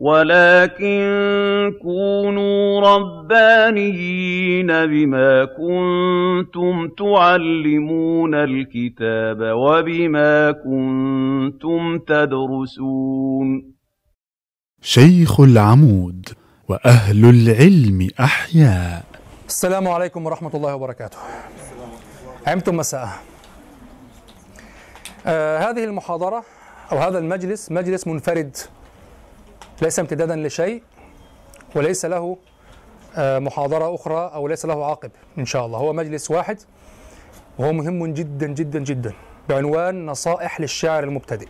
وَلَٰكِن كُونُوا رَبَّانِيِّينَ بِمَا كُنتُمْ تُعَلِّمُونَ الْكِتَابَ وَبِمَا كُنتُمْ تَدْرُسُونَ. شيخ العمود وأهل العلم أحياء. السلام عليكم ورحمة الله وبركاته. عمتم مساء. آه هذه المحاضرة أو هذا المجلس مجلس منفرد ليس امتدادا لشيء وليس له آه محاضرة أخرى أو ليس له عاقب إن شاء الله. هو مجلس واحد وهو مهم جدا جدا جدا. بعنوان نصائح للشاعر المبتدئ.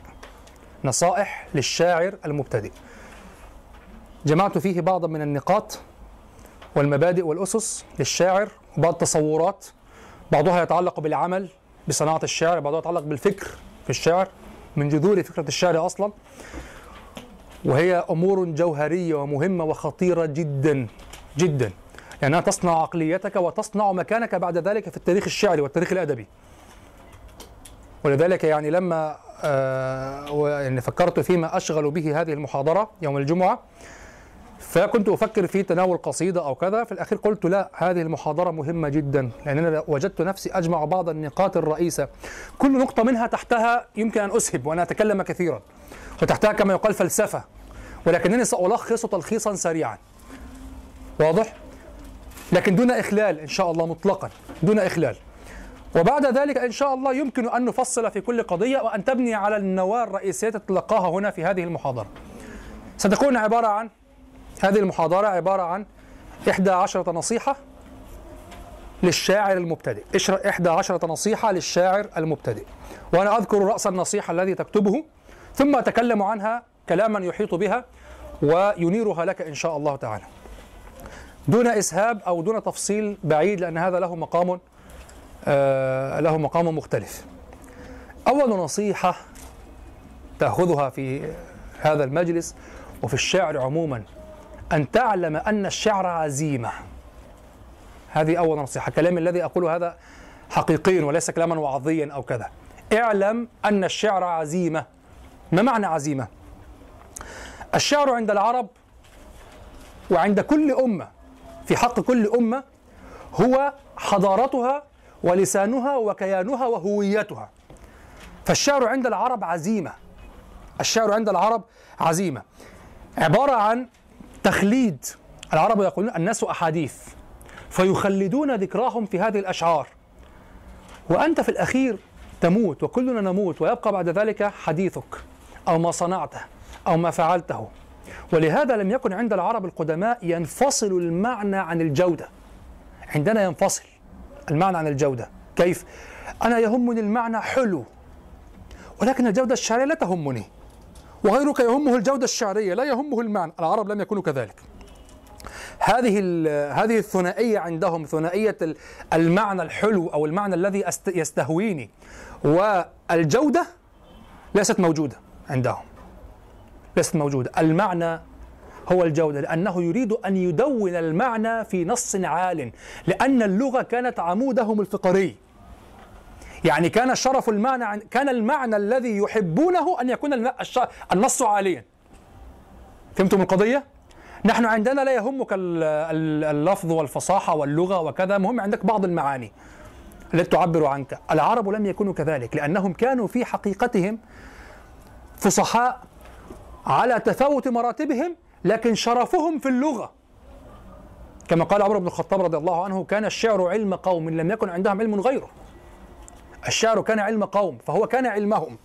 نصائح للشاعر المبتدئ. جمعت فيه بعضا من النقاط والمبادئ والأسس للشاعر وبعض التصورات. بعضها يتعلق بالعمل بصناعة الشعر بعضها يتعلق بالفكر في الشعر من جذور فكرة الشعر أصلا. وهي أمور جوهرية ومهمة وخطيرة جدا جدا. لأنها تصنع عقليتك وتصنع مكانك بعد ذلك في التاريخ الشعري والتاريخ الأدبي. ولذلك يعني لما آه يعني فكرت فيما أشغل به هذه المحاضرة يوم الجمعة فكنت أفكر في تناول قصيدة أو كذا في الأخير قلت لا هذه المحاضرة مهمة جدا لأن أنا وجدت نفسي أجمع بعض النقاط الرئيسة. كل نقطة منها تحتها يمكن أن أسهب وأنا أتكلم كثيرا. وتحتها كما يقال فلسفة. ولكنني سألخص تلخيصا سريعا. واضح؟ لكن دون إخلال إن شاء الله مطلقا. دون إخلال. وبعد ذلك إن شاء الله يمكن أن نفصل في كل قضية وأن تبني على النواة الرئيسية تتلقاها هنا في هذه المحاضرة. ستكون عبارة عن هذه المحاضرة عبارة عن إحدى عشرة نصيحة للشاعر المبتدئ. إحدى عشرة نصيحة للشاعر المبتدئ. وأنا أذكر رأس النصيحة الذي تكتبه. ثم أتكلم عنها كلاما يحيط بها وينيرها لك إن شاء الله تعالى. دون إسهاب أو دون تفصيل بعيد لأن هذا له مقام آه له مقام مختلف. أول نصيحة تأخذها في هذا المجلس وفي الشعر عموما أن تعلم أن الشعر عزيمة. هذه أول نصيحة. كلامي الذي أقوله هذا حقيقي وليس كلاما وعظيا أو كذا. اعلم أن الشعر عزيمة. ما معنى عزيمة؟ الشعر عند العرب وعند كل أمة في حق كل أمة هو حضارتها ولسانها وكيانها وهويتها. فالشعر عند العرب عزيمة. الشعر عند العرب عزيمة. عبارة عن تخليد. العرب يقولون الناس أحاديث. فيخلدون ذكراهم في هذه الأشعار. وأنت في الأخير تموت وكلنا نموت ويبقى بعد ذلك حديثك. أو ما صنعته أو ما فعلته. ولهذا لم يكن عند العرب القدماء ينفصل المعنى عن الجودة. عندنا ينفصل المعنى عن الجودة. كيف؟ أنا يهمني المعنى حلو ولكن الجودة الشعرية لا تهمني وغيرك يهمه الجودة الشعرية لا يهمه المعنى. العرب لم يكونوا كذلك. هذه هذه الثنائية عندهم ثنائية المعنى الحلو أو المعنى الذي يستهويني والجودة ليست موجودة. عندهم. ليست موجودة المعنى هو الجودة لأنه يريد أن يدون المعنى في نص عال لأن اللغة كانت عمودهم الفقري. يعني كان شرف المعنى عن كان المعنى الذي يحبونه أن يكون النص عاليا. فهمتم القضية؟ نحن عندنا لا يهمك اللفظ والفصاحة واللغة وكذا مهم عندك بعض المعاني. التي تعبر عنك. العرب لم يكونوا كذلك لأنهم كانوا في حقيقتهم فصحاء على تفاوت مراتبهم لكن شرفهم في اللغة. كما قال عمر بن الخطاب رضي الله عنه كان الشعر علم قوم لم يكن عندهم علم غيره. الشعر كان علم قوم فهو كان علمهم.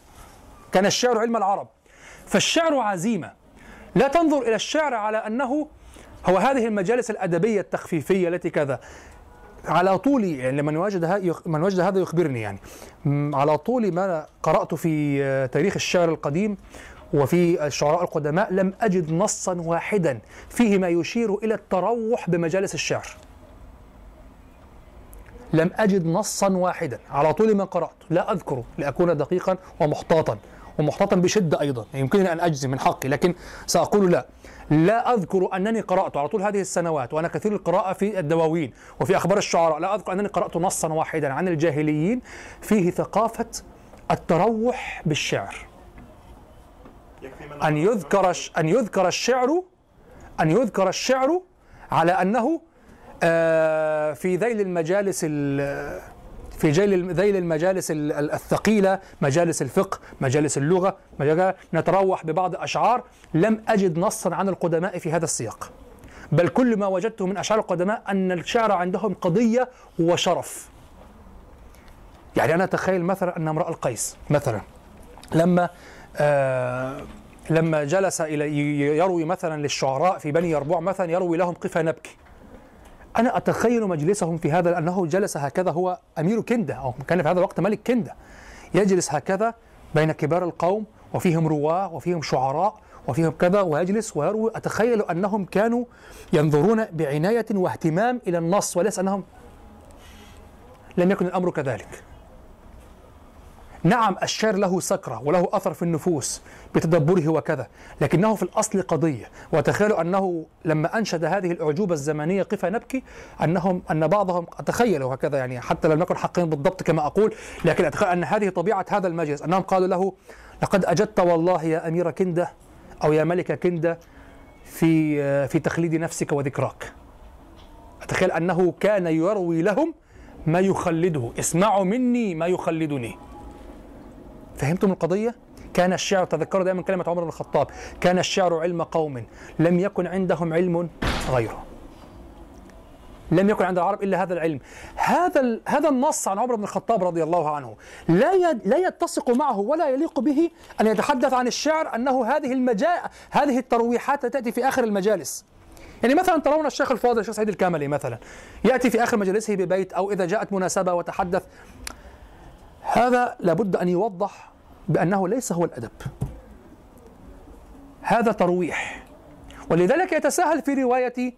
كان الشعر علم العرب. فالشعر عزيمة. لا تنظر إلى الشعر على أنه هو هذه المجالس الأدبية التخفيفية التي كذا. على طول يعني من وجد من وجد هذا يخبرني يعني. على طول ما قرأت في تاريخ الشعر القديم وفي الشعراء القدماء لم أجد نصا واحدا فيه ما يشير إلى التروح بمجالس الشعر. لم أجد نصا واحدا. على طول ما قرأت. لا أذكره لأكون دقيقا ومحتاطا. ومحتاطا بشدة أيضا. يمكنني أن أجزم من حقي لكن سأقول لا. لا أذكر أنني قرأت. على طول هذه السنوات وأنا كثير القراءة في الدواوين وفي أخبار الشعراء لا أذكر أنني قرأت نصا واحدا عن الجاهليين فيه ثقافة التروح بالشعر. أن يذكر أن يذكر الشعر أن يذكر الشعر على أنه آه، في ذيل المجالس في ذيل المجالس الثقيلة مجالس الفقه مجالس اللغة نتروح ببعض أشعار لم أجد نصا عن القدماء في هذا السياق. بل كل ما وجدته من أشعار القدماء أن الشعر عندهم قضية وشرف. يعني أنا أتخيل مثلا أن امرأ القيس مثلا لما آه لما جلس إلى يروي مثلا للشعراء في بني يربوع مثلا يروي لهم قفا نبكي. أنا أتخيل مجلسهم في هذا لأنه جلس هكذا هو أمير كندة أو كان في هذا الوقت ملك كندة يجلس هكذا بين كبار القوم وفيهم رواة وفيهم شعراء وفيهم كذا ويجلس ويروي. أتخيل أنهم كانوا ينظرون بعناية واهتمام إلى النص وليس أنهم لم يكن الأمر كذلك. نعم الشعر له سكرة وله أثر في النفوس بتدبره وكذا لكنه في الأصل قضية وتخيلوا أنه لما أنشد هذه الأعجوبة الزمنية قفا نبكي أنهم أن بعضهم أتخيل وهكذا يعني حتى لم نكن حقين بالضبط كما أقول لكن أتخيل أن هذه طبيعة هذا المجلس أنهم قالوا له لقد أجدت والله يا أمير كندة أو يا ملك كندة في في تخليد نفسك وذكراك. أتخيل أنه كان يروي لهم ما يخلده اسمعوا مني ما يخلدني. فهمتم القضية؟ كان الشعر تذكروا دائما كلمة عمر بن الخطاب كان الشعر علم قوم لم يكن عندهم علم غيره. لم يكن عند العرب إلا هذا العلم. هذا هذا النص عن عمر بن الخطاب رضي الله عنه لا لا يتسق معه ولا يليق به أن يتحدث عن الشعر أنه هذه المجاء هذه الترويحات تأتي في آخر المجالس. يعني مثلا ترون الشيخ الفاضل الشيخ سعيد الكاملي مثلا يأتي في آخر مجلسه ببيت أو إذا جاءت مناسبة وتحدث هذا لابد أن يوضح بأنه ليس هو الأدب. هذا ترويح. ولذلك يتساهل في رواية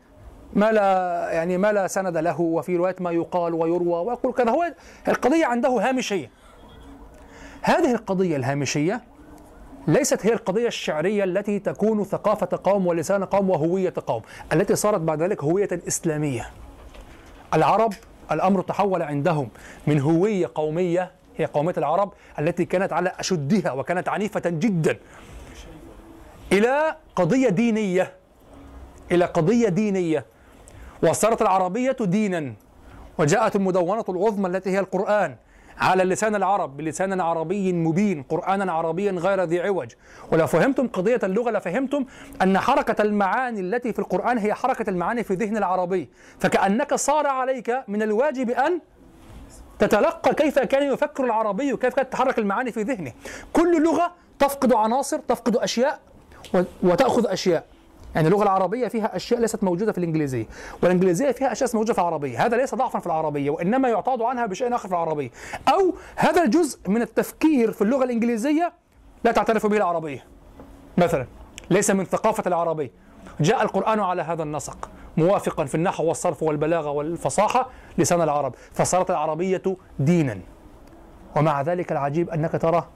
ما لا يعني ما لا سند له وفي رواية ما يقال ويروى ويقول كذا. هو القضية عنده هامشية. هذه القضية الهامشية ليست هي القضية الشعرية التي تكون ثقافة قوم ولسان قوم وهوية قوم التي صارت بعد ذلك هوية إسلامية. العرب الأمر تحول عندهم من هوية قومية هي قومية العرب التي كانت على أشدها وكانت عنيفة جدا. إلى قضية دينية إلى قضية دينية. وصارت العربية دينا. وجاءت المدونة العظمى التي هي القرآن على لسان العرب بلسان عربي مبين قرآنا عربيا غير ذي عوج. ولو فهمتم قضية اللغة لفهمتم أن حركة المعاني التي في القرآن هي حركة المعاني في ذهن العربي. فكأنك صار عليك من الواجب أن تتلقى كيف كان يفكر العربي وكيف كانت تتحرك المعاني في ذهنه. كل لغة تفقد عناصر تفقد أشياء وتأخذ أشياء. يعني اللغة العربية فيها أشياء ليست موجودة في الإنجليزية والإنجليزية فيها أشياء موجودة في العربية. هذا ليس ضعفا في العربية وإنما يعتاض عنها بشيء آخر في العربية. أو هذا الجزء من التفكير في اللغة الإنجليزية لا تعترف به العربية. مثلا ليس من ثقافة العربية جاء القرآن على هذا النسق. موافقا في النحو والصرف والبلاغة والفصاحة لسان العرب. فصارت العربية دينا. ومع ذلك العجيب أنك ترى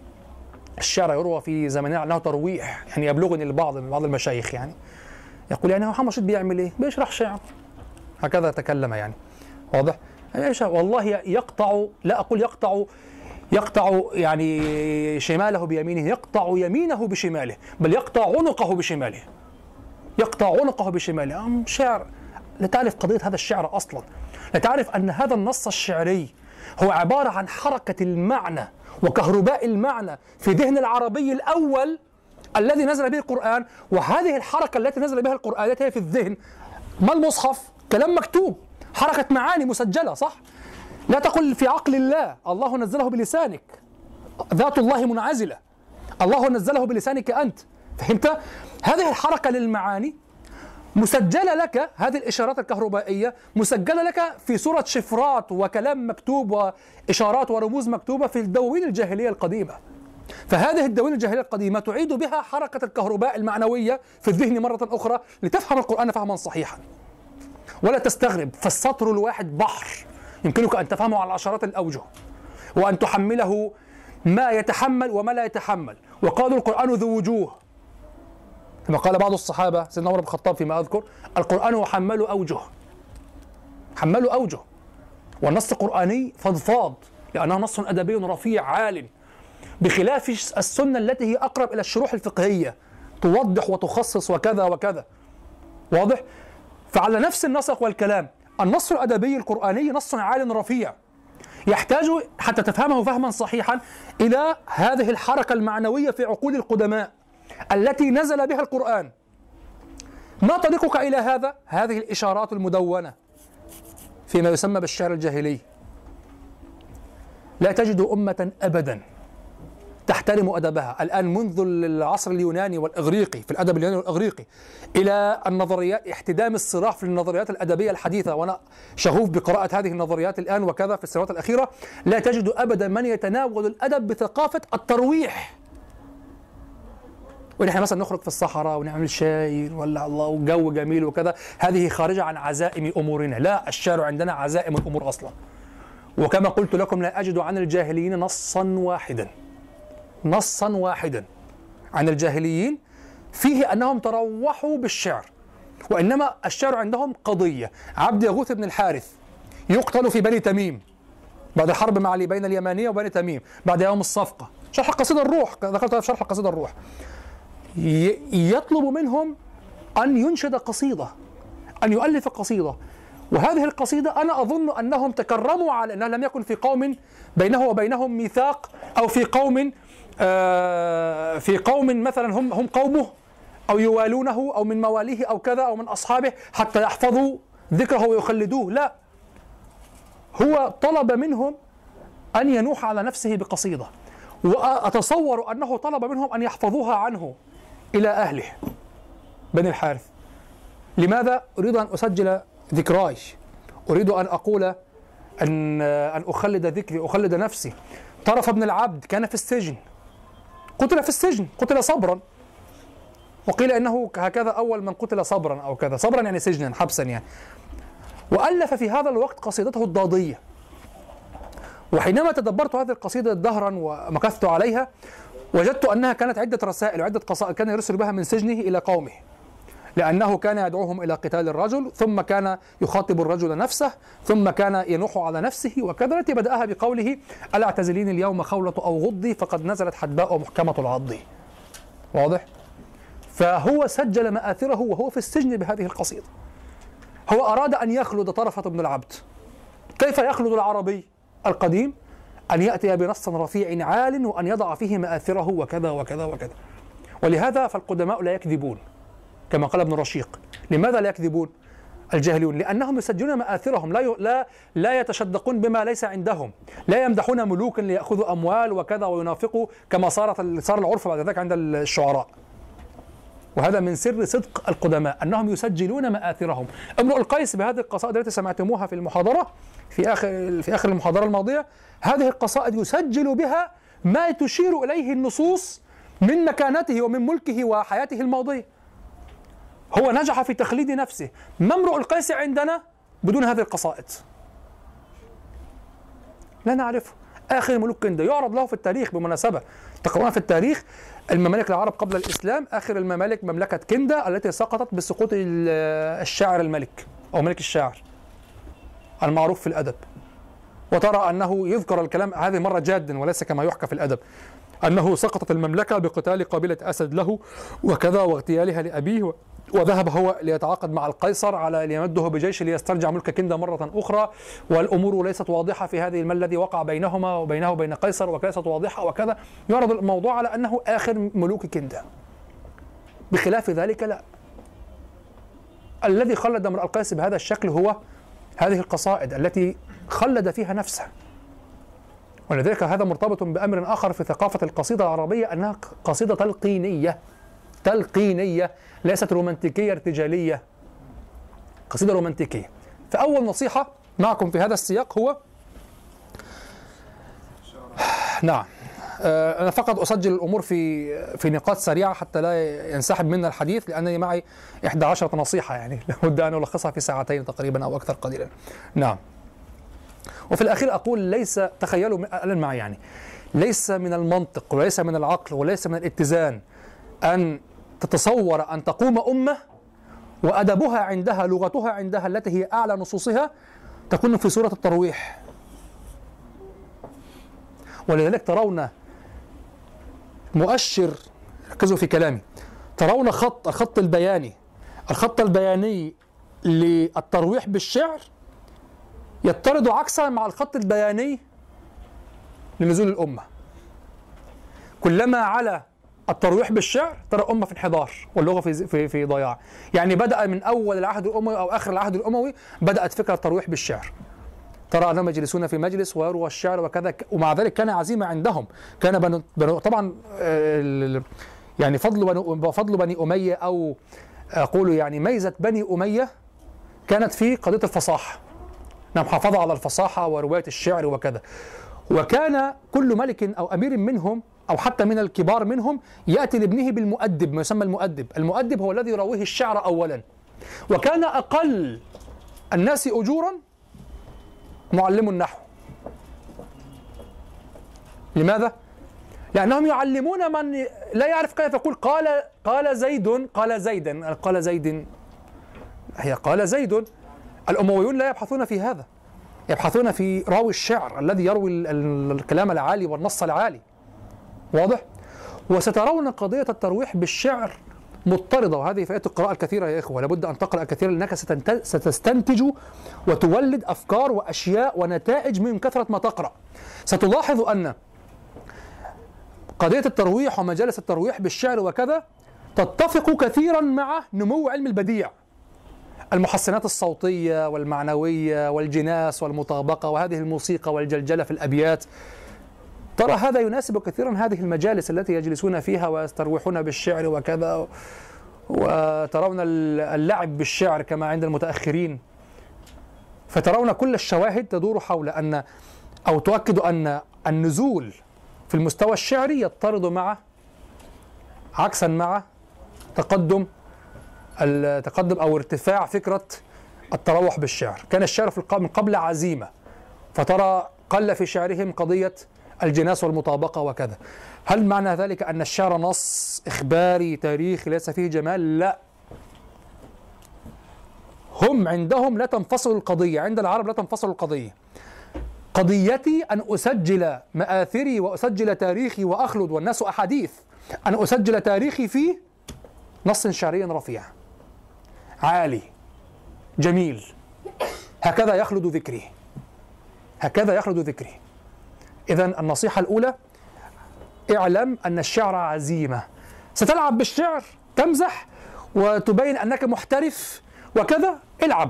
الشعر يروى في زماننا أنه ترويح يعني يبلغني البعض من بعض المشايخ يعني. يقول يعني محمد رشيد بيعمل إيه؟ بيشرح شعر. هكذا تكلم يعني. واضح؟ إيش؟ والله يقطع لا أقول يقطع يقطع يعني شماله بيمينه يقطع يمينه بشماله بل يقطع عنقه بشماله. يقطع عنقه بشماله. شعر. لا تعرف قضية هذا الشعر أصلا. لا تعرف أن هذا النص الشعري هو عبارة عن حركة المعنى وكهرباء المعنى في ذهن العربي الأول الذي نزل به القرآن وهذه الحركة التي نزل بها القرآن التي هي في الذهن. ما المصحف؟ كلام مكتوب. حركة معاني مسجلة صح؟ لا تقل في عقل الله الله نزله بلسانك. ذات الله منعزلة. الله نزله بلسانك أنت. فهمت؟ هذه الحركة للمعاني مسجلة لك هذه الإشارات الكهربائية مسجلة لك في صورة شفرات وكلام مكتوب وإشارات ورموز مكتوبة في الدواوين الجاهلية القديمة. فهذه الدواوين الجاهلية القديمة تعيد بها حركة الكهرباء المعنوية في الذهن مرة أخرى لتفهم القرآن فهما صحيحا. ولا تستغرب فالسطر الواحد بحر. يمكنك أن تفهمه على عشرات الأوجه. وأن تحمله ما يتحمل وما لا يتحمل. وقالوا القرآن ذو وجوه. كما قال بعض الصحابة سيدنا عمر بن الخطاب فيما أذكر القرآن حمل أوجه. حمل أوجه. والنص القرآني فضفاض لأنه نص أدبي رفيع عال بخلاف السنة التي هي أقرب إلى الشروح الفقهية. توضح وتخصص وكذا وكذا. واضح؟ فعلى نفس النسق والكلام النص الأدبي القرآني نص عال رفيع. يحتاج حتى تفهمه فهما صحيحا إلى هذه الحركة المعنوية في عقول القدماء. التي نزل بها القرآن. ما طريقك إلى هذا؟ هذه الإشارات المدونة فيما يسمى بالشعر الجاهلي. لا تجد أمة أبدا تحترم أدبها. الآن منذ العصر اليوناني والإغريقي في الأدب اليوناني والإغريقي إلى النظريات احتدام الصراع في النظريات الأدبية الحديثة. وأنا شغوف بقراءة هذه النظريات الآن وكذا في السنوات الأخيرة. لا تجد أبدا من يتناول الأدب بثقافة الترويح. ونحن مثلا نخرج في الصحراء ونعمل شاي ولا الله وجو جميل وكذا هذه خارجة عن عزائم أمورنا. لا الشارع عندنا عزائم الأمور أصلا. وكما قلت لكم لا أجد عن الجاهليين نصا واحدا. نصا واحدا. عن الجاهليين فيه أنهم تروحوا بالشعر وإنما الشعر عندهم قضية. عبد يغوث بن الحارث يقتل في بني تميم بعد الحرب مع بين اليمانية وبني تميم بعد يوم الصفقة. شرح قصيدة الروح ذكرت في شرح قصيدة الروح. يطلب منهم أن ينشد قصيدة أن يؤلف قصيدة. وهذه القصيدة أنا أظن أنهم تكرموا على أنها لم يكن في قوم بينه وبينهم ميثاق أو في قوم آه في قوم مثلا هم هم قومه أو يوالونه أو من مواليه أو كذا أو من أصحابه حتى يحفظوا ذكره ويخلدوه. لا. هو طلب منهم أن ينوح على نفسه بقصيدة. وأتصور أنه طلب منهم أن يحفظوها عنه. إلى أهله بني الحارث. لماذا أريد أن أسجل ذكراي أريد أن أقول أن أن أخلد ذكري أخلد نفسي. طرف بن العبد كان في السجن. قتل في السجن قتل صبرا. وقيل إنه هكذا أول من قتل صبرا أو كذا. صبرا يعني سجنا حبسا يعني. وألف في هذا الوقت قصيدته الضادية. وحينما تدبرت هذه القصيدة دهرا ومكثت عليها وجدت أنها كانت عدة رسائل وعدة قصائد كان يرسل بها من سجنه إلى قومه لأنه كان يدعوهم إلى قتال الرجل ثم كان يخاطب الرجل نفسه ثم كان ينوح على نفسه وكذا التي بدأها بقوله ألا أعتزلين اليوم خولة أو غضي؟ فقد نزلت حدباء محكمة العض. واضح؟ فهو سجل مآثره وهو في السجن بهذه القصيدة. هو أراد أن يخلد طرفة بن العبد. كيف يخلد العربي القديم؟ أن يأتي بنص رفيع عال وأن يضع فيه مآثره وكذا وكذا وكذا. ولهذا فالقدماء لا يكذبون كما قال ابن رشيق. لماذا لا يكذبون؟ الجاهلون لأنهم يسجلون مآثرهم لا لا لا يتشدقون بما ليس عندهم. لا يمدحون ملوكا ليأخذوا أموال وكذا وينافقوا كما صارت صار العرف بعد ذلك عند الشعراء. وهذا من سر صدق القدماء أنهم يسجلون مآثرهم. امرؤ القيس بهذه القصائد التي سمعتموها في المحاضرة في آخر في آخر المحاضرة الماضية هذه القصائد يسجل بها ما تشير إليه النصوص من مكانته ومن ملكه وحياته الماضية. هو نجح في تخليد نفسه. ما امرؤ القيس عندنا بدون هذه القصائد؟ لا نعرفه. آخر ملوك كندا يعرض له في التاريخ بمناسبة تقرؤون في التاريخ الممالك العرب قبل الإسلام آخر الممالك مملكة كندا التي سقطت بسقوط الشاعر الملك أو ملك الشاعر المعروف في الأدب. وترى أنه يذكر الكلام هذه مرة جادا وليس كما يحكى في الأدب. أنه سقطت المملكة بقتال قبيلة أسد له وكذا واغتيالها لأبيه وذهب هو ليتعاقد مع القيصر على أن يمده بجيش ليسترجع ملك كندا مرة أخرى. والأمور ليست واضحة في هذه ما الذي وقع بينهما وبينه وبين قيصر وليست واضحة وكذا. يعرض الموضوع على أنه آخر ملوك كندا. بخلاف ذلك لا. الذي خلد امرأ القيس بهذا الشكل هو هذه القصائد التي خلد فيها نفسه. ولذلك هذا مرتبط بأمر آخر في ثقافة القصيدة العربية أنها قصيدة تلقينية تلقينية ليست رومانتيكية ارتجالية قصيدة رومانتيكية فأول نصيحة معكم في هذا السياق هو نعم آه، أنا فقط أسجل الأمور في في نقاط سريعة حتى لا ينسحب منا الحديث لأنني معي 11 نصيحة يعني لابد أن ألخصها في ساعتين تقريبا أو أكثر قليلا. نعم. وفي الأخير أقول ليس تخيلوا الآن معي يعني. ليس من المنطق وليس من العقل وليس من الاتزان أن تتصور أن تقوم أمة وأدبها عندها لغتها عندها التي هي أعلى نصوصها تكون في سورة الترويح. ولذلك ترون مؤشر ركزوا في كلامي ترون خط الخط البياني الخط البياني للترويح بالشعر يضطرد عكسا مع الخط البياني لنزول الأمة. كلما على الترويح بالشعر ترى الأمة في انحدار واللغة في في في ضياع. يعني بدأ من أول العهد الأموي أو آخر العهد الأموي بدأت فكرة الترويح بالشعر. ترى أنهم يجلسون في مجلس ويروى الشعر وكذا ومع ذلك كان عزيمة عندهم. كان بنو, بنو طبعا آه، يعني فضل بنو فضل بني أمية أو أقول يعني ميزة بني أمية كانت في قضية الفصاحة. نعم حافظوا على الفصاحة ورواية الشعر وكذا. وكان كل ملك أو أمير منهم أو حتى من الكبار منهم يأتي لابنه بالمؤدب ما يسمى المؤدب. المؤدب هو الذي يرويه الشعر اولا. وكان أقل الناس اجورا معلم النحو. لماذا؟ لأنهم يعلمون من لا يعرف كيف يقول. قال قال زيد قال زيدا قال زيد هي قال زيد. الأمويون لا يبحثون في هذا. يبحثون في راوي الشعر الذي يروي الكلام العالي والنص العالي. واضح؟ وسترون قضية الترويح بالشعر مضطردة وهذه فائدة القراءة الكثيرة يا إخوة. لابد أن تقرأ كثيرا لأنك ستستنتج وتولد أفكار وأشياء ونتائج من كثرة ما تقرأ. ستلاحظ أن قضية الترويح ومجالس الترويح بالشعر وكذا تتفق كثيرا مع نمو علم البديع. المحسنات الصوتية والمعنوية والجناس والمطابقة وهذه الموسيقى والجلجلة في الأبيات. ترى هذا يناسب كثيرا هذه المجالس التي يجلسون فيها ويستروحون بالشعر وكذا وترون اللعب بالشعر كما عند المتأخرين. فترون كل الشواهد تدور حول أن أو تؤكد أن النزول في المستوى الشعري يضطرد مع عكسا مع تقدم التقدم أو ارتفاع فكرة التروح بالشعر. كان الشعر في من قبل عزيمة فترى قل في شعرهم قضية الجناس والمطابقة وكذا. هل معنى ذلك أن الشعر نص إخباري تاريخي ليس فيه جمال؟ لا. هم عندهم لا تنفصل القضية عند العرب لا تنفصل القضية. قضيتي أن أسجل مآثري وأسجل تاريخي وأخلد والناس أحاديث أن أسجل تاريخي في نص شعري رفيع. عالي جميل. هكذا يخلد ذكري هكذا يخلد ذكري إذا النصيحة الأولى اعلم أن الشعر عزيمة. ستلعب بالشعر تمزح وتبين أنك محترف وكذا العب.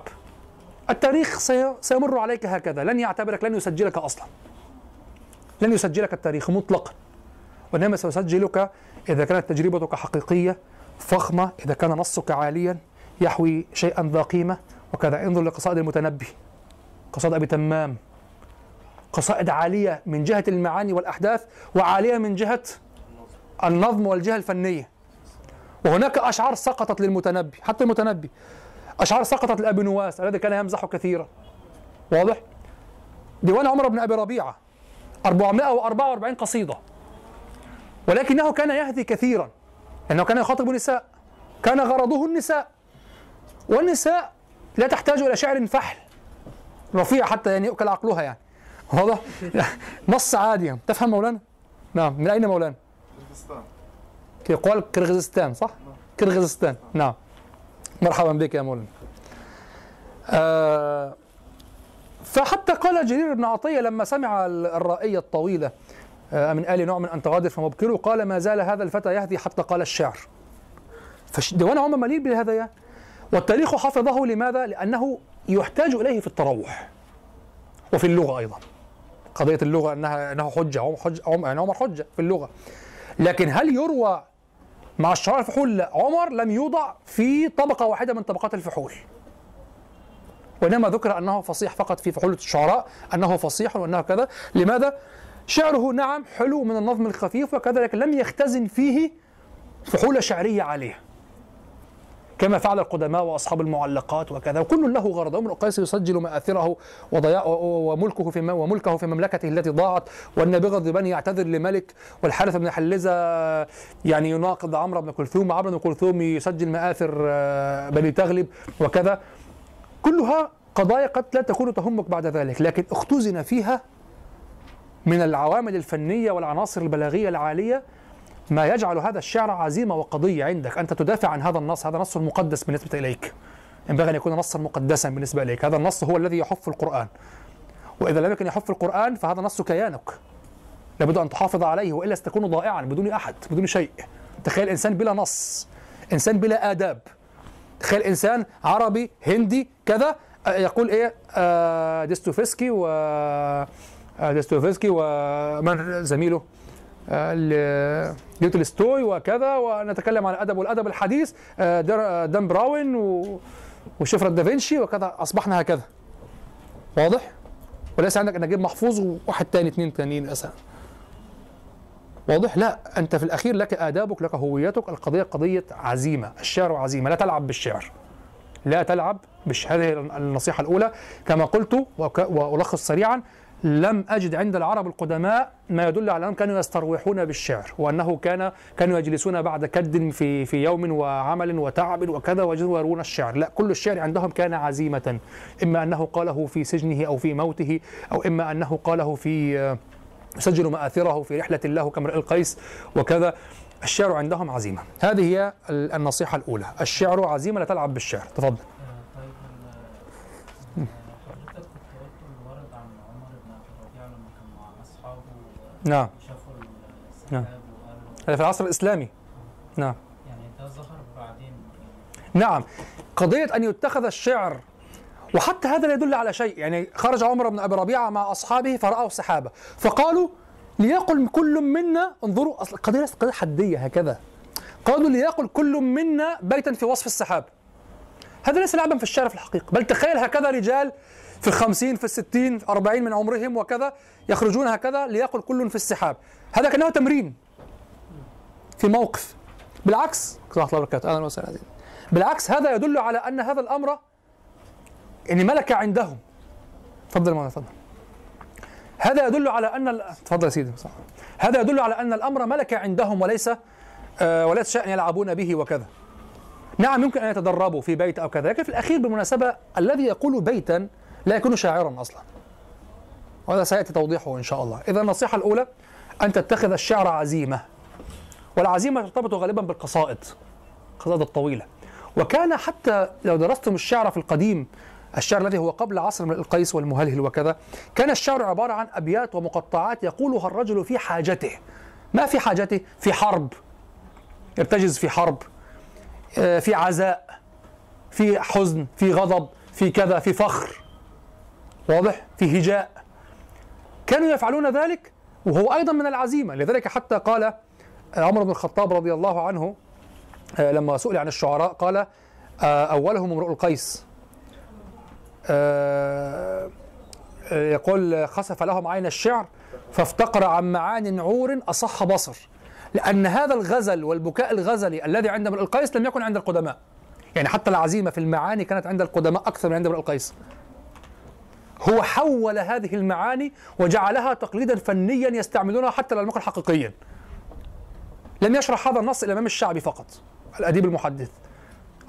التاريخ سيمر عليك هكذا. لن يعتبرك لن يسجلك أصلا. لن يسجلك التاريخ مطلقا. وإنما سيسجلك إذا كانت تجربتك حقيقية فخمة إذا كان نصك عاليا. يحوي شيئا ذا قيمة وكذا. انظر لقصائد المتنبي قصائد أبي تمام قصائد عالية من جهة المعاني والأحداث وعالية من جهة النظم والجهة الفنية. وهناك أشعار سقطت للمتنبي حتى المتنبي. أشعار سقطت لأبي نواس الذي كان يمزح كثيرا. واضح؟ ديوان عمر بن أبي ربيعة 444 قصيدة. ولكنه كان يهدي كثيرا. لأنه كان يخاطب نساء كان غرضه النساء. والنساء لا تحتاج إلى شعر فحل رفيع حتى يعني يؤكل عقلها يعني. واضح؟ نص عادي تفهم مولانا؟ نعم. من أين مولانا؟ يقال كرغيزستان صح؟ كرغيزستان. نعم. مرحبا بك يا مولانا. آه فحتى قال جرير بن عطية لما سمع الرائية الطويلة آه من آل نعم أن تغادر فمبكره قال ما زال هذا الفتى يهدي حتى قال الشعر. فديوان عمر مليء بالهدايا والتاريخ حفظه لماذا؟ لأنه يحتاج إليه في التروح. وفي اللغة أيضا. قضية اللغة انها انه حجة. عمر عمر يعني عمر حجة في اللغة. لكن هل يروى مع الشعراء الفحول؟ لا. عمر لم يوضع في طبقة واحدة من طبقات الفحول. وإنما ذكر أنه فصيح فقط في فحول الشعراء أنه فصيح وأنه كذا. لماذا؟ شعره نعم حلو من النظم الخفيف وكذا لكن لم يختزن فيه فحولة شعرية عالية كما فعل القدماء وأصحاب المعلقات وكذا. وكل له غرض ابن القيس يسجل مآثره وضياء وملكه في وملكه في مملكته التي ضاعت. والنابغه الذباني يعتذر لملك. والحارث بن حلزة يعني يناقض عمرو بن كلثوم. عمرو بن كلثوم يسجل مآثر آه، بني تغلب وكذا. كلها قضايا قد لا تكون تهمك بعد ذلك. لكن اختزن فيها من العوامل الفنية والعناصر البلاغية العالية ما يجعل هذا الشعر عزيمة وقضية عندك. أنت تدافع عن هذا النص. هذا نص مقدس بالنسبة إليك. ينبغي أن يكون نصا مقدسا بالنسبة إليك. هذا النص هو الذي يحف القرآن. وإذا لم يكن يحف القرآن فهذا نص كيانك. لابد أن تحافظ عليه وإلا ستكون ضائعا بدون أحد بدون شيء. تخيل إنسان بلا نص إنسان بلا آداب. تخيل إنسان عربي هندي كذا. آه، يقول إيه؟ آه ديستوفسكي و آه، ديستوفسكي ومن زميله؟ آه، ل- ليو تولستوي وكذا ونتكلم عن الادب والأدب الحديث آه، آه، دان براون وشفرة دافنشي وكذا. أصبحنا هكذا. واضح؟ وليس عندك نجيب محفوظ وواحد تاني اثنين تانيين مثلا واضح؟ لا أنت في الأخير لك آدابك لك هويتك. القضية قضية عزيمة. الشعر عزيمة. لا تلعب بالشعر. لا تلعب بش هذه النصيحة الأولى. كما قلت وألخص سريعا لم أجد عند العرب القدماء ما يدل على أنهم كانوا يستروحون بالشعر وأنه كان كانوا يجلسون بعد كد في في يوم وعمل وتعب وكذا ويروون الشعر. لا كل الشعر عندهم كان عزيمة إما أنه قاله في سجنه أو في موته أو إما أنه قاله في آه، يسجل مآثره في رحلة له كامرئ القيس وكذا. الشعر عندهم عزيمة. هذه هي ال- النصيحة الأولى. الشعر عزيمة لا تلعب بالشعر. تفضل طيب ال- حضرتك كنت قلت الورد عن عمر بن ابي الربيع لما كان مع اصحابه نعم. نعم. هذا في العصر الإسلامي. نعم. يعني ده ظهر بعدين. نعم. قضية أن يتخذ الشعر وحتى هذا لا يدل على شيء. يعني خرج عمر بن أبي ربيعة مع أصحابه فرأوا السحابة فقالوا ليقل كل منا انظروا أصل القضية ليست قضية حدية هكذا. قالوا ليقل كل منا بيتا في وصف السحاب. هذا ليس لعبا في الشعر في الحقيقة. بل تخيل هكذا رجال في الخمسين في الستين أربعين من عمرهم وكذا يخرجون هكذا ليقل كل في السحاب. هذا كأنه تمرين في موقف. بالعكس الله وبركاته أهلا وسهلا. بالعكس هذا يدل على أن هذا الأمر يعني ملكة عندهم. تفضل مولانا تفضل. هذا يدل على أن تفضل يا سيدي. صح. هذا يدل على أن الأمر ملكة عندهم وليس آه وليس شأن يلعبون به وكذا. نعم يمكن أن يتدربوا في بيت أو كذا لكن في الأخير بالمناسبة الذي يقول بيتا لا يكون شاعرا أصلا. وهذا سيأتي توضيحه إن شاء الله. إذا النصيحة الأولى أن تتخذ الشعر عزيمة. والعزيمة ترتبط غالبا بالقصائد القصائد الطويلة. وكان حتى لو درستم الشعر في القديم الشعر الذي هو قبل عصر القيس والمهلهل وكذا كان الشعر عبارة عن أبيات ومقطعات يقولها الرجل في حاجته. ما في حاجته؟ في حرب. يرتجز في حرب. آه، في عزاء في حزن في غضب في كذا في فخر. واضح؟ في هجاء. كانوا يفعلون ذلك وهو أيضا من العزيمة. لذلك حتى قال عمر بن الخطاب رضي الله عنه آه، لما سئل عن الشعراء قال آه، أولهم امرؤ القيس. آه، آه، يقول خسف لهم عين الشعر فافتقر عن معان عور أصح بصر. لأن هذا الغزل والبكاء الغزلي الذي عند امرؤ القيس لم يكن عند القدماء. يعني حتى العزيمة في المعاني كانت عند القدماء أكثر من عند امرؤ القيس. هو حول هذه المعاني وجعلها تقليدا فنيا يستعملونها حتى لم يكن حقيقيا لم يشرح هذا النص الإمام الشعبي فقط الأديب المحدث.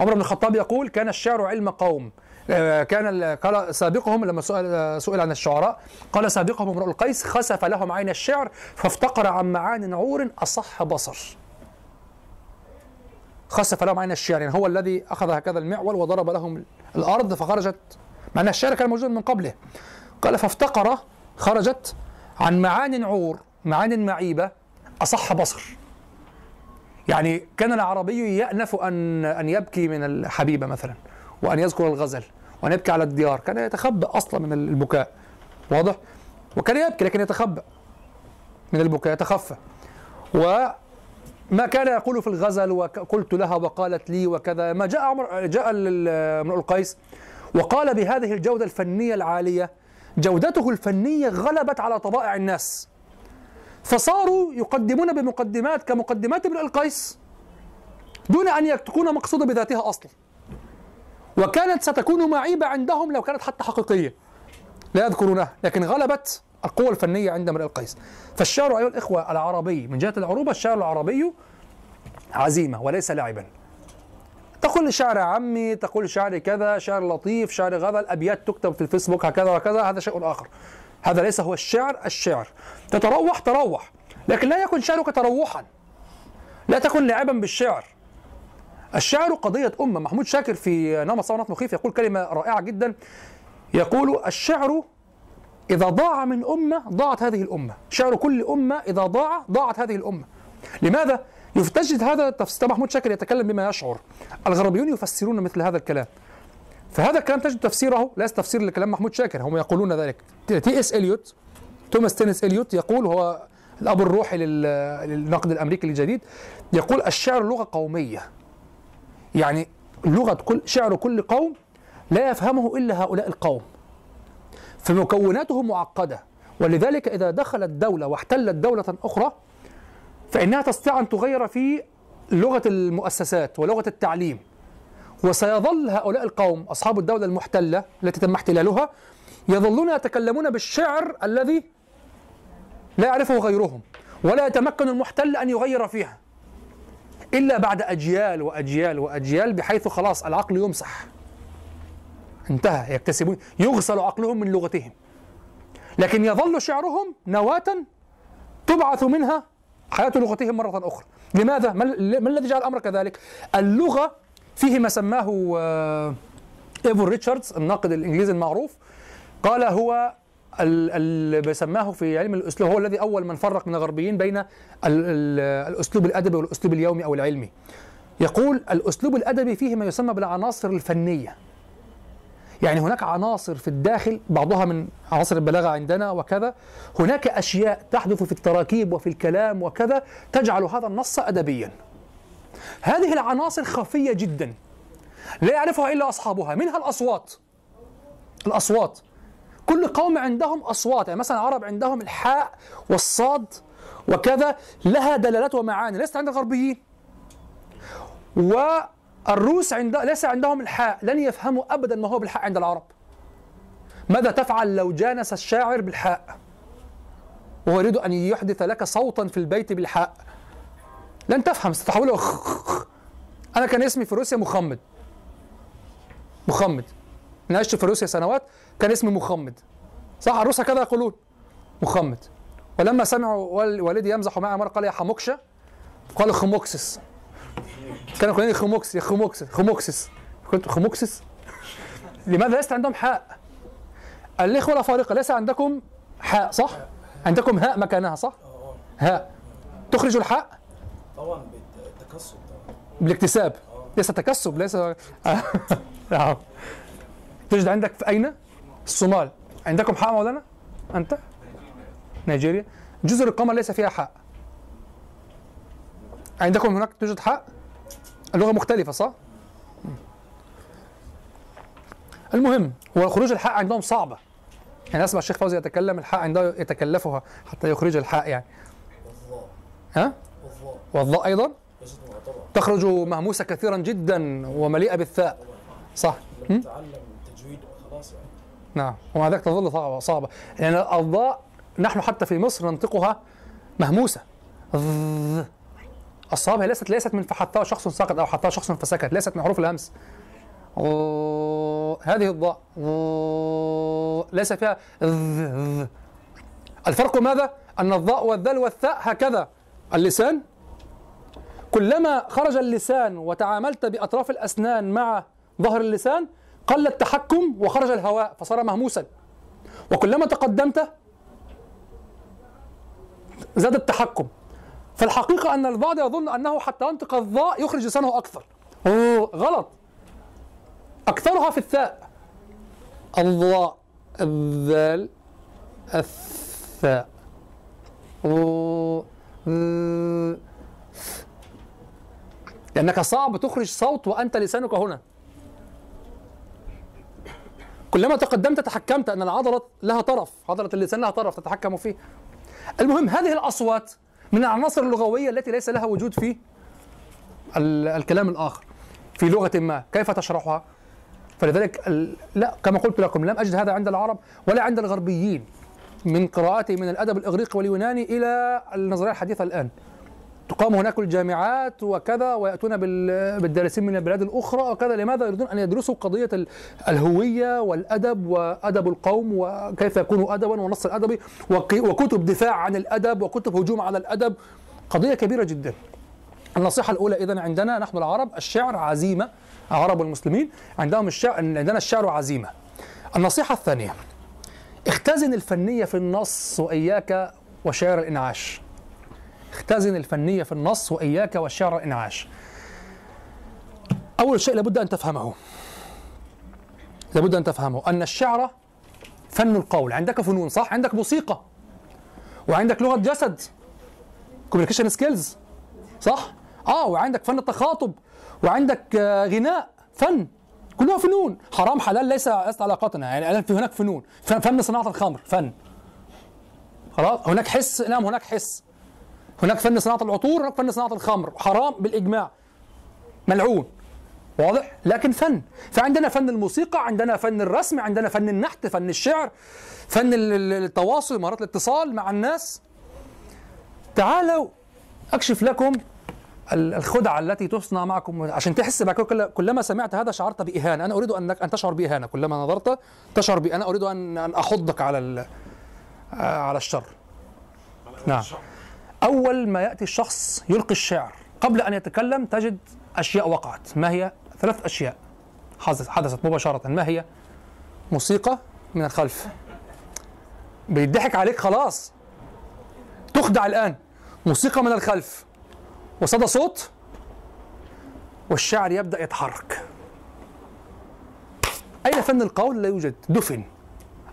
عمر بن الخطاب يقول كان الشعر علم قوم. آه، كان ال- قال سابقهم لما سئل سئل عن الشعراء قال سابقهم امرؤ القيس خسف لهم عين الشعر فافتقر عن معان عور أصح بصر. خسف لهم عين الشعر يعني هو الذي أخذ هكذا المعول وضرب لهم الأرض فخرجت مع أن الشعر كان موجود من قبله. قال فافتقر خرجت عن معان عور معان معيبة أصح بصر. يعني كان العربي يأنف أن أن يبكي من الحبيبة مثلا وأن يذكر الغزل وأن يبكي على الديار. كان يتخبأ أصلا من البكاء. واضح؟ وكان يبكي لكن يتخبأ من البكاء يتخفى. وما كان يقول في الغزل وقلت لها وقالت لي وكذا. ما جاء عمر جاء امرؤ القيس وقال بهذه الجودة الفنية العالية جودته الفنية غلبت على طبائع الناس. فصاروا يقدمون بمقدمات كمقدمات ابن القيس دون أن تكون مقصوده بذاتها أصلا. وكانت ستكون معيبة عندهم لو كانت حتى حقيقية. لا يذكرونها لكن غلبت القوة الفنية عند امرئ القيس. فالشعر أيها الإخوة العربي من جهة العروبة الشعر العربي عزيمة وليس لعبا تقول شعر عمي تقول شعر كذا شعر لطيف شعر غزل أبيات تكتب في الفيسبوك هكذا وكذا هذا شيء آخر. هذا ليس هو الشعر الشعر. تتروح تروح. لكن لا يكن شعرك تروحا. لا تكن لاعبا بالشعر. الشعر قضية أمة. محمود شاكر في نمط صونة مخيف يقول كلمة رائعة جدا. يقول الشعر إذا ضاع من أمة ضاعت هذه الأمة. شعر كل أمة إذا ضاع ضاعت هذه الأمة. لماذا؟ تجد هذا التفسير. محمود شاكر يتكلم بما يشعر. الغربيون يفسرون مثل هذا الكلام. فهذا الكلام تجد تفسيره ليس تفسير لكلام محمود شاكر هم يقولون ذلك. تي اس إليوت توماس ستيرنز إليوت يقول هو الأب الروحي لل- للنقد الأمريكي الجديد يقول الشعر لغة قومية. يعني لغة كل شعر كل قوم لا يفهمه إلا هؤلاء القوم. فمكوناته معقدة. ولذلك إذا دخلت دولة واحتلت دولة أخرى فإنها تستطيع أن تغير في لغة المؤسسات ولغة التعليم. وسيظل هؤلاء القوم أصحاب الدولة المحتلة التي تم احتلالها يظلون يتكلمون بالشعر الذي لا يعرفه غيرهم ولا يتمكن المحتل أن يغير فيها إلا بعد أجيال وأجيال وأجيال بحيث خلاص العقل يمسح. انتهى يكتسبون يغسل عقلهم من لغتهم. لكن يظل شعرهم نواة تبعث منها حياة لغتهم مرة أخرى لماذا؟ ما ال- ما الذي جعل الأمر كذلك؟ اللغة فيه ما سماه آه، ايفون ريتشاردز الناقد الإنجليزي المعروف قال هو ال- اللي بيسماه في علم الأسلوب هو الذي أول من فرق من الغربيين بين ال- ال- الأسلوب الأدبي والأسلوب اليومي أو العلمي يقول الأسلوب الأدبي فيه ما يسمى بالعناصر الفنية يعني هناك عناصر في الداخل بعضها من عناصر البلاغة عندنا وكذا. هناك أشياء تحدث في التراكيب وفي الكلام وكذا تجعل هذا النص أدبيا. هذه العناصر خفية جدا. لا يعرفها إلا أصحابها منها الأصوات. الأصوات. كل قوم عندهم أصوات يعني مثلا العرب عندهم الحاء والصاد وكذا لها دلالات ومعاني ليست عند الغربيين. والروس عند ليس عندهم الحاء لن يفهموا ابدا ما هو بالحاء عند العرب. ماذا تفعل لو جانس الشاعر بالحاء؟ وهو يريد أن يحدث لك صوتا في البيت بالحاء. لن تفهم ستحوله أنا كان اسمي في روسيا مخمد. مخمد. أنا عشت في روسيا سنوات كان اسمي مخمد. صح الروس هكذا يقولون. مخمد. ولما سمعوا وال- والدي يمزح معي مرة قال يا حموكشه قال خموكسس. كانوا يقولون لي خموكس يا خموكس خموكسس. قلت خموكسس؟ لماذا ليس عندهم حاء؟ الإخوة الأفارقة ليس عندكم حاء صح؟ عندكم هاء مكانها صح؟ هاء. تخرج الحاء؟ طبعا بالتكسب بالاكتساب. ليس تكسب ليس نعم تجد عندك في أين؟ الصومال. عندكم حاء مولانا؟ أنت؟ نيجيريا. جزر القمر ليس فيها حاء. عندكم هناك توجد حاء؟ اللغة مختلفة صح؟ المهم هو خروج الحاء عندهم صعبة يعني أسمع الشيخ فوزي يتكلم الحاء عنده يتكلفها حتى يخرج الحاء يعني. ها؟ والظاء معتبرة تخرج مهموسة كثيرا جدا ومليئة بالثاء. صح. التجويد خلاص يعني. نعم. ومع ذلك تظل صعبة صعبة لأن يعني الضاء نحن حتى في مصر ننطقها مهموسة. ظ. الصواب هي ليست ليست من فحطها شخص سقط أو حطها شخص فسكت ليست من حروف الهمس. هذه الضاء. ليس فيها ظ. الفرق ماذا؟ أن الضاء والذال والثاء هكذا اللسان كلما خرج اللسان وتعاملت بأطراف الأسنان مع ظهر اللسان قل التحكم وخرج الهواء فصار مهموسا وكلما تقدمت زاد التحكم فالحقيقة أن البعض يظن أنه حتى ينطق الضاء يخرج لسانه أكثر. أوه، غلط. أكثرها في الثاء. الضاء الذال الثاء. لأنك صعب تخرج صوت وأنت لسانك هنا. كلما تقدمت تحكمت أن العضلة لها طرف عضلة اللسان لها طرف تتحكم فيه. المهم هذه الأصوات من العناصر اللغوية التي ليس لها وجود في ال- الكلام الآخر في لغة ما كيف تشرحها؟ فلذلك لا كما قلت لكم لم أجد هذا عند العرب ولا عند الغربيين من قراءتي من الأدب الإغريقي واليوناني إلى النظرية الحديثة الآن. تقام هناك الجامعات وكذا ويأتون بال- بالدارسين من البلاد الأخرى وكذا. لماذا يريدون أن يدرسوا قضية ال- الهوية والأدب وأدب القوم وكيف يكون أدبا والنص الأدبي وك- وكتب دفاع عن الأدب وكتب هجوم على الأدب؟ قضية كبيرة جدا. النصيحة الأولى إذا عندنا نحن العرب الشعر عزيمة العرب المسلمين عندهم الشعر عندنا الشعر عزيمة. النصيحة الثانية اختزن الفنية في النص وإياك وشعر الإنعاش. اختزن الفنية في النص وإياك وشعر الإنعاش. أول شيء لابد أن تفهمه. لابد أن تفهمه. أن الشعر فن القول. عندك فنون صح؟ عندك موسيقى. وعندك لغة جسد. communication skills صح؟ آه وعندك فن التخاطب. وعندك آه، غناء. فن. كلها فنون. حرام حلال ليس ليست علاقتنا. يعني في هناك فنون. فن فن صناعة الخمر. فن. خلاص؟ هناك حس. نعم هناك حس. هناك فن صناعة العطور هناك فن صناعة الخمر. حرام بالإجماع. ملعون. واضح؟ لكن فن. فعندنا فن الموسيقى عندنا فن الرسم عندنا فن النحت فن الشعر فن ال- ال- التواصل مهارات الاتصال مع الناس. تعالوا أكشف لكم ال- الخدعة التي تصنع معكم. عشان تحس بعد كل- كلما سمعت هذا شعرت بإهانة. أنا أريد أنك أن تشعر بإهانة. كلما نظرت تشعر بأنا أريد أن أن أحضك على آه، على الشر. نعم. أول ما يأتي الشخص يلقي الشعر. قبل أن يتكلم تجد أشياء وقعت. ما هي؟ ثلاث أشياء. حدث حدثت مباشرة. ما هي؟ موسيقى من الخلف. بيضحك عليك خلاص. تخدع الآن. موسيقى من الخلف. وصدى صوت. والشعر يبدأ يتحرك. أين فن القول لا يوجد؟ دفن.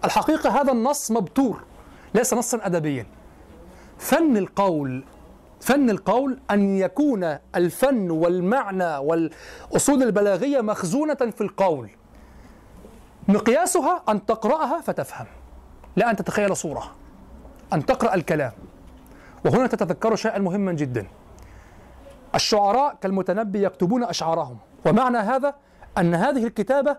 الحقيقة هذا النص مبتور. ليس نصا أدبيا. فن القول فن القول أن يكون الفن والمعنى والأصول البلاغية مخزونة في القول. مقياسها أن تقرأها فتفهم لا أن تتخيل صورة أن تقرأ الكلام. وهنا تتذكر شيئا مهما جدا. الشعراء كالمتنبي يكتبون أشعارهم. ومعنى هذا أن هذه الكتابة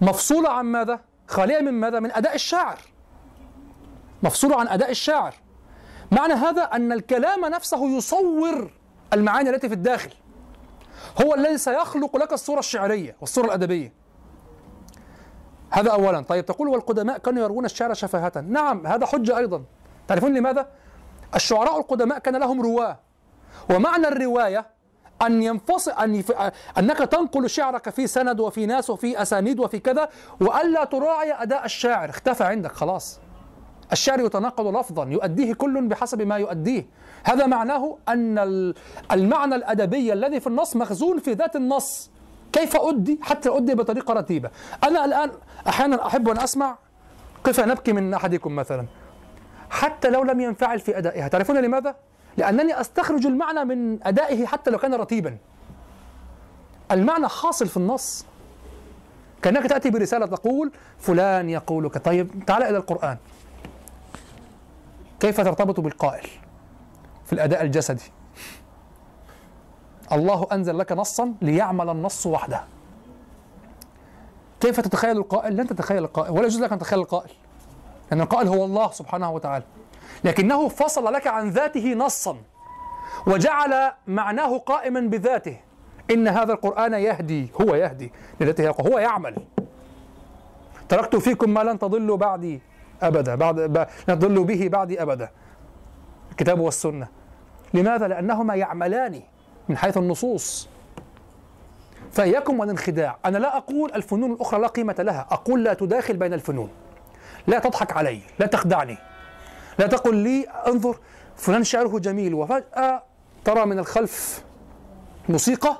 مفصولة عن ماذا؟ خالية من ماذا؟ من أداء الشاعر. مفصولة عن أداء الشاعر. معنى هذا أن الكلام نفسه يصور المعاني التي في الداخل. هو الذي سيخلق لك الصورة الشعرية والصورة الأدبية. هذا أولا. طيب تقول والقدماء كانوا يروون الشعر شفاهة. نعم هذا حجة أيضا. تعرفون لماذا؟ الشعراء القدماء كان لهم رواة. ومعنى الرواية أن ينفصل أن يف... أنك تنقل شعرك في سند وفي ناس وفي أسانيد وفي كذا وألا تراعي أداء الشاعر. اختفى عندك خلاص. الشعر يتناقض لفظا يؤديه كل بحسب ما يؤديه. هذا معناه أن ال- المعنى الأدبي الذي في النص مخزون في ذات النص. كيف أدي؟ حتى أدي بطريقة رتيبة. أنا الآن أحيانا أحب أن أسمع قفا نبكي من أحدكم مثلا؟ حتى لو لم ينفعل في أدائها. تعرفون لماذا؟ لأنني أستخرج المعنى من أدائه حتى لو كان رتيبا. المعنى حاصل في النص. كأنك تأتي برسالة تقول فلان يقول ك- طيب تعال إلى القرآن. كيف ترتبط بالقائل في الأداء الجسدي؟ الله أنزل لك نصا ليعمل النص وحده. كيف تتخيل القائل؟ لن تتخيل القائل ولا يجوز لك أن تتخيل القائل لأن القائل هو الله سبحانه وتعالى. لكنه فصل لك عن ذاته نصا وجعل معناه قائما بذاته. إن هذا القرآن يهدي هو يهدي يقول هو يعمل. تركت فيكم ما لن تضلوا بعدي. أبدا بعد تضلوا به بعدي أبدا. الكتاب والسنة. لماذا؟ لأنهما يعملان من حيث النصوص. فإياكم والانخداع. أنا لا أقول الفنون الأخرى لا قيمة لها. أقول لا تداخل بين الفنون. لا تضحك علي. لا تخدعني. لا تقل لي انظر فلان شعره جميل. وفجأة ترى من الخلف موسيقى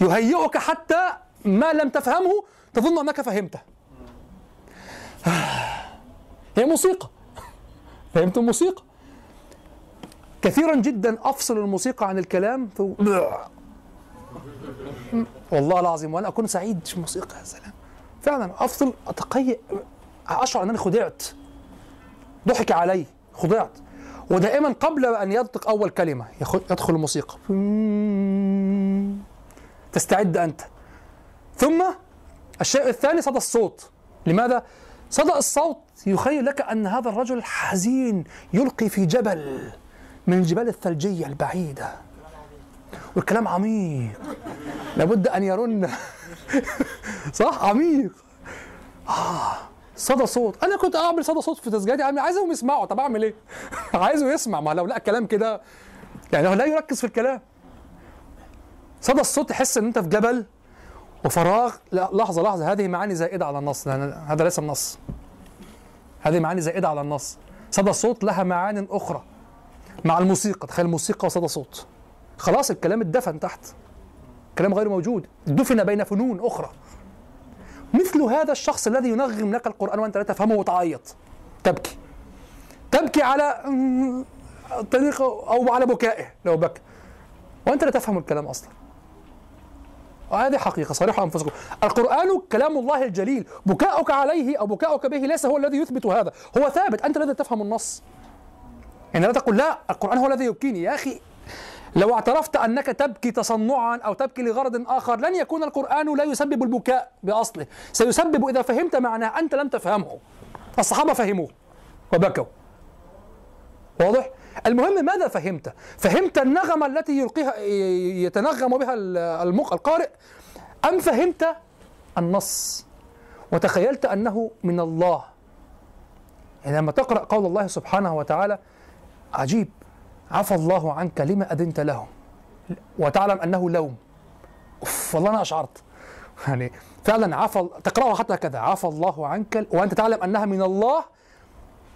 يهيئك حتى ما لم تفهمه تظن أنك فهمته. هي موسيقى. فهمت الموسيقى؟ كثيرا جدا أفصل الموسيقى عن الكلام ف... والله العظيم وأنا أكون سعيد. في الموسيقى يا سلام؟ فعلا أفصل أتقيأ أشعر أنني خدعت. ضحك علي خضعت ودائما قبل أن ينطق أول كلمة يدخل الموسيقى. تستعد أنت. ثم الشيء الثاني صدى الصوت. لماذا؟ صدى الصوت يخيل لك أن هذا الرجل حزين يلقي في جبل من الجبال الثلجية البعيدة. والكلام عميق. لابد أن يرن. صح؟ عميق. صدى صوت. أنا كنت أعمل صدى صوت في تسجيلاتي. عايزهم يسمعوا. طب أعمل إيه؟ عايزه يسمع. ما لو لقى كلام كده يعني هو لا يركز في الكلام. صدى الصوت تحس إن أنت في جبل. وفراغ لا لحظة لحظة هذه معاني زائدة على النص لأن هذا ليس النص. هذه معاني زائدة على النص. صدى الصوت لها معان أخرى مع الموسيقى. تخيل موسيقى وصدى صوت خلاص الكلام اتدفن تحت. كلام غير موجود. دفن بين فنون أخرى. مثل هذا الشخص الذي ينغم لك القرآن وأنت لا تفهمه وتعيط. تبكي. تبكي على طريقه أو على بكائه لو بكى. وأنت لا تفهم الكلام أصلا. وهذه حقيقة صريحة أنفسكم. القرآن كلام الله الجليل. بكاؤك عليه أو بكاؤك به ليس هو الذي يثبت هذا. هو ثابت. أنت الذي تفهم النص. يعني لا تقول لا القرآن هو الذي يبكيني. يا أخي لو اعترفت أنك تبكي تصنعا أو تبكي لغرض آخر لن يكون القرآن لا يسبب البكاء بأصله. سيسبب إذا فهمت معناه أنت لم تفهمه. الصحابة فهموه وبكوا. واضح؟ المهم ماذا فهمت؟ فهمت النغمة التي يلقيها يتنغم بها القارئ. أم فهمت النص؟ وتخيلت أنه من الله. يعني لما تقرأ قول الله سبحانه وتعالى عجيب عفى الله عنك لما أذنت لهم؟ وتعلم أنه لوم. أوف والله أنا أشعرت. يعني فعلا عفى تقرأها حتى كذا. عفى الله عنك وأنت تعلم أنها من الله.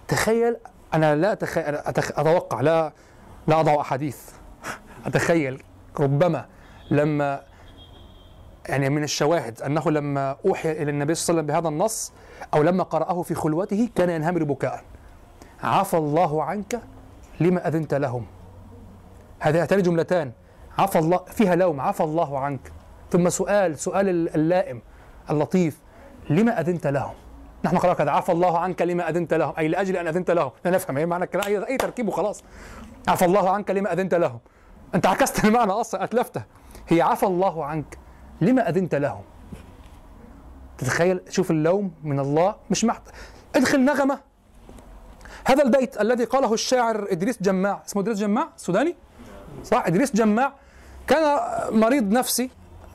تخيل أنا لا أتخيل أتخ... أتوقع لا لا أضع أحاديث. أتخيل ربما لما يعني من الشواهد أنه لما أوحي إلى النبي صلى الله عليه وسلم بهذا النص أو لما قرأه في خلوته كان ينهمر بكاء. عفى الله عنك لما أذنت لهم. هاتان جملتان. عفى الله فيها لوم. عفى الله عنك. ثم سؤال سؤال اللائم اللطيف لما أذنت لهم؟ نحن قرأنا كذا. عفى الله عنك لما أذنت لهم. أي لأجل أن أذنت لهم. لا نفهم إيه معنى الكلام. أي, أي تركيب وخلاص. عفى الله عنك لما أذنت لهم. أنت عكست المعنى أصلا أتلفته. هي عفى الله عنك لما أذنت لهم. تتخيل؟ شوف اللوم من الله. مش محت ادخل نغمة. هذا البيت الذي قاله الشاعر إدريس جماع. اسمه إدريس جماع؟ سوداني؟ صح؟ إدريس جماع. كان مريض نفسي.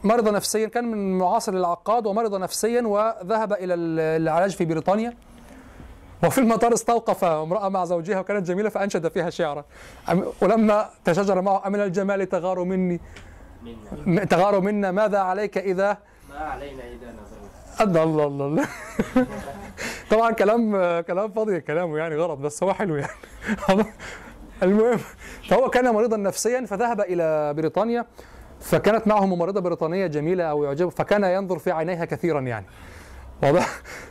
مرض نفسيا كان من معاصر العقاد ومرض نفسيا وذهب إلى العلاج في بريطانيا. وفي المطار استوقف امرأة مع زوجها وكانت جميلة فأنشد فيها شعرا. ولما تشاجر معه امن الجمال تغار مني. منا. تغار منا ماذا عليك إذا؟ ما علينا إذا نظرنا. الله الله الله الله. طبعا كلام كلام فاضي كلامه يعني غلط بس هو حلو يعني. المهم فهو كان مريضا نفسيا فذهب إلى بريطانيا. فكانت معه ممرضة بريطانية جميلة أو يعجبه فكان ينظر في عينيها كثيرا يعني. واضح؟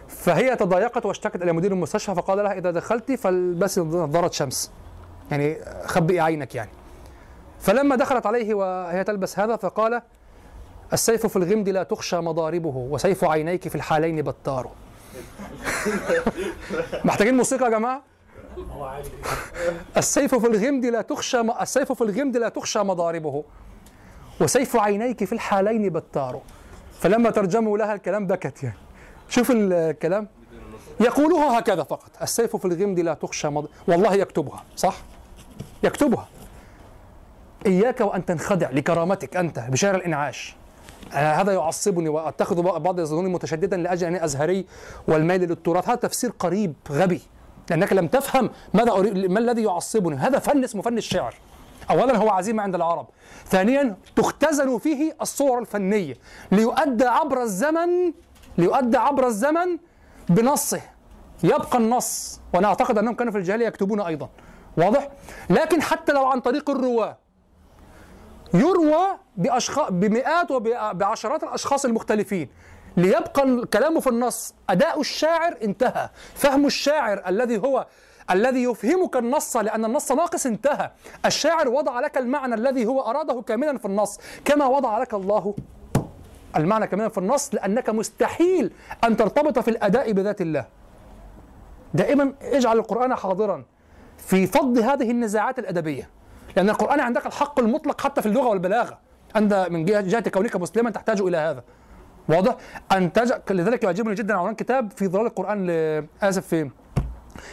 فهي تضايقت واشتكت إلى مدير المستشفى فقال لها إذا دخلت فالبسي نظارة شمس. يعني خبئي عينك يعني. فلما دخلت عليه وهي تلبس هذا فقال السيف في الغمد لا تخشى مضاربه وسيف عينيك في الحالين بتار محتاجين موسيقى يا عادي السيف في الغمد لا تخشى السيف في الغمد لا تخشى مضاربه. وسيف عينيك في الحالين بتار فلما ترجموا لها الكلام بكت يعني. شوف الكلام. يقولها هكذا فقط. السيف في الغمد لا تخشى مض... والله يكتبها صح؟ يكتبها. إياك وأن تنخدع لكرامتك أنت بشارع الإنعاش. أنا هذا يعصبني وأتخذ بعض يظنني متشددا لأجل أني أزهري والميل للتراث. هذا تفسير قريب غبي. لأنك لم تفهم ماذا أريد ما الذي يعصبني. هذا فن اسمه فن الشعر. اولا هو عزيمة عند العرب. ثانيا تختزن فيه الصور الفنية. ليؤدى عبر الزمن ليؤدى عبر الزمن بنصه. يبقى النص. وأنا أعتقد أنهم كانوا في الجاهلية يكتبون أيضا. واضح؟ لكن حتى لو عن طريق الرواة. يروى بأشخاص بمئات وبعشرات الأشخاص المختلفين. ليبقى كلامه في النص. أداء الشاعر انتهى. فهم الشاعر الذي هو الذي يفهمك النص لأن النص ناقص انتهى. الشاعر وضع لك المعنى الذي هو أراده كاملا في النص كما وضع لك الله المعنى كاملا في النص لأنك مستحيل أن ترتبط في الأداء بذات الله. دائما اجعل القرآن حاضرا في فض هذه النزاعات الأدبية. لأن القرآن عندك الحق المطلق حتى في اللغة والبلاغة. أنت من جهة كونك مسلما تحتاج إلى هذا. واضح؟ أن تج... لذلك يعجبني جدا عنوان كتاب في ظلال القرآن. آسف في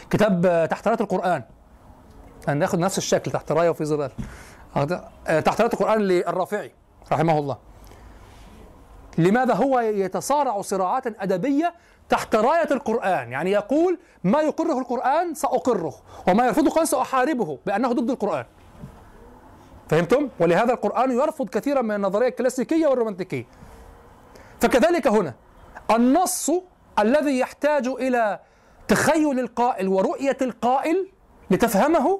كتاب تحت رايه القرآن. أن ناخذ نفس الشكل تحت رايه وفي ظلال تحت رايه القرآن للرافعي رحمه الله. لماذا هو يتصارع صراعات أدبية تحت راية القرآن؟ يعني يقول ما يقره القرآن سأقره وما يرفضه القرآن سأحاربه بأنه ضد القرآن. فهمتم؟ ولهذا القرآن يرفض كثيرا من النظرية الكلاسيكية والرومانتيكية. فكذلك هنا النص الذي يحتاج إلى تخيل القائل ورؤية القائل لتفهمه؟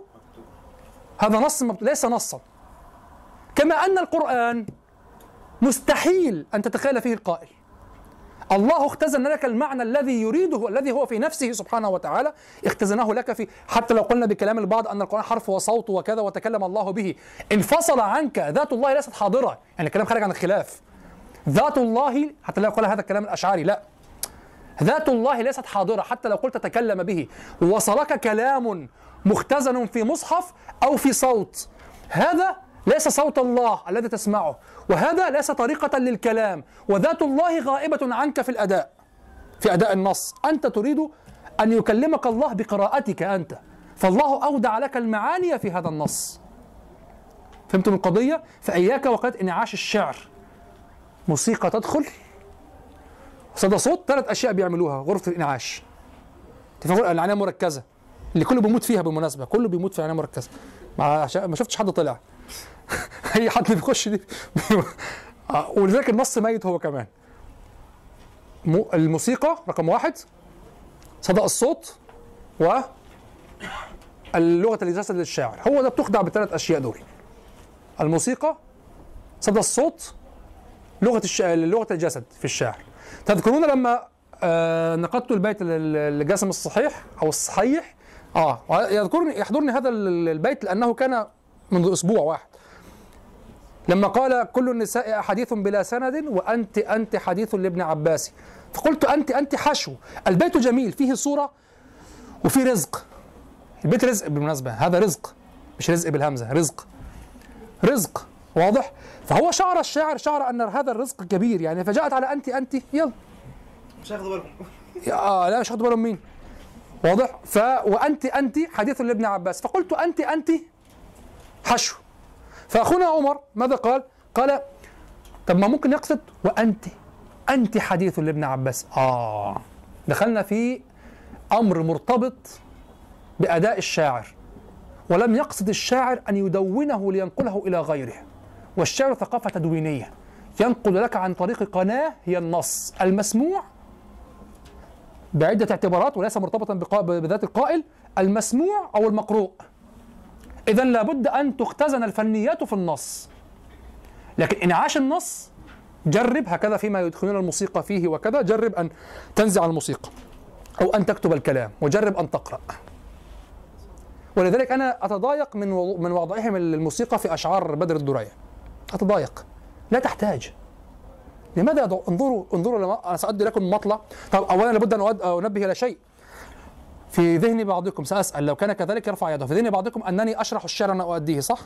هذا نص ليس نصا. كما أن القرآن مستحيل أن تتخيل فيه القائل. الله اختزن لك المعنى الذي يريده الذي هو في نفسه سبحانه وتعالى اختزنه لك في حتى لو قلنا بكلام البعض أن القرآن حرف وصوت وكذا وتكلم الله به. انفصل عنك ذات الله ليست حاضرة. يعني الكلام خارج عن الخلاف. ذات الله حتى لا يقال هذا الكلام الأشعري لا. ذات الله ليست حاضرة حتى لو قلت تكلم به. وصلك كلام مختزن في مصحف أو في صوت. هذا ليس صوت الله الذي تسمعه. وهذا ليس طريقة للكلام. وذات الله غائبة عنك في الأداء. في أداء النص. أنت تريد أن يكلمك الله بقراءتك أنت. فالله أودع لك المعاني في هذا النص. فهمتم القضية؟ فإياك وقد انعاش الشعر. موسيقى تدخل. صدى صوت ثلاث أشياء بيعملوها غرفة الإنعاش. تفهم العناية مركزة. اللي كله بيموت فيها بالمناسبة كله بيموت في العنايه مركزة. ما ما شفتش حد طلع. أي حد اللي بيخش دي آه، ولذلك النص ميت هو كمان. مو- الموسيقى رقم واحد صدى الصوت و اللغة الجسد للشاعر. هو ده بتخدع بالثلاث أشياء دول. الموسيقى صدى الصوت لغة الش... لغة الجسد في الشعر تذكرون لما آه نقدت البيت ال- الجسم الصحيح أو الصحيح؟ آه يذكرني يحضرني هذا ال- البيت لأنه كان منذ أسبوع واحد. لما قال كل النساء حديث بلا سند وأنت أنت حديث لابن عباس. فقلت أنت أنت حشو. البيت جميل فيه صورة وفيه رزق. البيت رزق بالمناسبة هذا رزق مش رزق بالهمزة رزق. رزق واضح؟ فهو شعر الشاعر شعر أن هذا الرزق كبير يعني فجاءت على أنت أنت يلا. مش هياخدوا بالهم. آه لا مش هاخد بالهم مين. واضح؟ ف وانت انت حديث لابن عباس. فقلت انت انت حشو. فأخونا عمر ماذا قال؟ قال طب ما ممكن يقصد وانت انت حديث لابن عباس. آه. دخلنا في أمر مرتبط بأداء الشاعر ولم يقصد الشاعر أن يدونه لينقله إلى غيره. والشعر ثقافة تدوينية. ينقل لك عن طريق قناة هي النص. المسموع بعدة اعتبارات وليس مرتبطا بذات القائل. المسموع أو المقروء. إذا لابد أن تختزن الفنيات في النص. لكن إنعاش النص جرب هكذا فيما يدخلون الموسيقى فيه وكذا. جرب أن تنزع الموسيقى أو أن تكتب الكلام وجرب أن تقرأ. ولذلك أنا أتضايق من من وضعهم الموسيقى في أشعار بدر الدرية. أتضايق. لا تحتاج. لماذا انظروا انظروا لما أنا سأدي لكم مطلع طب اولا لابد أن أنبه إلى شيء. في ذهن بعضكم سأسأل لو كان كذلك يرفع يده. في ذهن بعضكم أنني أشرح الشعر وأنا أؤديه صح؟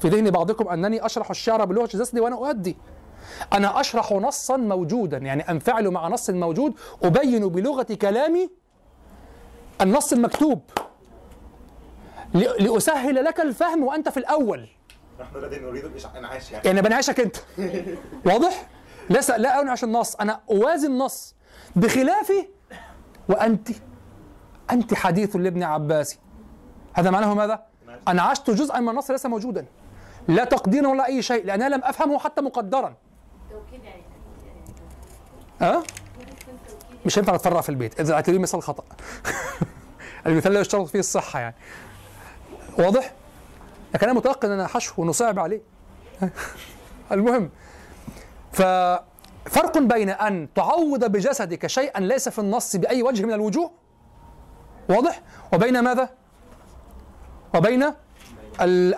في ذهن بعضكم أنني أشرح الشعر بلغة جسدي وأنا أؤدي. أنا أشرح نصا موجودا يعني أنفعل مع نص موجود أبين بلغة كلامي النص المكتوب. لأسهل لك الفهم وأنت في الأول. نحن الذين نريد الانعاش يعني. يعني بنعيشك أنت. واضح؟ ليس لا انعش النص أنا اوازي النص بخلاف وأنت. أنت حديث لابن عباس هذا معناه ماذا؟ انعشت جزءا من النص ليس موجودا. لا تقديرا ولا أي شيء لانني لم أفهمه حتى مقدرا. توكيد يعني. ها؟ مش هينفع نتفرع في البيت. إذا اعتبريه مثال خطأ. المثال لا يشترط فيه الصحة يعني. واضح؟ لكن أنا متيقن إن حشو وانه صعب عليه. المهم ففرق بين أن تعوض بجسدك شيئا ليس في النص بأي وجه من الوجوه؟ واضح؟ وبين ماذا؟ وبين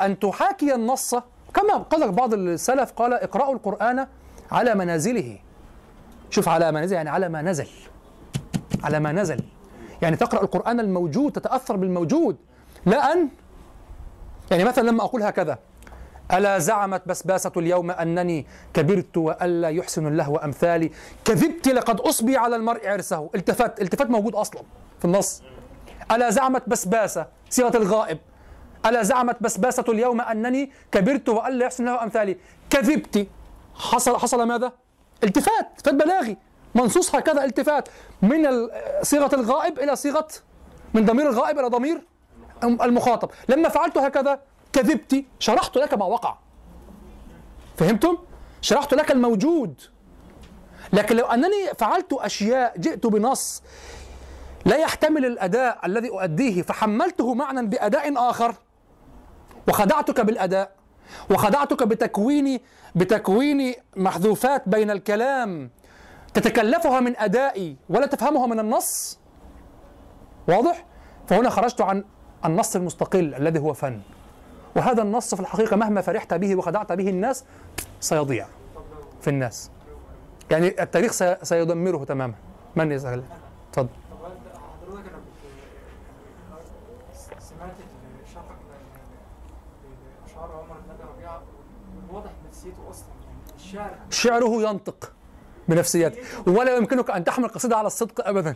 أن تحاكي النص كما قال بعض السلف قال اقرأوا القرآن على منازله. شوف على ما نزل يعني على ما نزل. على ما نزل. يعني تقرأ القرآن الموجود تتأثر بالموجود لا أن يعني مثلا لما أقول هكذا ألا زعمت بسباسة اليوم أنني كبرت وألا يحسن اللهو أمثالي؟ كذبت لقد أصبي على المرء عرسه. التفت التفات موجود أصلا في النص. ألا زعمت بسباسة صيغة الغائب؟ ألا زعمت بسباسة اليوم أنني كبرت وألا يحسن له أمثالي؟ كذبت. حصل حصل ماذا؟ التفات التفات بلاغي. منصوص هكذا التفات من صيغة الغائب إلى صيغة من ضمير الغائب إلى ضمير المخاطب. لما فعلت هكذا كذبت شرحت لك ما وقع. فهمتم؟ شرحت لك الموجود. لكن لو أنني فعلت أشياء جئت بنص لا يحتمل الأداء الذي أؤديه فحملته معنى بأداء آخر. وخدعتك بالأداء. وخدعتك بتكوين بتكوين محذوفات بين الكلام. تتكلفها من أدائي ولا تفهمها من النص. واضح؟ فهنا خرجت عن النص المستقل الذي هو فن. وهذا النص في الحقيقة مهما فرحت به وخدعت به الناس سيضيع في الناس. يعني التاريخ سي- سيدمره تماما. من يسأل؟ أصلا. يعني شعره ينطق بنفسيته ولا يمكنك أن تحمل قصيدة على الصدق أبدا.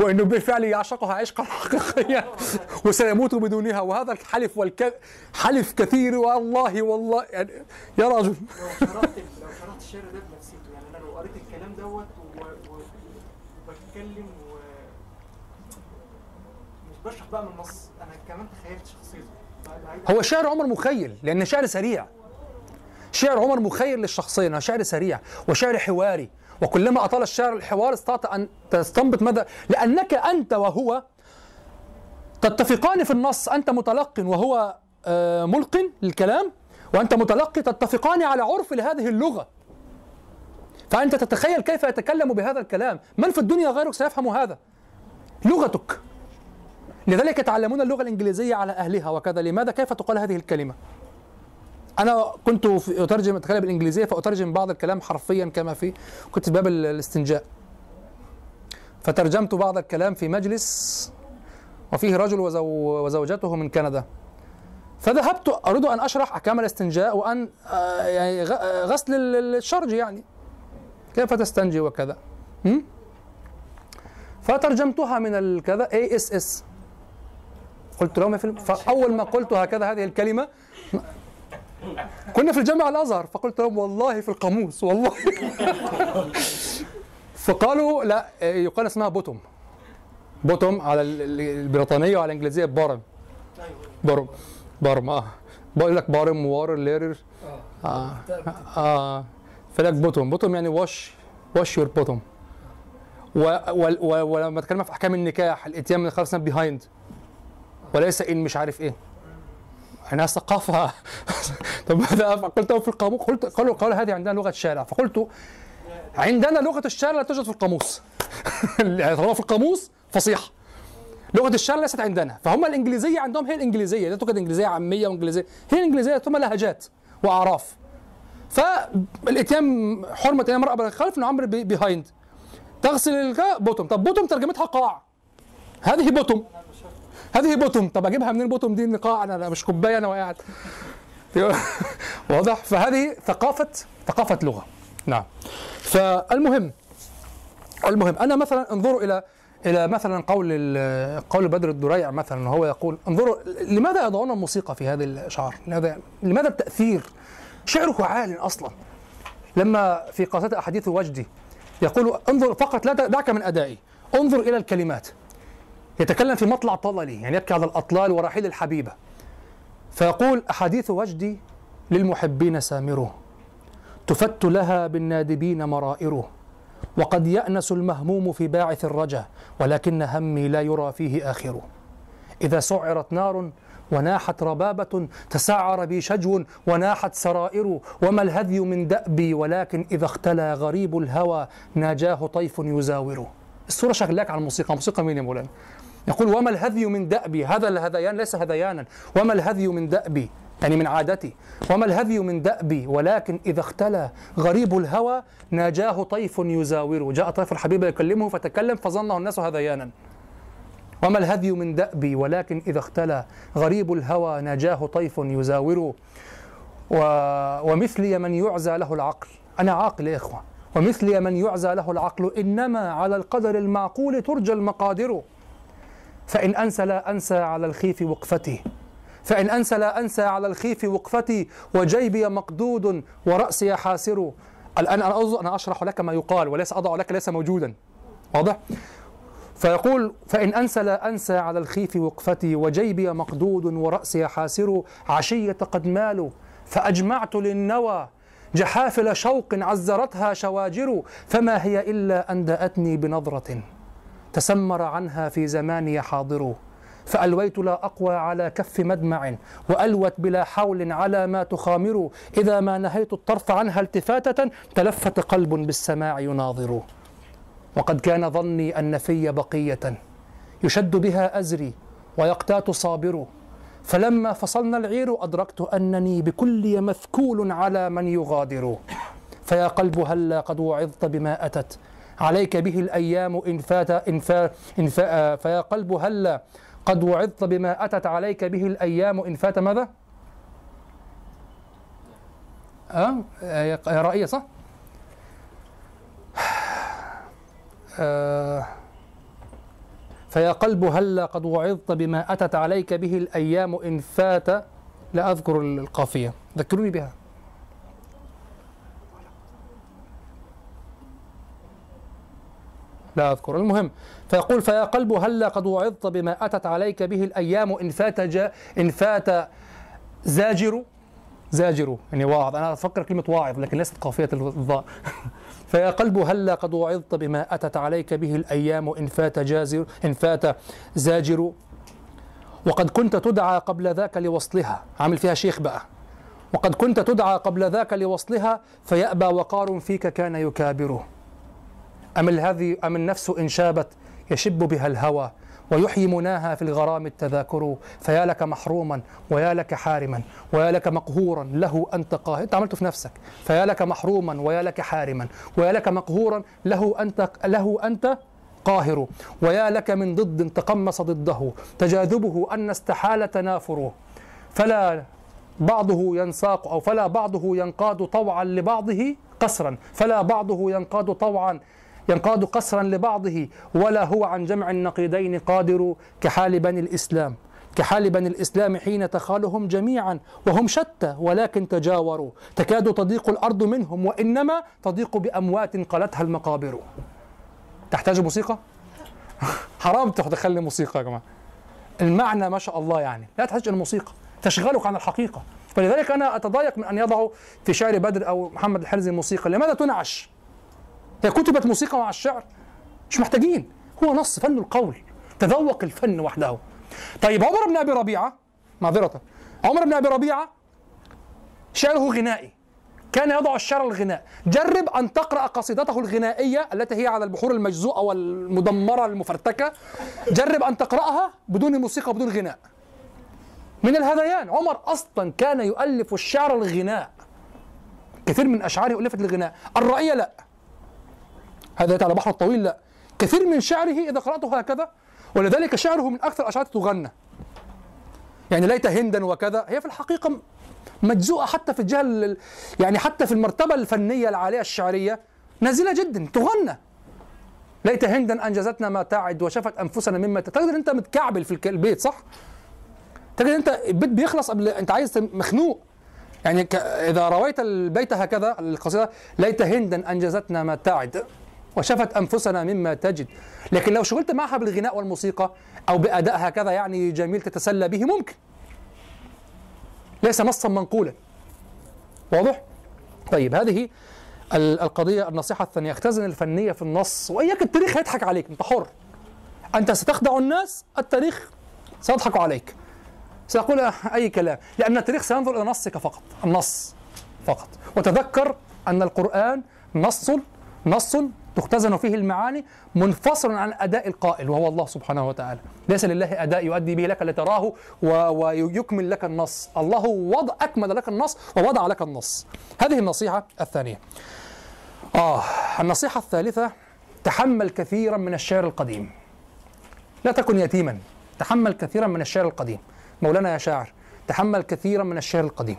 وأنه بالفعل يعشقها عشقا حقيقيا وسيموت بدونها. وهذا الحلف والكذب حلف كثير. والله والله يعني يا رجل. لو شرحت لو شرحت الشعر ده بنفسيته. يعني أنا لو قريت الكلام دوت وبتكلم و مش بشرح بقى من النص. أنا كمان تخيلت شخصيته. هو شعر عمر مخيل لأن شعر سريع. شعر عمر مخيل للشخصية أنه شعر سريع. وشعر حواري. وكلما أطال الشعر الحوار استطعت أن تستنبط ماذا؟ لأنك أنت وهو تتفقان في النص. أنت متلق وهو آه، ملقن للكلام وأنت متلقي تتفقان على عرف لهذه اللغة. فأنت تتخيل كيف يتكلم بهذا الكلام. من في الدنيا غيرك سيفهم هذا؟ لغتك. لذلك يتعلمون اللغة الإنجليزية على أهلها وكذا. لماذا؟ كيف تقال هذه الكلمة؟ أنا كنت في- أترجم أتكلم بالإنجليزية فأترجم بعض الكلام حرفيا كما في كنت في باب ال- الاستنجاء. فترجمت بعض الكلام في مجلس وفيه رجل وزو وزوجته من كندا. فذهبت أريد أن أشرح أحكام الاستنجاء وأن آه، يعني آه، غسل ال- الشرج يعني. كيف تستنجي وكذا? فترجمتها من الكذا اي اس اس قلت لهم فأول ما قلت هكذا هذه الكلمة كنا في الجامعة الأزهر فقلت لهم والله في القاموس والله. فقالوا لا يقال اسمها بوتوم. بوتوم على ال- ال- البريطانية وعلى الإنجليزية بارم. بارم. بارم آه. بقول لك بارم وار ليرر. آه. آه. فلك بوتوم. بوتوم يعني واش واش يور بوتوم ولما اتكلم في أحكام النكاح الإتيان من الخلف بيهايند وليس ان مش عارف إيه. إحنا ثقافه طب ماذا؟ افعل؟ قلت في القاموس قلت قالوا قالوا هذه عندنا لغة شارع. فقلت عندنا لغة الشارع لا توجد في القاموس. طالما في القاموس فصيحة. لغة الشارع ليست عندنا. فهم الإنجليزية عندهم هي الإنجليزية. لا توجد إنجليزية عامية وانجليزيه هي الإنجليزية ثم لهجات وأعراف. فالاتيان حرمة أيام امراه بالخلف نعمر بيهايند تغسل الك- بوتوم طب بوتوم ترجمتها قاع. هذه بوتوم هذه بوتوم. طب أجيبها منين بوتوم؟ دي إن قاع أنا مش كوباية أنا وقاعد. واضح. فهذه ثقافة ثقافة لغة. نعم. فالمهم المهم أنا مثلا انظروا إلى إلى مثلا قول قول بدر الدريع مثلا وهو يقول انظروا لماذا يضعون الموسيقى في هذه الإشعار؟ لماذا لماذا التأثير؟ شعره عال أصلا. لما في قصيدة أحاديث وجدي يقول انظر فقط لا دعك من أدائي. انظر إلى الكلمات. يتكلم في مطلع طللي يعني يبكي على الأطلال ورحيل الحبيبة. فيقول أحاديث وجدي للمحبين سامره تفت لها بالنادبين مرائره وقد يأنس المهموم في باعث الرجا ولكن همي لا يرى فيه آخره إذا سعرت نار وناحت ربابة تسعر بي شجو وناحت سرائر. وما الهدي من دأبي ولكن إذا اختلى غريب الهوى ناجاه طيف يزاوره الصورة شغلاك على الموسيقى موسيقى مين يا مولانا؟ يقول وما الهذي من دأبي؟ هذا الهذيان ليس هذيانا. وما الهذي من دأبي؟ يعني من عادتي. وما الهذي من دأبي؟ ولكن إذا اختلى غريب الهوى ناجاه طيف يزاوره. جاء طيف الحبيب يكلمه فتكلم فظنه الناس هذيانا. وما الهدي من دأبي؟ ولكن إذا اختلى غريب الهوى ناجاه طيف يزاوره. و... ومثلي من يعزى له العقل. أنا عاقل يا إخوة. ومثلي من يعزى له العقل إنما على القدر المعقول ترجى المقادر. فإن أنسى لا أنسى على الخيف وقفتي فإن أنسى لا أنسى على الخيف وقفتي وجيبي مقدود ورأسي حاسر. الآن أنا أنا أشرح لك ما يقال وليس أضع لك ليس موجودا. واضح؟ فيقول فإن أنسى لا أنسى على الخيف وقفتي وجيبي مقدود ورأسي حاسر. عشية قد مالوا فأجمعت للنوى. جحافل شوق عزرتها شواجر. فما هي إلا أن دأتني بنظرة. تسمر عنها في زماني حاضر فألويت لا أقوى على كف مدمع وألوت بلا حول على ما تخامر إذا ما نهيت الطرف عنها التفاتة تلفت قلب بالسماع يناظر وقد كان ظني أن في بقية يشد بها أزري ويقتات صابر فلما فصلنا العير أدركت أنني بكل مثكول على من يغادر فيا قلب هلا قد وعظت بما أتت. عليك به الأيام إن فات إن فا إن فا فيا قلب هلا قد وعظت بما أتت عليك به الأيام إن فات ماذا؟ أه؟ آه، رأية صح؟ آه فيا قلب هلا قد وعظت بما أتت عليك به الأيام إن فات لا أذكر القافية ذكروني بها لا أذكر. المهم فيقول فيا قلب هلا قد وعظت بما أتت عليك به الأيام إن فات جا إن فات زاجر زاجر يعني واعظ. أنا أفكر كلمة واعظ لكن ليست قافية الضاء. فيا قلب هلا قد وعظت بما أتت عليك به الأيام إن فات جازر إن فات زاجر. وقد كنت تدعى قبل ذاك لوصلها. عامل فيها شيخ بقى. وقد كنت تدعى قبل ذاك لوصلها فيأبى وقار فيك كان يكابره. أم هذه أم النفس إن شابت يشب بها الهوى ويحيي مناها في الغرام التذاكر. فيا لك محروما ويا لك حارما ويا لك مقهورا له أنت قاهر أنت عملته في نفسك. فيا لك محروما ويا لك حارما ويا لك مقهورا له أنت له أنت قاهر ويا لك من ضد تقمص ضده تجاذبه أن استحال تنافره. فلا بعضه ينساق أو فلا بعضه ينقاد طوعا لبعضه قسرا فلا بعضه ينقاد طوعا ينقاد قسرا لبعضه ولا هو عن جمع النقيضين قادر كحال بني الإسلام. كحال بني الإسلام حين تخالهم جميعا وهم شتى ولكن تجاوروا. تكاد تضيق الأرض منهم وإنما تضيق بأموات قلتها المقابر. تحتاج موسيقى؟ حرام تدخل موسيقى يا جماعة. المعنى ما شاء الله يعني. لا تحتاج الموسيقى تشغلك عن الحقيقة. فلذلك أنا أتضايق من أن يضعوا في شعر بدر أو محمد الحرزي الموسيقى لماذا تنعش؟ هي كتبت موسيقى مع الشعر. مش محتاجين. هو نص فن القول. تذوق الفن وحده. طيب عمر بن أبي ربيعة معذرة. عمر بن أبي ربيعة شعره غنائي. كان يضع الشعر الغناء. جرب أن تقرأ قصيدته الغنائية التي هي على البحور المجزوءة والمدمرة المفرتكه جرب أن تقرأها بدون موسيقى وبدون غناء. من الهذيان عمر أصلا كان يؤلف الشعر الغناء. كثير من أشعاره ألفت للغناء. الرأية لا. هذا على بحر الطويل؟ لا. كثير من شعره إذا قرأته هكذا ولذلك شعره من أكثر الأشعار تغنى. يعني ليت هندا وكذا. هي في الحقيقة مجزوءة حتى في الجهة يعني حتى في المرتبة الفنية العالية الشعرية نازلة جدا تغنى. ليت هندا أنجزتنا ما تعد وشفت أنفسنا مما تجد أنت متكعبل في البيت صح؟ تجد أنت البيت بيخلص قبل أنت عايز مخنوق. يعني ك... إذا رويت البيت هكذا القصيدة ليت هندا أنجزتنا ما تعد. وشفت أنفسنا مما تجد. لكن لو شغلت معها بالغناء والموسيقى أو بأداء هكذا يعني جميل تتسلى به ممكن. ليس نصا منقولا. واضح؟ طيب هذه القضية النصيحة الثانية. اختزن الفنية في النص. وإياك التاريخ هيضحك عليك أنت حر. أنت ستخدع الناس التاريخ سيضحك عليك. سيقول أي كلام. لأن التاريخ سينظر إلى نصك فقط. النص فقط. وتذكر أن القرآن نص نص تختزن فيه المعاني منفصل عن أداء القائل وهو الله سبحانه وتعالى. ليس لله أداء يؤدي به لك لتراه ويكمل لك النص. الله وضع أكمل لك النص ووضع لك النص. هذه النصيحة الثانية. آه النصيحة الثالثة تحمل كثيرا من الشعر القديم. لا تكن يتيما. تحمل كثيرا من الشعر القديم. مولانا يا شاعر تحمل كثيرا من الشعر القديم.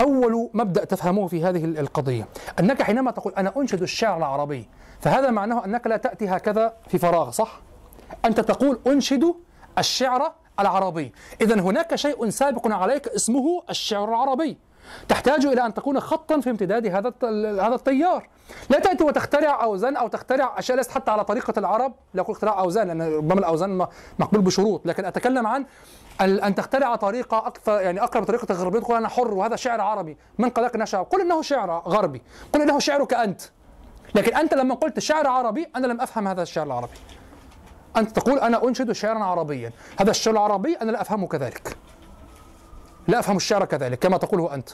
أول مبدأ تفهمه في هذه القضية أنك حينما تقول أنا أنشد الشعر العربي فهذا معناه أنك لا تأتي هكذا في فراغ صح؟ أنت تقول أنشد الشعر العربي. إذا هناك شيء سابق عليك اسمه الشعر العربي. تحتاج إلى أن تكون خطا في امتداد هذا هذا التيار. لا تأتي وتخترع أوزان أو تخترع أشياء ليست حتى على طريقة العرب. لا أقول اختراع أوزان لأن ربما الأوزان مقبول بشروط. لكن أتكلم عن أن تخترع طريقة أكثر يعني أقرب طريقة الغربية. تقول أنا حر وهذا شعر عربي. من قال لك انه شعر؟ قل إنه شعر غربي. قل إنه شعرك أنت. لكن أنت لما قلت شعر عربي أنا لم أفهم هذا الشعر العربي. أنت تقول أنا أنشد شعرا عربيا. هذا الشعر العربي أنا لا أفهمه كذلك. لا أفهم الشعر كذلك كما تقوله أنت.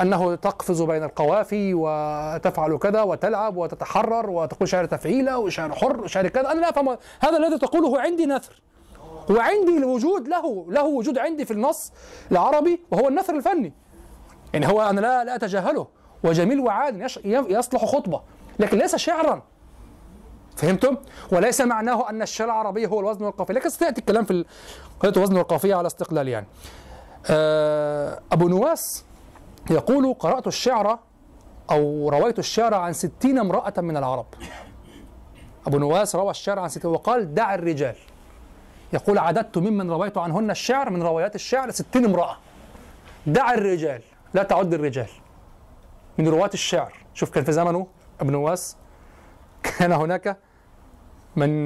أنه تقفز بين القوافي وتفعل كذا وتلعب وتتحرر وتقول شعر تفعيله وشعر حر وشعر كذا. أنا لا أفهم. هذا الذي تقوله عندي نثر. وعندي الوجود له له وجود عندي في النص العربي وهو النثر الفني. يعني هو أنا لا لا أتجاهله. وجميل وعال يش- يصلح خطبة. لكن ليس شعرا فهمتم؟ وليس معناه أن الشعر العربي هو الوزن والقافية، لكن سياتي الكلام في قضية الوزن والقافية على استقلال يعني. آه، أبو نواس يقول قرأت الشعر أو رويت الشعر عن ستين امرأة من العرب. أبو نواس روى الشعر عن ستين وقال دع الرجال. يقول عددت ممن رويت عنهن الشعر من روايات الشعر ستين امرأة. دع الرجال لا تعد الرجال. من رواة الشعر، شوف كان في زمنه ابن نواس كان هناك من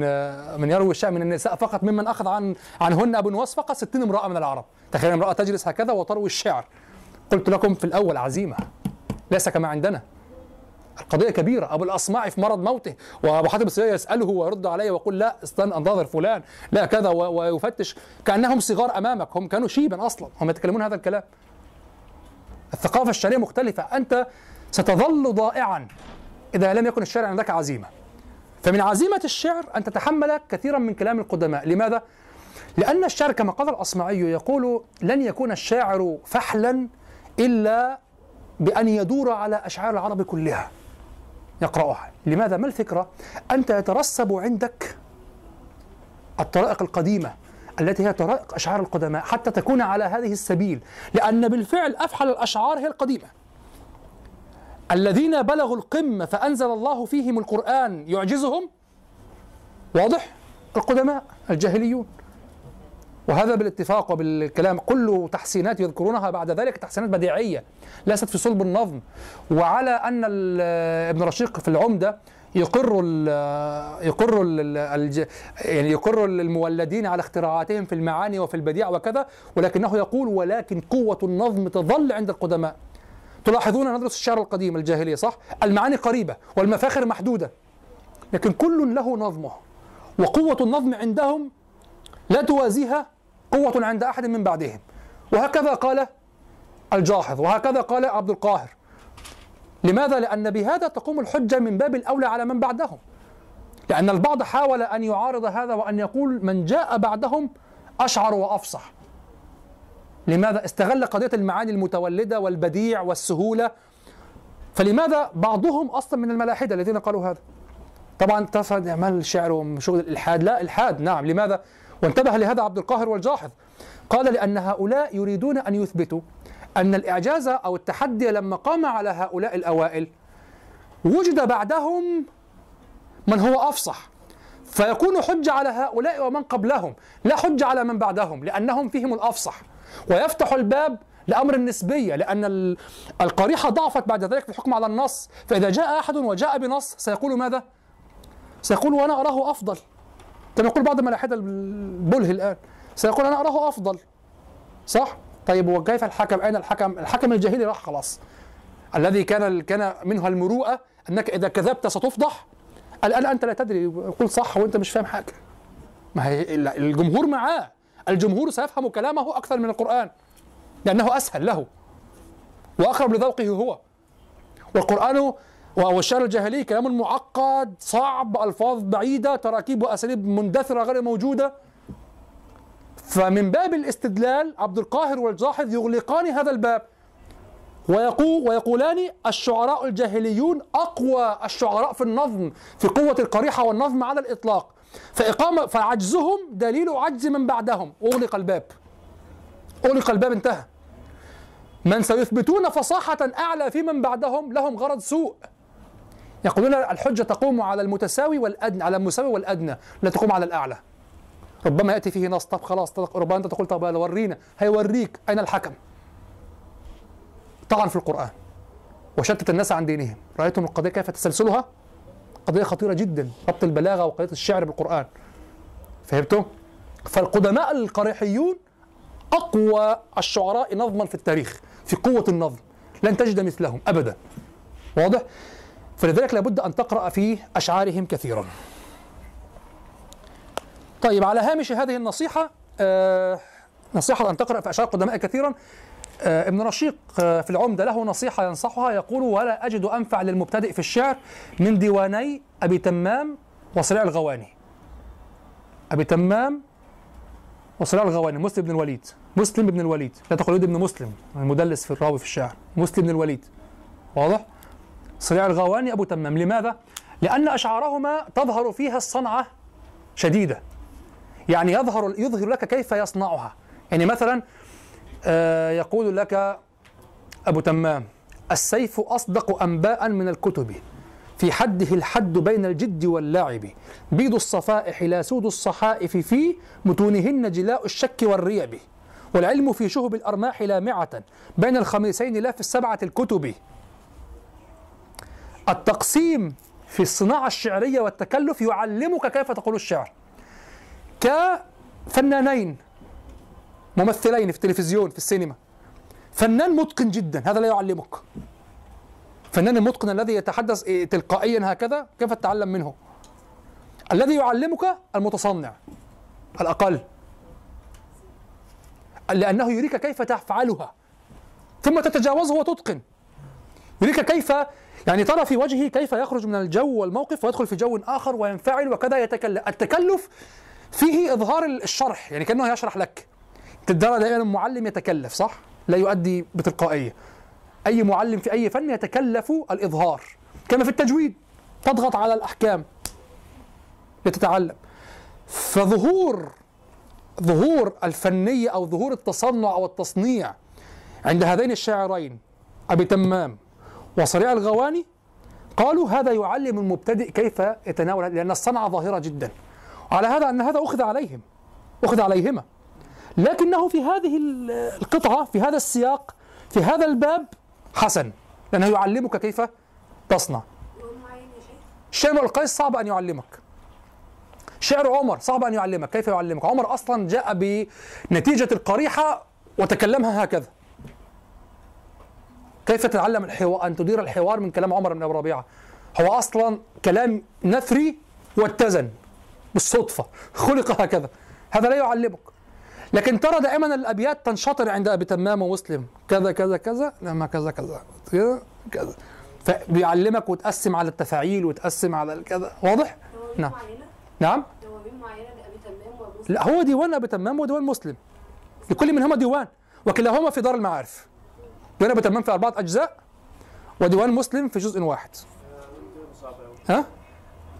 من يروي الشعر من النساء فقط ممن أخذ عن عنهن ابو نواس فقط 60 امرأة من العرب. تخيل امرأة تجلس هكذا وتروي الشعر. قلت لكم في الأول عزيمة ليس كما عندنا. القضية كبيرة. أبو الأصمعي في مرض موته وأبو حاتم السيئة يسأله ويرد عليه ويقول لا استنى أنتظر فلان لا كذا ويفتش. كأنهم صغار أمامك هم كانوا شيبا أصلا هم يتكلمون هذا الكلام. الثقافة الشعريه مختلفة. أنت ستظل ضائعا. إذا لم يكن الشعر عندك عزيمة فمن عزيمة الشعر أن تتحمل كثيرا من كلام القدماء لماذا؟ لأن الشعر كما قال الأصمعي يقول لن يكون الشاعر فحلا إلا بأن يدور على أشعار العرب كلها يقرأها لماذا؟ ما الفكرة؟ أنت يترسب عندك الطرائق القديمة التي هي طرائق أشعار القدماء حتى تكون على هذه السبيل لأن بالفعل أفحل الأشعار هي القديمة الذين بلغوا القمة فأنزل الله فيهم القرآن يعجزهم؟ واضح؟ القدماء الجاهليون. وهذا بالاتفاق وبالكلام. كله تحسينات يذكرونها بعد ذلك تحسينات بديعية ليست في صلب النظم. وعلى أن ابن رشيق في العمدة يقر يقر يعني يقر المولدين على اختراعاتهم في المعاني وفي البديع وكذا ولكنه يقول ولكن قوة النظم تظل عند القدماء. تلاحظون ندرس الشعر القديم الجاهلية صح؟ المعاني قريبة والمفاخر محدودة لكن كل له نظمه وقوة النظم عندهم لا توازيها قوة عند أحد من بعدهم وهكذا قال الجاحظ وهكذا قال عبد القاهر لماذا؟ لأن بهذا تقوم الحجة من باب الأولى على من بعدهم لأن البعض حاول أن يعارض هذا وأن يقول من جاء بعدهم أشعر وأفصح لماذا استغل قضية المعاني المتولدة والبديع والسهولة؟ فلماذا بعضهم أصلا من الملاحدة الذين قالوا هذا؟ طبعا تفرد أعمال الشعر وشغل الإلحاد. لا إلحاد. نعم. لماذا؟ وانتبه لهذا عبد القاهر والجاحظ. قال لأن هؤلاء يريدون أن يثبتوا أن الإعجاز أو التحدي لما قام على هؤلاء الأوائل وجد بعدهم من هو أفصح. فيكون حجة على هؤلاء ومن قبلهم لا حجة على من بعدهم لأنهم فيهم الأفصح. ويفتح الباب لأمر النسبيه لأن ال- القريحة ضعفت بعد ذلك في الحكم على النص. فإذا جاء أحد وجاء بنص سيقول ماذا؟ سيقول وأنا أراه أفضل. كما يقول بعض ملاحدة البله الآن. سيقول أنا أراه أفضل. صح؟ طيب وكيف الحكم؟ أين الحكم؟ الحكم الجاهلي راح خلاص. الذي كان كان منها المروءة أنك إذا كذبت ستفضح. الآن أنت لا تدري. يقول صح وأنت مش فاهم حاجة. ما هي الجمهور معاه. الجمهور سيفهم كلامه أكثر من القرآن لأنه أسهل له وأقرب لذوقه هو. والقرآن والشعر الجاهلي كلام معقد صعب ألفاظ بعيدة تراكيب وأساليب مندثرة غير موجودة. فمن باب الاستدلال عبد القاهر والجاحظ يغلقان هذا الباب ويقول ويقولان الشعراء الجاهليون أقوى الشعراء في النظم في قوة القريحة والنظم على الإطلاق. فاقامه فعجزهم دليل عجز من بعدهم. أغلق الباب. أغلق الباب انتهى. من سيثبتون فصاحة أعلى في من بعدهم لهم غرض سوء. يقولون الحجة تقوم على المتساوي والأدنى على المساوي والأدنى لا تقوم على الأعلى. ربما يأتي فيه نص طب خلاص ربما أنت تقول طب ورينا. هيوريك أين الحكم. طعن في القرآن. وشتت الناس عن دينهم. رأيتم القضية كيف تسلسلها؟ قضية خطيرة جدا ربط البلاغة وقضية الشعر بالقرآن. فهمتم؟ فالقدماء القريحيون أقوى الشعراء نظما في التاريخ في قوة النظم. لن تجد مثلهم أبدا. واضح؟ فلذلك لابد أن تقرأ في أشعارهم كثيرا. طيب على هامش هذه النصيحة آه نصيحة أن تقرأ في أشعار قدماء كثيرا. ابن رشيق آه في العمدة له نصيحة ينصحها يقول ولا أجد أنفع للمبتدئ في الشعر من ديواني أبي تمام وصريع الغواني. أبي تمام وصريع الغواني مسلم بن الوليد مسلم بن الوليد. لا تقل وليد بن مسلم المدلس في الراوي في الشعر مسلم بن الوليد. واضح؟ صريع الغواني أبو تمام. لماذا؟ لأن أشعارهما تظهر فيها الصنعة شديدة. يعني يظهر يظهر لك كيف يصنعها. يعني مثلا آه يقول لك أبو تمام السيف أصدق أنباء من الكتب في حده الحد بين الجد واللعب بيض الصفائح لا سود الصحائف في متونهن جلاء الشك والريب والعلم في شهب الأرماح لامعة بين الخميسين لا في السبعة الكتب. التقسيم في الصناعة الشعرية والتكلف يعلمك كيف تقول الشعر. كفنانين ممثلين في التلفزيون في السينما. فنان متقن جدا هذا لا يعلمك. فنان المتقن الذي يتحدث تلقائيا هكذا كيف تتعلم منه؟ الذي يعلمك المتصنع الأقل. لأنه يريك كيف تفعلها. ثم تتجاوزه وتتقن. يريك كيف يعني ترى في وجهه كيف يخرج من الجو والموقف ويدخل في جو آخر وينفعل وكذا يتكلم التكلف فيه إظهار الشرح يعني كأنه يشرح لك. ترى دائما المعلم يتكلف صح؟ لا يؤدي بتلقائية. أي معلم في أي فن يتكلف الإظهار. كما في التجويد. تضغط على الأحكام. لتتعلم فظهور ظهور الفنية أو ظهور التصنع أو التصنيع عند هذين الشاعرين أبي تمام وصريع الغواني قالوا هذا يعلم المبتدئ كيف يتناول لأن الصنعة ظاهرة جدا. على هذا أن هذا أخذ عليهم. أخذ عليهما. لكنه في هذه القطعة في هذا السياق في هذا الباب حسن لأنه يعلمك كيف تصنع. شعر القيس صعب أن يعلمك. شعر عمر صعب أن يعلمك. كيف يعلمك؟ عمر أصلا جاء بنتيجة القريحة وتكلمها هكذا. كيف تتعلم الحوار؟ أن تدير الحوار من كلام عمر بن أبي ربيعة. هو أصلا كلام نثري واتزن بالصدفة. خلق هكذا. هذا لا يعلمك. لكن ترى دائما الأبيات تنشطر عند أبي تمام ومسلم. كذا كذا كذا لما كذا كذا كذا كذا. فبيعلمك وتقسم على التفاعيل وتقسم على الكذا واضح؟ نعم. نعم. دواوين معينة لأبي تمام وأبو لا هو ديوان أبي تمام وديوان مسلم. لكل منهما ديوان. وكلاهما في دار المعارف. ديوان أبي تمام في أربعة أجزاء وديوان مسلم في جزء واحد. ها؟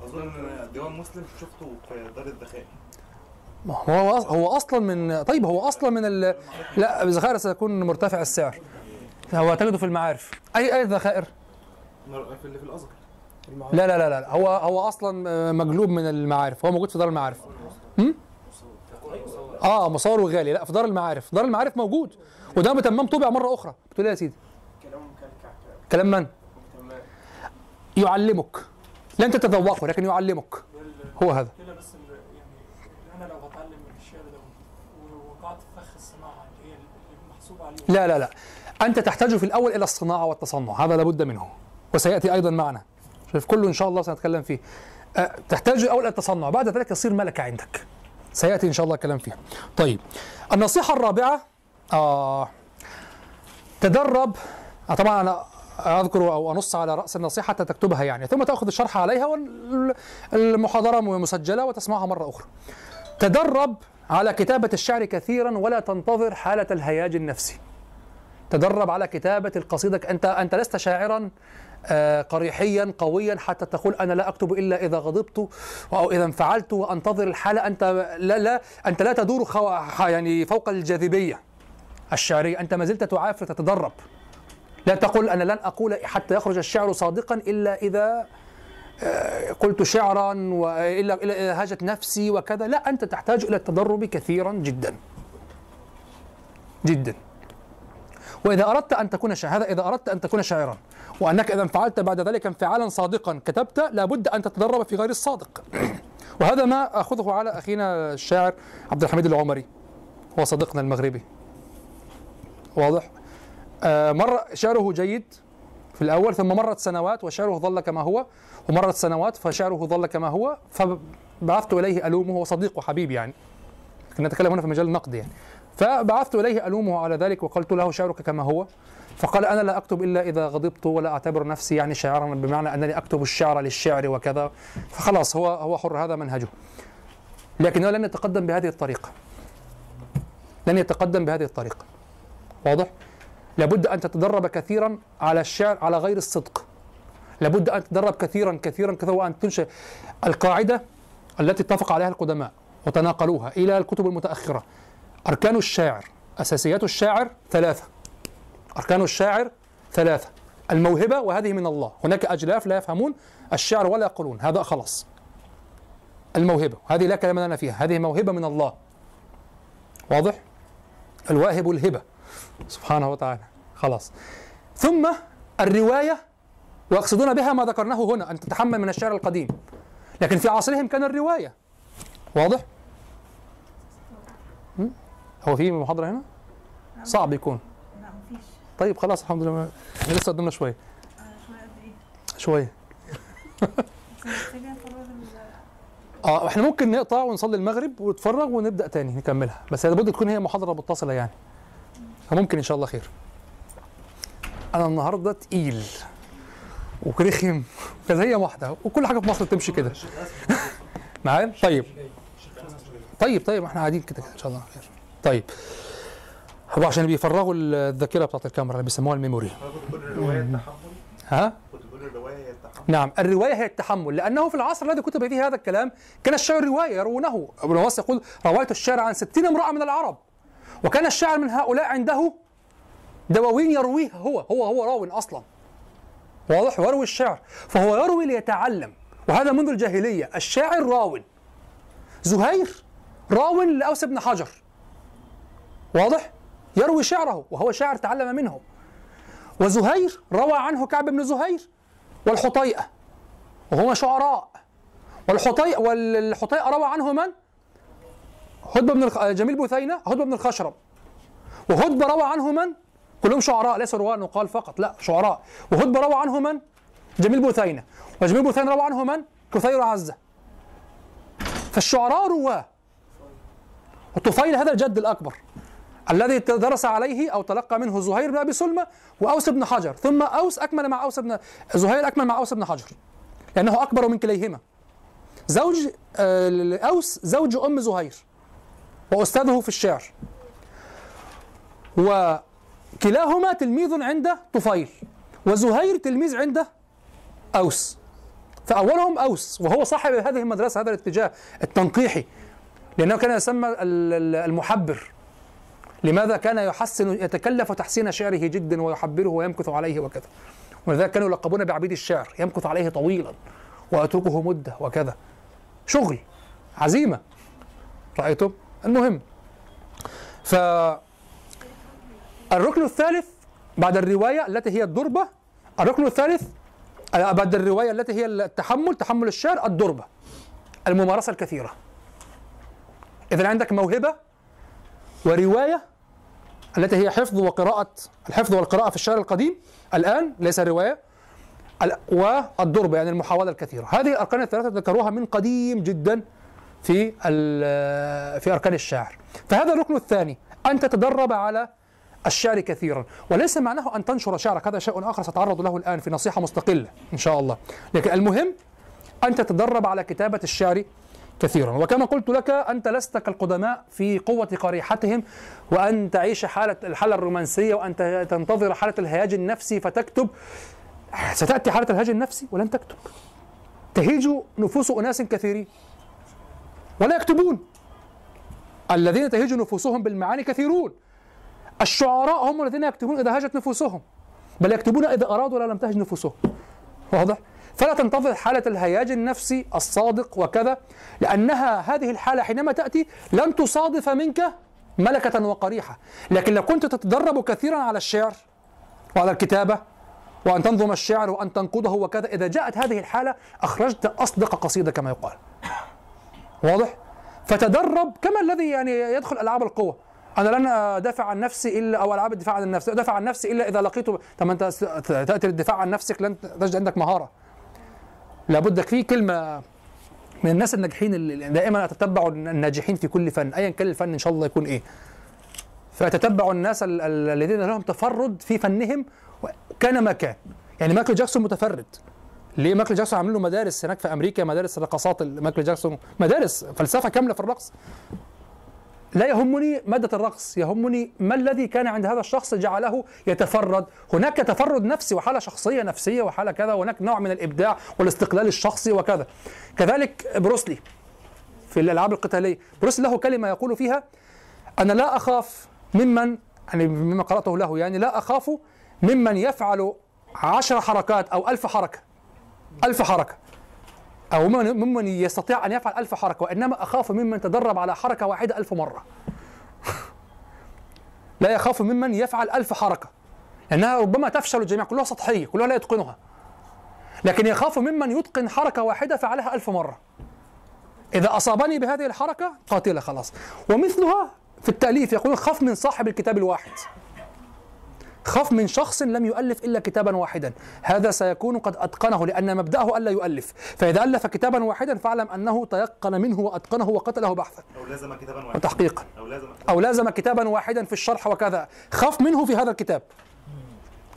أظن ديوان مسلم شفته في دار الذخائر ما هو هو أصلا من طيب هو أصلا من ال... لا الذخائر سيكون مرتفع السعر. هو تجده في المعارف. أي أي ذخائر في اللي في الأزهر. لا لا لا لا هو هو أصلا مجلوب من المعارف. هو موجود في دار المعارف. هم؟ آه مصور وغالي. لا في دار المعارف. دار المعارف موجود. وده متمم طبع مرة أخرى. بتقول إيه يا سيدي؟ كلام من؟ تمام يعلمك. لن تتذوقه لكن يعلمك. هو هذا كده بس ال- يعني أنا لو هتعلم من الشعر ده ووقعت في فخ الصناعه اللي هي اللي محسوب عليها لا لا لا. أنت تحتاج في الأول إلى الصناعة والتصنع. هذا لابد منه. وسيأتي أيضا معنا. شوف كله إن شاء الله سنتكلم فيه. أه، تحتاج الأول إلى التصنع. بعد ذلك يصير ملكة عندك. سيأتي إن شاء الله الكلام فيها طيب النصيحة الرابعة آه تدرب. آه طبعا أنا أذكر أو أنص على رأس النصيحة تكتبها يعني. ثم تأخذ الشرح عليها والمحاضرة مسجلة وتسمعها مرة أخرى. تدرب على كتابة الشعر كثيرا ولا تنتظر حالة الهياج النفسي. تدرب على كتابة القصيدة. أنت أنت لست شاعرا آه، قريحيا قويا حتى تقول أنا لا أكتب إلا إذا غضبت أو إذا انفعلت وأنتظر الحالة. أنت لا لا أنت لا تدور خو يعني فوق الجاذبية الشعرية. أنت ما زلت تعافر تتدرب. لا تقول أنا لن أقول حتى يخرج الشعر صادقا إلا إذا آه، قلت شعرا وإلا إلا إذا هاجت نفسي وكذا. لا أنت تحتاج إلى التدرب كثيرا جدا. جدا. وإذا أردت أن تكون شاعرا هذا إذا أردت أن تكون شاعرا وأنك إذا انفعلت بعد ذلك انفعالا صادقا كتبت لابد أن تتدرب في غير الصادق. وهذا ما أخذه على أخينا الشاعر عبد الحميد العمري هو صديقنا المغربي. واضح؟ آه مر شعره جيد في الأول ثم مرت سنوات وشعره ظل كما هو ومرت سنوات فشعره ظل كما هو فبعثت إليه ألومه وصديق وحبيب يعني. نتكلم هنا في مجال النقد يعني. فبعثت إليه ألومه على ذلك وقلت له شعرك كما هو. فقال أنا لا أكتب إلا إذا غضبت ولا أعتبر نفسي يعني شاعرا بمعنى أنني أكتب الشعر للشعر وكذا. فخلاص هو هو حر هذا منهجه. لكنه لن يتقدم بهذه الطريقة. لن يتقدم بهذه الطريقة. واضح؟ لابد أن تتدرب كثيرا على الشعر على غير الصدق. لابد أن تتدرب كثيرا كثيرا كثيرا وأن تنشئ القاعدة التي اتفق عليها القدماء وتناقلوها إلى الكتب المتأخرة. أركان الشاعر أساسيات الشاعر ثلاثة. أركان الشاعر ثلاثة. الموهبة وهذه من الله. هناك أجلاف لا يفهمون الشعر ولا يقولون. هذا خلاص. الموهبة. هذه لا كلام لنا فيها. هذه موهبة من الله. واضح؟ الواهب الهبة. سبحانه وتعالى. خلاص. ثم الرواية ويقصدون بها ما ذكرناه هنا أن تتحمل من الشعر القديم. لكن في عصرهم كان الرواية. واضح? هو في محاضرة هنا؟ صعب يكون. لا مفيش. طيب خلاص الحمد لله. إحنا لسه قدامنا شوية. آه، افرغ ال- آه إحنا ممكن نقطع ونصلي المغرب ونتفرغ ونبدأ تاني نكملها. بس لابد تكون هي محاضرة متصلة يعني. فممكن إن شاء الله خير. أنا النهارده تقيل ورخم كذا هي واحدة وكل حاجة في مصر تمشي كده. معايا؟ طيب. طيب طيب إحنا قاعدين كده إن شاء الله خير. طيب. هو عشان بيفرغوا الذاكرة بتاعت الكاميرا اللي بيسموها الميموري. ها؟ كنت بقول الرواية هي التحمل. نعم الرواية هي التحمل لأنه في العصر الذي كتب فيه هذا الكلام كان الشعر رواية يروونه ابن نواس يقول رويت الشعر عن ستين امرأة من العرب. وكان الشاعر من هؤلاء عنده دواوين يرويها هو هو هو راو أصلا. واضح؟ يروي الشعر فهو يروي ليتعلم. وهذا منذ الجاهلية. الشاعر راو زهير راو لأوس بن حجر. واضح يروي شعره وهو شاعر تعلم منه وزهير روى عنه كعب بن زهير والحطيئة وهما شعراء والحطيئة والحطيئة روى عنه من؟ هدبة بن. جميل بثينة هدبة بن الخشرم وهدبة روى عنه من؟ كلهم شعراء ليسوا رواة نقال فقط لا شعراء وهدبة روى عنه من؟ جميل بثينة وجميل بثينة روى عنه من؟ كثير عزة فالشعراء رواة وطفيل هذا الجد الأكبر الذي درس عليه أو تلقى منه زهير بن أبي سلمى وأوس بن حجر. ثم أوس أكمل مع أوس بن زهير أكمل مع أوس بن حجر لأنه أكبر من كليهما. زوج آه، أوس زوج أم زهير وأستاذه في الشعر. وكلاهما تلميذ عند طفيل وزهير تلميذ عند أوس. فأولهم أوس وهو صاحب هذه المدرسة هذا الاتجاه التنقيحي لأنه كان يسمى ال- ال- المحبر. لماذا كان يحسن يتكلف تحسين شعره جدا ويحبره ويمكث عليه وكذا. ولذلك كانوا يلقبون بعبيد الشعر يمكث عليه طويلا ويتركه مدة وكذا. شغل عزيمة. رأيتم؟ المهم. ف الركن الثالث بعد الرواية التي هي الدربه الركن الثالث آه، بعد الرواية التي هي التحمل تحمل الشعر الدربه الممارسة الكثيرة. اذا عندك موهبة ورواية التي هي حفظ وقراءة الحفظ والقراءة في الشعر القديم الآن ليس رواية ال- والضرب يعني المحاولة الكثيرة. هذه الأركان الثلاثة ذكروها من قديم جدا في في أركان الشعر. فهذا الركن الثاني أن تتدرب على الشعر كثيرا. وليس معناه أن تنشر شعرك هذا شيء آخر سأتعرض له الآن في نصيحة مستقلة إن شاء الله. لكن المهم أن تتدرب على كتابة الشعر كثيرا. وكما قلت لك أنت لست كالقدماء في قوة قريحتهم وأن تعيش حالة الحالة الرومانسية وأن تنتظر حالة الهياج النفسي فتكتب. ستأتي حالة الهياج النفسي ولن تكتب. تهيج نفوس أناس كثيرين. ولا يكتبون. الذين تهيج نفوسهم بالمعاني كثيرون. الشعراء هم الذين يكتبون إذا هاجت نفوسهم. بل يكتبون إذا أرادوا ولا لم تهج نفوسهم. واضح؟ فلا تنتظر حالة الهياج النفسي الصادق وكذا لأنها هذه الحالة حينما تأتي لن تصادف منك ملكة وقريحة. لكن لو كنت تتدرب كثيرا على الشعر وعلى الكتابة وأن تنظم الشعر وأن تنقده وكذا إذا جاءت هذه الحالة أخرجت أصدق قصيدة كما يقال. واضح؟ فتدرب كما الذي يعني يدخل ألعاب القوة. أنا لن أدافع عن نفسي إلا أو ألعاب الدفاع عن النفس أدافع عن نفسي إلا إذا لقيته طب ما أنت تأتي للدفاع عن نفسك لن تجد عندك مهارة. لابد في كلمة من الناس الناجحين اللي دائما أتتبع الناجحين في كل فن أيا كان الفن إن شاء الله يكون إيه. فأتتبع الناس ال- ال- الذين لهم تفرد في فنهم كان ما كان. يعني مايكل جاكسون متفرد. ليه مايكل جاكسون عاملين له مدارس هناك في أمريكا مدارس رقصات مايكل جاكسون مدارس فلسفة كاملة في الرقص. لا يهمني مادة الرقص يهمني ما الذي كان عند هذا الشخص جعله يتفرد. هناك تفرد نفسي وحالة شخصية نفسية وحالة كذا وهناك نوع من الإبداع والاستقلال الشخصي وكذا. كذلك بروسلي في الألعاب القتالية بروسلي له كلمة يقول فيها أنا لا أخاف ممن يعني مما قرأته له يعني لا أخاف ممن يفعل عشر حركات أو ألف حركة ألف حركة. أو ممن, يستطيع أن يفعل ألف حركة وإنما أخاف ممن تدرب على حركة واحدة ألف مرة. لا يخاف ممن يفعل ألف حركة. لأنها ربما تفشل الجميع كلها سطحية كلها لا يتقنها. لكن يخاف ممن يتقن حركة واحدة فعلها ألف مرة. إذا أصابني بهذه الحركة قاتلة خلاص. ومثلها في التأليف يقول خف من صاحب الكتاب الواحد. خف من شخص لم يؤلف إلا كتابا واحدا. هذا سيكون قد أتقنه لأن مبدأه ألا يؤلف. فإذا ألف كتابا واحدا فاعلم أنه تيقن منه وأتقنه وقتله بحثا. أو لازم كتابا واحدا. وتحقيقا أو لازم أو لازم كتابا واحدا في الشرح وكذا. خف منه في هذا الكتاب.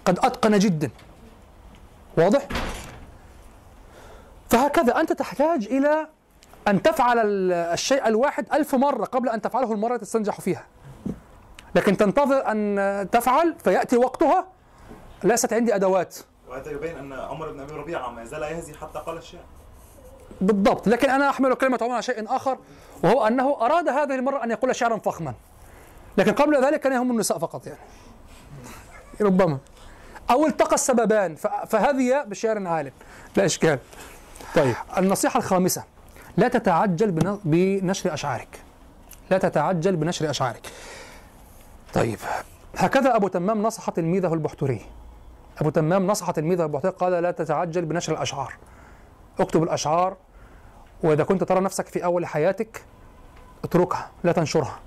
قد أتقن جدا. واضح؟ فهكذا. أنت تحتاج إلى أن تفعل ال- الشيء الواحد ألف مرة قبل أن تفعله المرة تستنجح فيها. لكن تنتظر أن تفعل فيأتي وقتها. ليست عندي أدوات. وهذا يبين أن عمر بن أبي ربيعة ما زال يهزي حتى قال الشعر. بالضبط. لكن أنا أحمل كلمة عمر على شيء آخر وهو أنه أراد هذه المرة أن يقول شعرا فخما. لكن قبل ذلك كان يهم النساء فقط يعني. ربما. أو التقى السببان فهذه بشعر عال لا إشكال. طيب. النصيحة الخامسة. لا تتعجل بن- بنشر أشعارك. لا تتعجل بنشر أشعارك. طيب هكذا أبو تمام نصح تلميذه البحتري. أبو تمام نصح تلميذه البحتري قال لا تتعجل بنشر الأشعار. اكتب الأشعار وإذا كنت ترى نفسك في أول حياتك اتركها لا تنشرها.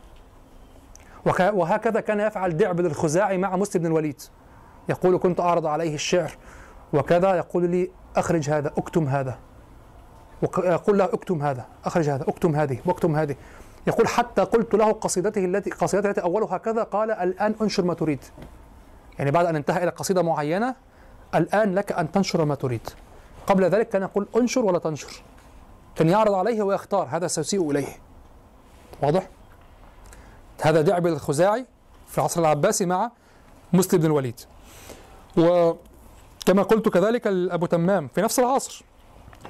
وهكذا كان يفعل دعبل الخزاعي مع مسلم بن الوليد. يقول كنت أعرض عليه الشعر. وكذا يقول لي أخرج هذا اكتم هذا. ويقول له اكتم هذا أخرج هذا اكتم هذه واكتم هذه. يقول حتى قلت له قصيدته التي قصيدته التي أولها كذا قال الآن أنشر ما تريد. يعني بعد أن انتهى إلى قصيدة معينة الآن لك أن تنشر ما تريد. قبل ذلك كان يقول أنشر ولا تنشر. كان يعرض عليه ويختار هذا سيسيء إليه. واضح؟ هذا دعبل الخزاعي في العصر العباسي مع مسلم بن الوليد. وكما قلت كذلك أبو تمام في نفس العصر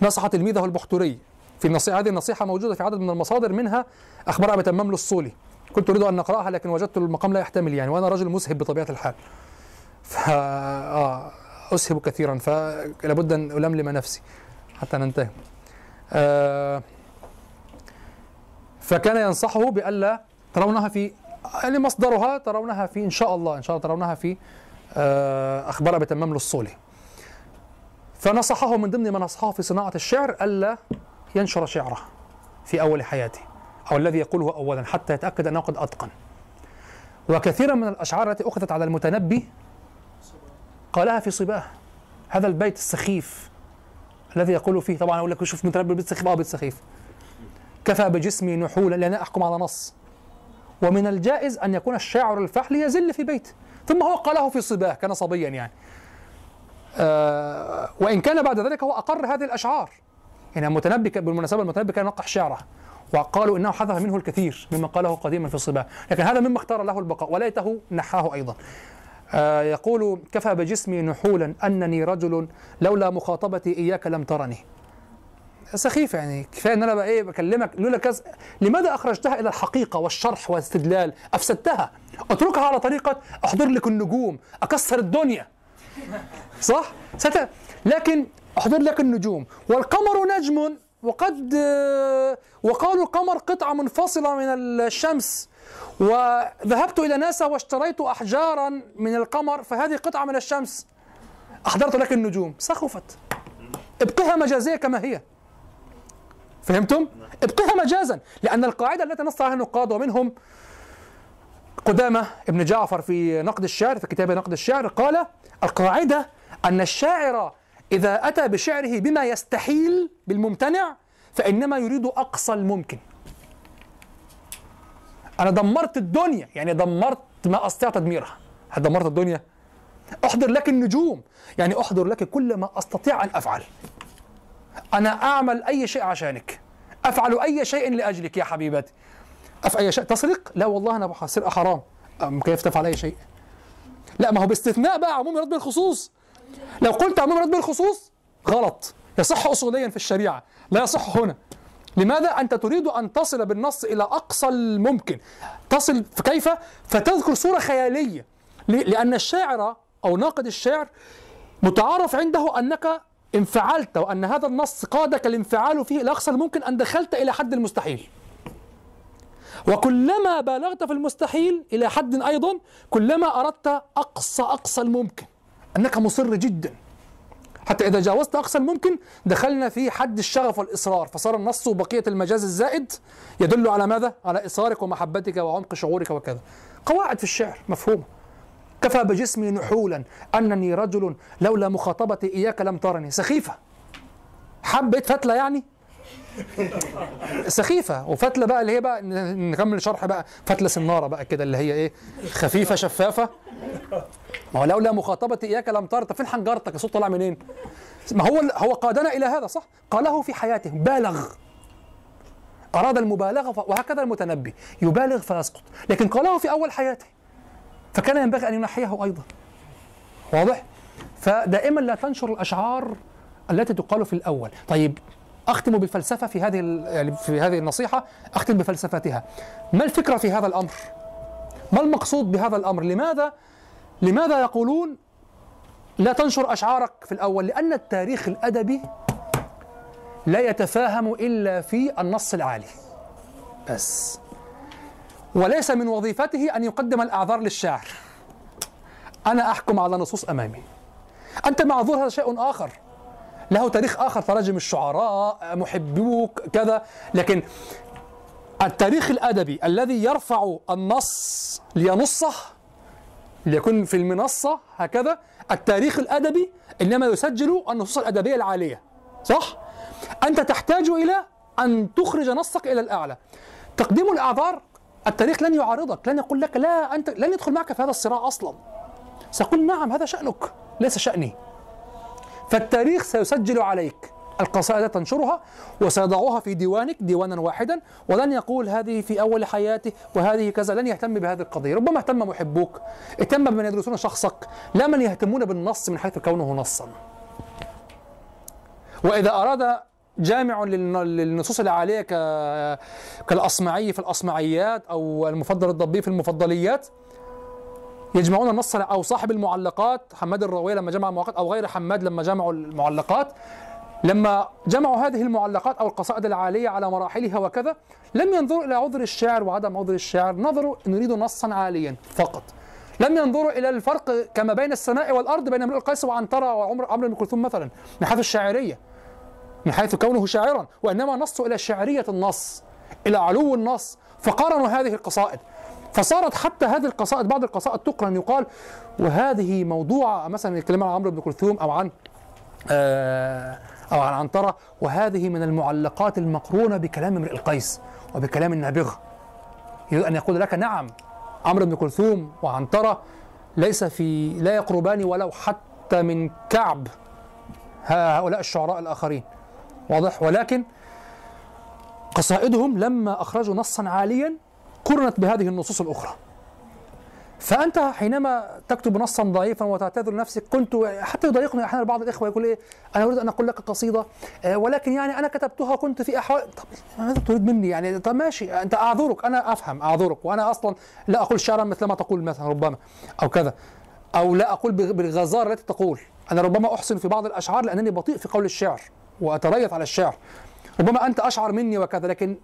نصح تلميذه البحتري في النصيحة هذه النصيحة موجودة في عدد من المصادر منها أخبار أبي تمام الصولي كنت أريد أن نقرأها لكن وجدت المقام لا يحتمل يعني وأنا رجل مسهب بطبيعة الحال. ف آه أسهب كثيرا فلا بد أن ألملم نفسي حتى ننتهي. آه فكان ينصحه بألا ترونها في يعني مصدرها ترونها في إن شاء الله إن شاء الله ترونها في آه أخبار أبي تمام الصولي فنصحه من ضمن ما نصحه في صناعة الشعر ألا ينشر شعره في أول حياته. أو الذي يقوله أولا حتى يتأكد أنه قد أتقن. وكثيرا من الأشعار التي أخذت على المتنبي قالها في صباه هذا البيت السخيف الذي يقول فيه طبعا أقول لك شوف متنبي بيت سخيف أه بيت سخيف. كفى بجسمي نحولا لأن أحكم على نص. ومن الجائز أن يكون الشاعر الفحل يزل في بيته ثم هو قاله في صباه كان صبيا يعني. آه وإن كان بعد ذلك هو أقر هذه الأشعار. يعني المتنبي بالمناسبة المتنبي كان ينقح شعره. وقالوا إنه حذف منه الكثير مما قاله قديما في الصباه، لكن هذا مما اختار له البقاء وليته نحاه أيضا. آه يقول كفى بجسمي نحولا أنني رجل لولا مخاطبتي إياك لم ترني. سخيف يعني كفاية إن أنا بقى إيه بكلمك لولا كذا لماذا أخرجتها إلى الحقيقة والشرح والاستدلال؟ أفسدتها أتركها على طريقة أحضر لك النجوم أكسر الدنيا صح؟ ست... لكن أحضر لك النجوم والقمر نجم وقد وقالوا القمر قطعة منفصلة من الشمس وذهبت إلى ناسا واشتريت أحجارا من القمر فهذه قطعة من الشمس. أحضرت لك النجوم. سخفت. ابقها مجازية كما هي. فهمتم؟ ابقها مجازا لأن القاعدة التي نص عليها النقاد ومنهم قدامة ابن جعفر في نقد الشعر في كتاب نقد الشعر قال القاعدة أن الشاعر إذا أتى بشعره بما يستحيل بالممتنع فإنما يريد أقصى الممكن. أنا دمرت الدنيا يعني دمرت ما أستطيع تدميرها. هل دمرت الدنيا؟ أحضر لك النجوم. يعني أحضر لك كل ما أستطيع أن أفعل. أنا أعمل أي شيء عشانك. أفعل أي شيء لأجلك يا حبيبتي. أفعل أي شيء. تسرق؟ لا والله أنا سرقة حرام. كيف تفعل أي شيء؟ لا ما هو باستثناء بقى عموم يرد بالخصوص لو قلت عموم يرد بالخصوص غلط. يصح أصوليا في الشريعة. لا يصح هنا. لماذا أنت تريد أن تصل بالنص إلى أقصى الممكن؟ تصل كيف؟ فتذكر صورة خيالية. لأن الشاعر أو ناقد الشعر متعارف عنده أنك إن فعلت وأن هذا النص قادك الانفعال فيه إلى أقصى الممكن أن دخلت إلى حد المستحيل. وكلما بالغت في المستحيل إلى حد أيضا كلما أردت أقصى أقصى الممكن. أنك مصر جدا. حتى إذا جاوزت أقصى الممكن دخلنا في حد الشغف والإصرار فصار النص وبقية المجاز الزائد يدل على ماذا؟ على إصرارك ومحبتك وعمق شعورك وكذا. قواعد في الشعر مفهومة. كفى بجسمي نحولا أنني رجل لولا مخاطبتي إياك لم ترني. سخيفة. حبة فتلة يعني؟ سخيفة. وفتلة بقى اللي هي بقى نكمل شرح بقى. فتلة سنارة بقى كده اللي هي إيه؟ خفيفة شفافة. ما هو لولا مخاطبتي إياك لم طب فين حنجرتك الصوت طالع منين؟ ما هو هو قادنا إلى هذا صح؟ قاله في حياته بالغ. أراد المبالغة وهكذا المتنبي. يبالغ فيسقط. لكن قاله في أول حياته. فكان ينبغي أن ينحيه أيضا. واضح؟ فدائما لا تنشر الأشعار التي تقال في الأول. طيب أختم بالفلسفة في هذه يعني في هذه النصيحة. أختم بفلسفتها. ما الفكرة في هذا الأمر؟ ما المقصود بهذا الأمر؟ لماذا لماذا يقولون لا تنشر أشعارك في الأول؟ لأن التاريخ الأدبي لا يتفاهم إلا في النص العالي. بس. وليس من وظيفته أن يقدم الأعذار للشاعر. أنا أحكم على نصوص أمامي. أنت معذور هذا شيء آخر. له تاريخ آخر تراجم الشعراء محبوك كذا. لكن التاريخ الأدبي الذي يرفع النص لينصه ليكون في المنصة هكذا التاريخ الأدبي إنما يسجل النصوص الأدبية العالية صح؟ أنت تحتاج إلى أن تخرج نصك إلى الأعلى. تقديم الأعذار التاريخ لن يعارضك لن يقول لك لا أنت لن يدخل معك في هذا الصراع أصلا. سيقول نعم هذا شأنك ليس شأني. فالتاريخ سيسجل عليك. القصائد تنشرها وسيضعها في ديوانك ديوانا واحدا ولن يقول هذه في أول حياته وهذه كذا لن يهتم بهذه القضية. ربما اهتم محبوك اهتم بمن يدرسون شخصك لا من يهتمون بالنص من حيث كونه نصا. وإذا أراد جامع للنصوص العالية كالأصمعي في الأصمعيات أو المفضل الضبي في المفضليات يجمعون النص أو صاحب المعلقات حماد الراوية لما جمع المعلقات أو غير حماد لما جمعوا المعلقات لما جمعوا هذه المعلقات أو القصائد العالية على مراحلها وكذا لم ينظروا إلى عذر الشعر وعدم عذر الشعر نظروا نريد نصا عاليا فقط. لم ينظروا إلى الفرق كما بين السماء والأرض بين امرؤ القيس وعنترة وعمر عمرو بن كلثوم مثلا من حيث الشاعرية من حيث كونه شاعرا وإنما نصوا إلى شاعرية النص إلى علو النص فقارنوا هذه القصائد. فصارت حتى هذه القصائد بعض القصائد تقرن يقال وهذه موضوعة مثلا يتكلم عن عمرو بن كلثوم أو عن آه أو عن عنترة وهذه من المعلقات المقرونة بكلام امرئ القيس وبكلام النابغة. يريد أن يقول لك نعم عمرو بن كلثوم وعنترة ليس في لا يقربان ولو حتى من كعب هؤلاء الشعراء الآخرين. واضح؟ ولكن قصائدهم لما أخرجوا نصا عاليا قرنت بهذه النصوص الأخرى. فأنت حينما تكتب نصا ضعيفا وتعتذر لنفسك كنت حتى يضايقني أحيانا بعض الإخوة يقول إيه أنا أريد أن أقول لك قصيدة آه ولكن يعني أنا كتبتها كنت في أحوال طب ماذا تريد مني؟ يعني طب ماشي أنت أعذرك أنا أفهم أعذرك وأنا أصلا لا أقول شعرا مثل ما تقول مثلا ربما أو كذا أو لا أقول بالغزارة التي تقول. أنا ربما أحسن في بعض الأشعار لأنني بطيء في قول الشعر وأتريث على الشعر. ربما أنت أشعر مني وكذا لكن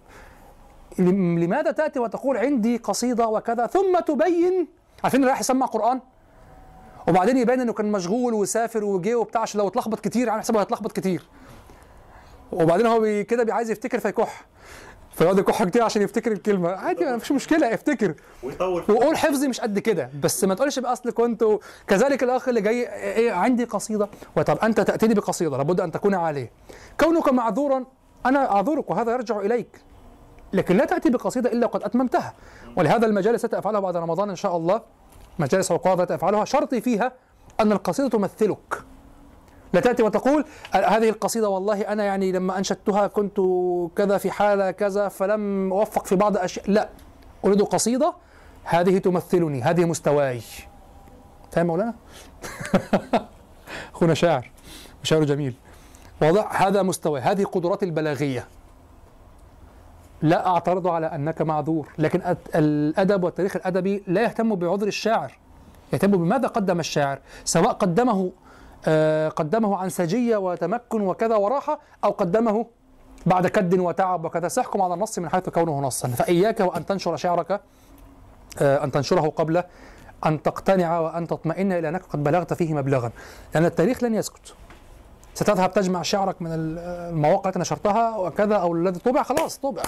لم- لماذا تأتي وتقول عندي قصيدة وكذا؟ ثم تبين عارفين اللي رايح يسمع قرآن؟ وبعدين يبان إنه كان مشغول وسافر وجه وبتاع عشان لو اتلخبط كتير عامل حسابه هيتلخبط كتير. وبعدين هو بي كده عايز يفتكر فيكح. فيقعد يكح كتير عشان يفتكر الكلمة. عادي مفيش مشكلة افتكر. ويطول. وقول حفظي مش قد كده. بس ما تقولش بقى أصل كنت كذلك الأخ اللي جاي إيه عندي قصيدة. وطب أنت تأتيني بقصيدة لابد أن تكون عاليه كونك معذورا أنا أعذرك وهذا يرجع إليك. لكن لا تأتي بقصيدة إلا وقد أتممتها. ولهذا المجالس التي أفعلها بعد رمضان إن شاء الله مجالس عقاد التي أفعلها شرطي فيها أن القصيدة تمثلك. لا تأتي وتقول "أ- هذه القصيدة والله أنا يعني لما أنشدتها كنت كذا في حالة كذا فلم أوفق في بعض أشياء. لا أريد قصيدة هذه تمثلني هذه مستواي. فاهم مولانا؟ أخونا شاعر وشاعر جميل. واضح هذا مستواي هذه قدراتي البلاغية. لا أعترض على أنك معذور لكن الأدب والتاريخ الأدبي لا يهتم بعذر الشاعر يهتم بماذا قدم الشاعر؟ سواء قدمه آه، قدمه عن سجية وتمكن وكذا وراحة أو قدمه بعد كد وتعب وكذا. سيحكم على النص من حيث كونه نصا. فإياك وأن تنشر شعرك آه، أن تنشره قبل أن تقتنع وأن تطمئن إلى أنك قد بلغت فيه مبلغا لأن التاريخ لن يسكت. ستذهب تجمع شعرك من ال- المواقع التي نشرتها وكذا أو الذي طبع خلاص طبع.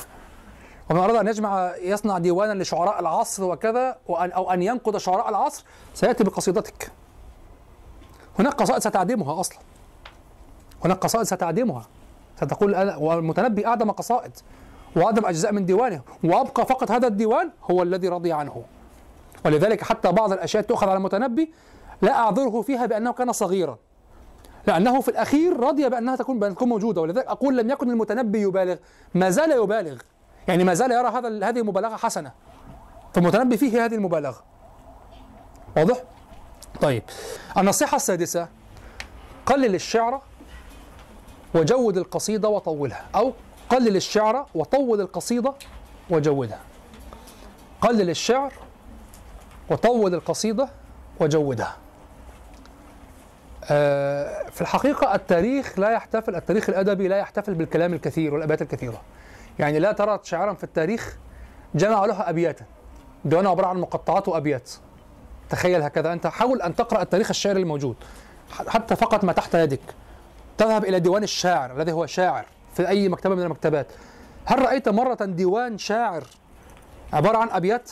ومن أراد أن يجمع يصنع ديوانا لشعراء العصر وكذا وأن أو أن ينقد شعراء العصر سيأتي بقصيدتك. هناك قصائد ستعدمها أصلا. هناك قصائد ستعدمها. ستقول أنا والمتنبي اعدم قصائد واعدم أجزاء من ديوانه وأبقى فقط هذا الديوان هو الذي رضي عنه. ولذلك حتى بعض الأشياء تؤخذ على المتنبي لا أعذره فيها بأنه كان صغيرا. لأنه في الأخير رضي بأنها تكون بأن تكون موجودة ولذلك أقول لم يكن المتنبي يبالغ. ما زال يبالغ. يعني ما زال يرى هذا هذه المبالغة حسنة. فالمتنبي فيه هذه المبالغة. واضح؟ طيب. النصيحة السادسة قلل الشعر وجود القصيدة وطولها أو قلل الشعر وطول القصيدة وجودها. قلل الشعر وطول القصيدة وجودها. في الحقيقة التاريخ لا يحتفل التاريخ الأدبي لا يحتفل بالكلام الكثير والأبيات الكثيرة. يعني لا ترى شاعرا في التاريخ جمع له أبياتا ديوانه عبارة عن مقطعات وأبيات. تخيل هكذا. أنت حاول أن تقرأ التاريخ الشعري الموجود. حتى فقط ما تحت يدك. تذهب إلى ديوان الشاعر الذي هو شاعر في أي مكتبة من المكتبات. هل رأيت مرة ديوان شاعر عبارة عن أبيات؟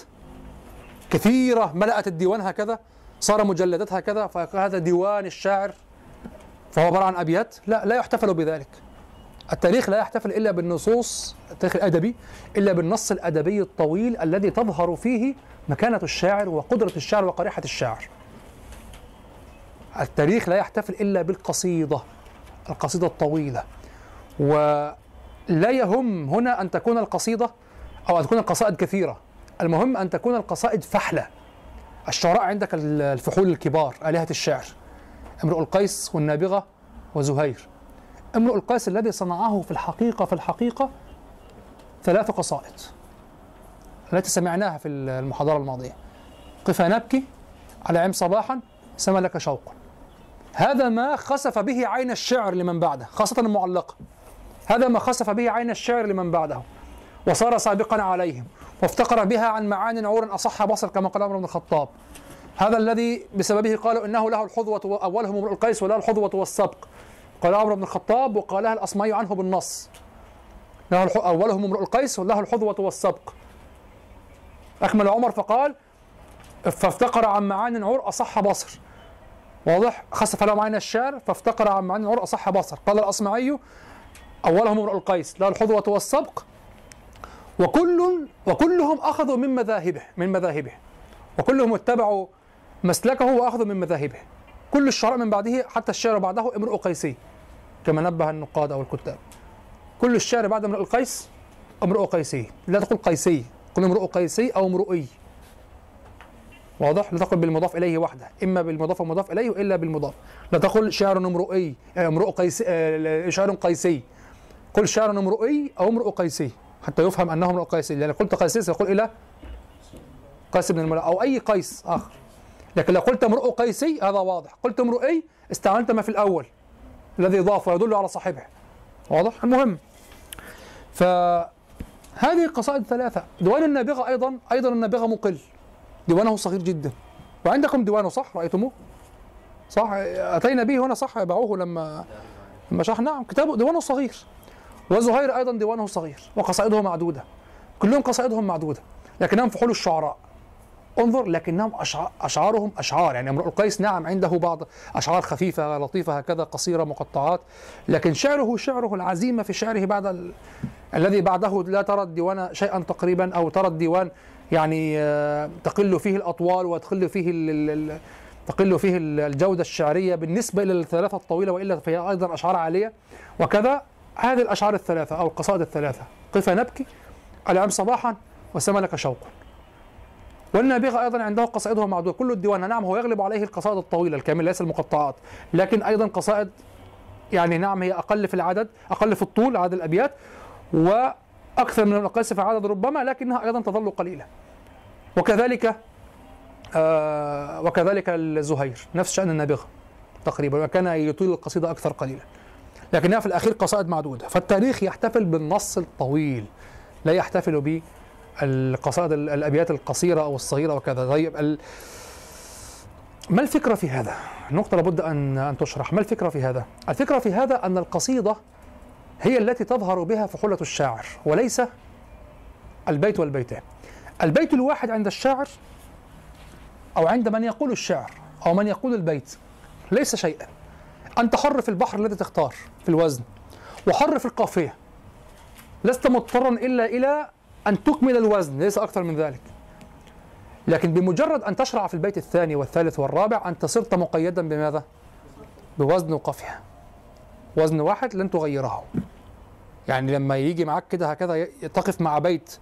كثيرة. ملأت الديوان هكذا. صار مجلدات هكذا فهذا ديوان الشاعر فهو عبارة عن أبيات. لا لا يحتفل بذلك. التاريخ لا يحتفل إلا بالنصوص التاريخ الأدبي إلا بالنص الأدبي الطويل الذي تظهر فيه مكانة الشاعر وقدرة الشاعر وقريحة الشاعر. التاريخ لا يحتفل إلا بالقصيدة القصيدة الطويلة. ولا يهم هنا أن تكون القصيدة أو أن تكون القصائد كثيرة. المهم أن تكون القصائد فحلة. الشعراء عندك الفحول الكبار آلهة الشعر امرؤ القيس والنابغة وزهير. امرؤ القيس الذي صنعه في الحقيقة في الحقيقة ثلاث قصائد التي سمعناها في المحاضرة الماضية. قفا نبكي على عم صباحا سما لك شوقا هذا ما خسف به عين الشعر لمن بعده خاصة المعلقة. هذا ما خسف به عين الشعر لمن بعده. وصار سابقا عليهم. وافتقر بها عن معان عور أصح بصر كما قال عمر بن الخطاب. هذا الذي بسببه قالوا إنه له الحظوة أولهم امرؤ القيس وله الحظوة والسبق. قال عمرو بن الخطاب وقالها الأصمعي عنه بالنص. له أولهم امرؤ القيس وله الحظوة والسبق. أكمل عمر فقال فافتقر عن معان عور أصح بصر. واضح؟ خسف لهم عين الشعر فافتقر عن معان عور أصح بصر. قال الأصمعي أولهم امرؤ القيس له الحظوة والسبق. وكل وكلهم أخذوا من مذاهبه من مذاهبه. وكلهم اتبعوا مسلكه وأخذوا من مذاهبه. كل الشعراء من بعده حتى الشعر بعده امرؤ قيسي كما نبه النقاد أو الكتاب. كل الشعر بعد امرؤ القيس امرؤ قيسي. لا تقول قيسي قل امرؤ قيسي أو امرؤي. واضح؟ لا تقل بالمضاف إليه وحده. إما بالمضاف ومضاف إليه وإلا بالمضاف. لا تقل شعر امرؤي امرؤ قيسي آه، شعر قيسي. قل شعر امرؤي أو امرؤ قيسي. حتى يفهم أنه امرؤ قيسي لأن قلت قيسي سيقول إلى قيس بن الملأ أو أي قيس آخر. لكن لو قلت امرؤ قيسي هذا واضح. قلت امرؤي استعملت ما في الأول الذي ضاف ويدل على صاحبه. واضح؟ المهم. ف هذه القصائد الثلاثة ديوان النابغة أيضا أيضا النابغة مقل. ديوانه صغير جدا. وعندكم ديوانه صح؟ رأيتموه؟ صح؟ أتينا به هنا صح؟ باعوه لما لما شرح نعم كتابه ديوانه صغير. وزهير أيضا ديوانه صغير وقصائده معدودة. كلهم قصائدهم معدودة لكنهم فحول الشعراء. انظر لكنهم أشعار أشعارهم أشعار. يعني امرؤ القيس نعم عنده بعض أشعار خفيفة لطيفة هكذا قصيرة مقطعات. لكن شعره شعره العزيمة في شعره بعد ال... الذي بعده لا ترى الديوان شيئا تقريبا أو ترى الديوان يعني آه، تقل فيه الأطوال وتقل فيه ال... تقل فيه ال- الجودة الشعرية بالنسبة إلى الثلاثة الطويلة وإلا فهي أيضا أشعار عالية. وكذا هذه الأشعار الثلاثة أو القصائد الثلاثة. قف نبكي العم صباحا وسملك شوق. والنابغة أيضا عنده قصائده معدودة. كل الديوان نعم هو يغلب عليه القصائد الطويلة الكاملة ليس المقطعات. لكن أيضا قصائد يعني نعم هي أقل في العدد أقل في الطول عدد الأبيات وأكثر من الأقيس في العدد ربما لكنها أيضا تظل قليلة. وكذلك آه وكذلك الزهير نفس شأن النابغة تقريبا وكان يطيل القصيدة أكثر قليلا. لكنها في الأخير قصائد معدودة فالتاريخ يحتفل بالنص الطويل لا يحتفل ب القصائد ال- الأبيات القصيرة أو الصغيرة وكذا طيب ال... ما الفكرة في هذا؟ نقطة لابد أن أن تشرح، ما الفكرة في هذا؟ الفكرة في هذا أن القصيدة هي التي تظهر بها فحولة الشاعر وليس البيت والبيتان. البيت الواحد عند الشاعر أو عند من يقول الشعر أو من يقول البيت ليس شيئا. أنت حر في البحر الذي تختار في الوزن وحر في القافية. لست مضطرا إلا إلى أن تكمل الوزن ليس أكثر من ذلك. لكن بمجرد أن تشرع في البيت الثاني والثالث والرابع أنت صرت مقيدا بماذا؟ بوزن وقافية وزن واحد لن تغيره. يعني لما يجي معك كده هكذا تقف مع بيت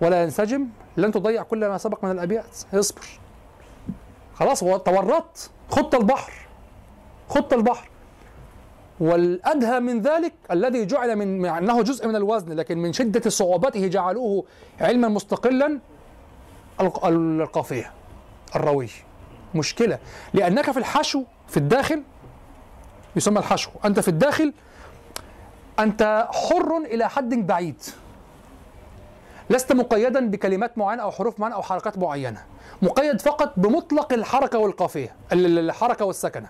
ولا ينسجم لن تضيع كل ما سبق من الأبيات. اصبر. خلاص تورطت خط البحر. خط البحر. والأدهى من ذلك الذي جعل من مع أنه جزء من الوزن لكن من شدة صعوبته جعلوه علما مستقلا الق- القافية الروي. مشكلة لأنك في الحشو في الداخل يسمى الحشو. أنت في الداخل أنت حر إلى حد بعيد. لست مقيدا بكلمات معينة أو حروف معينة أو حركات معينة. مقيد فقط بمطلق الحركة والقافية ال- ال- الحركة والسكنة.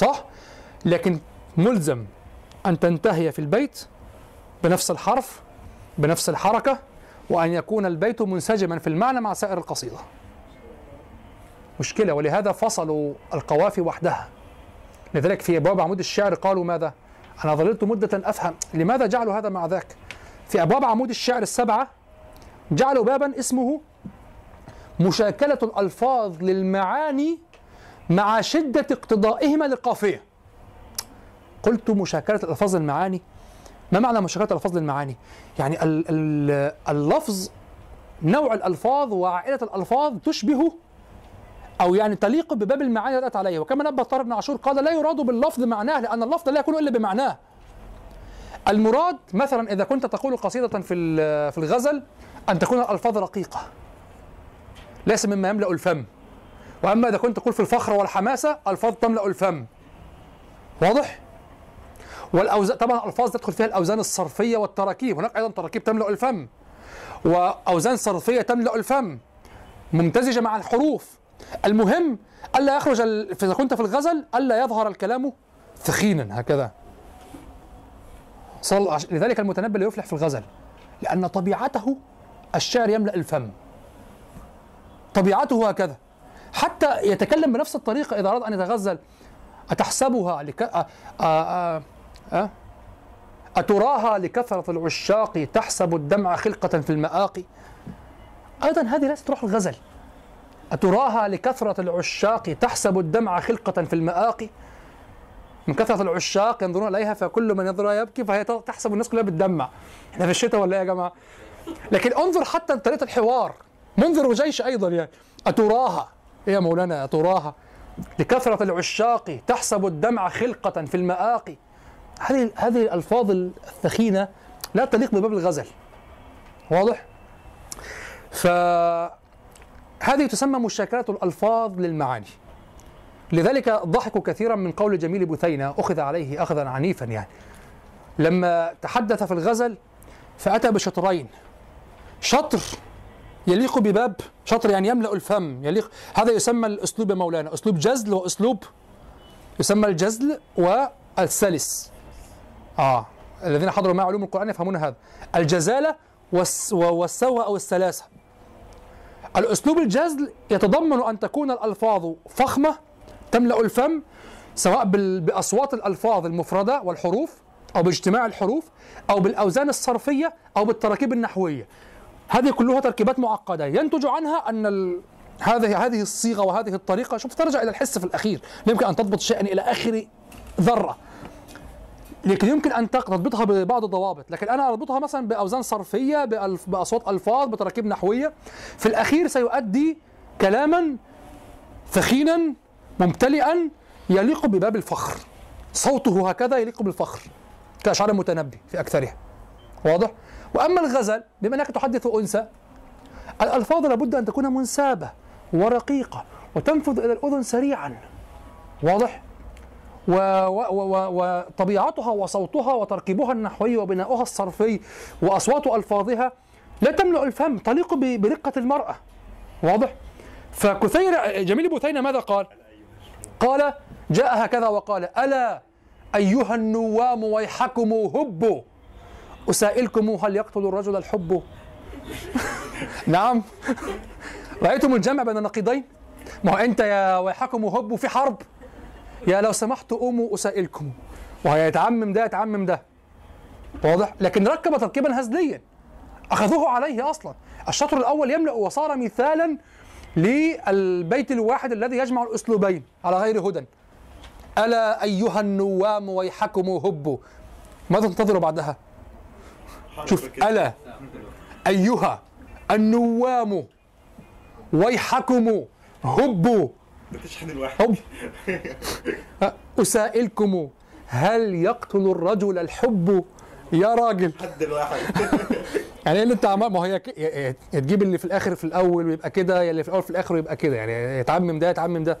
صح؟ لكن ملزم أن تنتهي في البيت بنفس الحرف بنفس الحركة وأن يكون البيت منسجما في المعنى مع سائر القصيدة. مشكلة ولهذا فصلوا القوافي وحدها. لذلك في أبواب عمود الشعر قالوا ماذا؟ أنا ظللت مدة أفهم. لماذا جعلوا هذا مع ذاك؟ في أبواب عمود الشعر السبعة جعلوا بابا اسمه مشاكلة الألفاظ للمعاني مع شدة اقتضائهما للقافية. قلت مشاكلة الألفاظ للمعاني ما معنى مشاكلة الألفاظ للمعاني؟ يعني ال ال اللفظ نوع الألفاظ وعائلة الألفاظ تشبه أو يعني تليق بباب المعاني التي عليه. وكما نبه طارق بن عاشور قال لا يراد باللفظ معناه لأن اللفظ لا يكون إلا بمعناه. المراد مثلا إذا كنت تقول قصيدة في في الغزل أن تكون الألفاظ رقيقة. ليس مما يملأ الفم. وأما إذا كنت تقول في الفخر والحماسة ألفاظ تملأ الفم. واضح؟ والاوزان طبعا الألفاظ تدخل فيها الأوزان الصرفية والتراكيب. هناك أيضا تراكيب تملأ الفم. وأوزان صرفية تملأ الفم. ممتزجة مع الحروف. المهم ألا يخرج إذا كنت في الغزل ألا يظهر الكلام ثخينا هكذا. صل... لذلك المتنبي لا يفلح في الغزل. لأن طبيعته الشعر يملأ الفم. طبيعته هكذا. حتى يتكلم بنفس الطريقة إذا أراد أن يتغزل. أتحسبها لك أ... أ... أ... أتراها لكثرة العشاق تحسب الدمع خلقة في المآقي أيضا هذه ليست روح الغزل. أتراها لكثرة العشاق تحسب الدمع خلقة في المآقي من كثرة العشاق ينظرون إليها فكل من ينظر يبكي فهي تحسب الناس كلها بالدمع. إحنا في الشتاء ولا إيه يا جماعة؟ لكن انظر حتى طريقة الحوار. منذر وجيش أيضا يعني. أتراها. إيه يا مولانا أتراها لكثرة العشاق تحسب الدمع خلقة في المآقي هذه هذه الألفاظ الثخينة لا تليق بباب الغزل. واضح؟ فهذه تسمى مشاكلة الألفاظ للمعاني. لذلك ضحكوا كثيرا من قول جميل بثينة أخذ عليه أخذا عنيفا يعني. لما تحدث في الغزل فأتى بشطرين. شطر يليق بباب شطر يعني يملأ الفم يليق. هذا يسمى الأسلوب يا مولانا أسلوب جزل وأسلوب يسمى الجزل والسلس. آه الذين حضروا مع علوم القرآن يفهمون هذا. الجزالة والس والسوى أو السلاسة. الأسلوب الجزل يتضمن أن تكون الألفاظ فخمة تملأ الفم سواء بأصوات الألفاظ المفردة والحروف أو باجتماع الحروف أو بالأوزان الصرفية أو بالتراكيب النحوية. هذه كلها تركيبات معقدة. ينتج عنها ال... هذه هذه الصيغة وهذه الطريقة شوف ترجع إلى الحس في الأخير. لا يمكن أن تضبط شيئا إلى آخر ذرة. لكن يمكن أن تضبطها ببعض الضوابط. لكن أنا أربطها مثلا بأوزان صرفية بأصوات ألفاظ بتراكيب نحوية. في الأخير سيؤدي كلاما ثخينا ممتلئا يليق بباب الفخر. صوته هكذا يليق بالفخر كإشعار المتنبي في أكثرها. واضح؟ وأما الغزل بما أنك تحدث أنثى الألفاظ لابد أن تكون منسابة ورقيقة وتنفذ إلى الأذن سريعا. واضح؟ وطبيعتها وصوتها وتركيبها النحوي وبناؤها الصرفي وأصوات ألفاظها لا تملأ الفم تليق ب- برقة المرأة. واضح؟ فكثير جميل بثينه ماذا قال؟ قال جاء هكذا وقال ألا أيها النوام ويحكم هبوا أسائلكم هل يقتل الرجل الحب؟ نعم. رأيتم الجمع بين النقيضين؟ ما هو أنت يا ويحكم هبوا في حرب. يا لو سمحت قوموا أسائلكم. وهيتعمم ده يتعمم ده. واضح؟ لكن ركب تركيبا هزليا. أخذوه عليه أصلا. الشطر الأول يملأ وصار مثالا للبيت الواحد الذي يجمع الأسلوبين على غير هدى. ألا أيها النوام ويحكم هبوا ماذا تنتظر بعدها؟ شوف ألا أيها النوام ويحكم هبوا بتشحن الواحد. حب أسائلكم هل يقتل الرجل الحب؟ يا راجل. حد الواحد. يعني إيه اللي انت عمال ما هي ك- يا تجيب اللي في الآخر في الأول ويبقى كده يا اللي في الأول في الآخر ويبقى كده. يعني يتعمم ده يتعمم ده.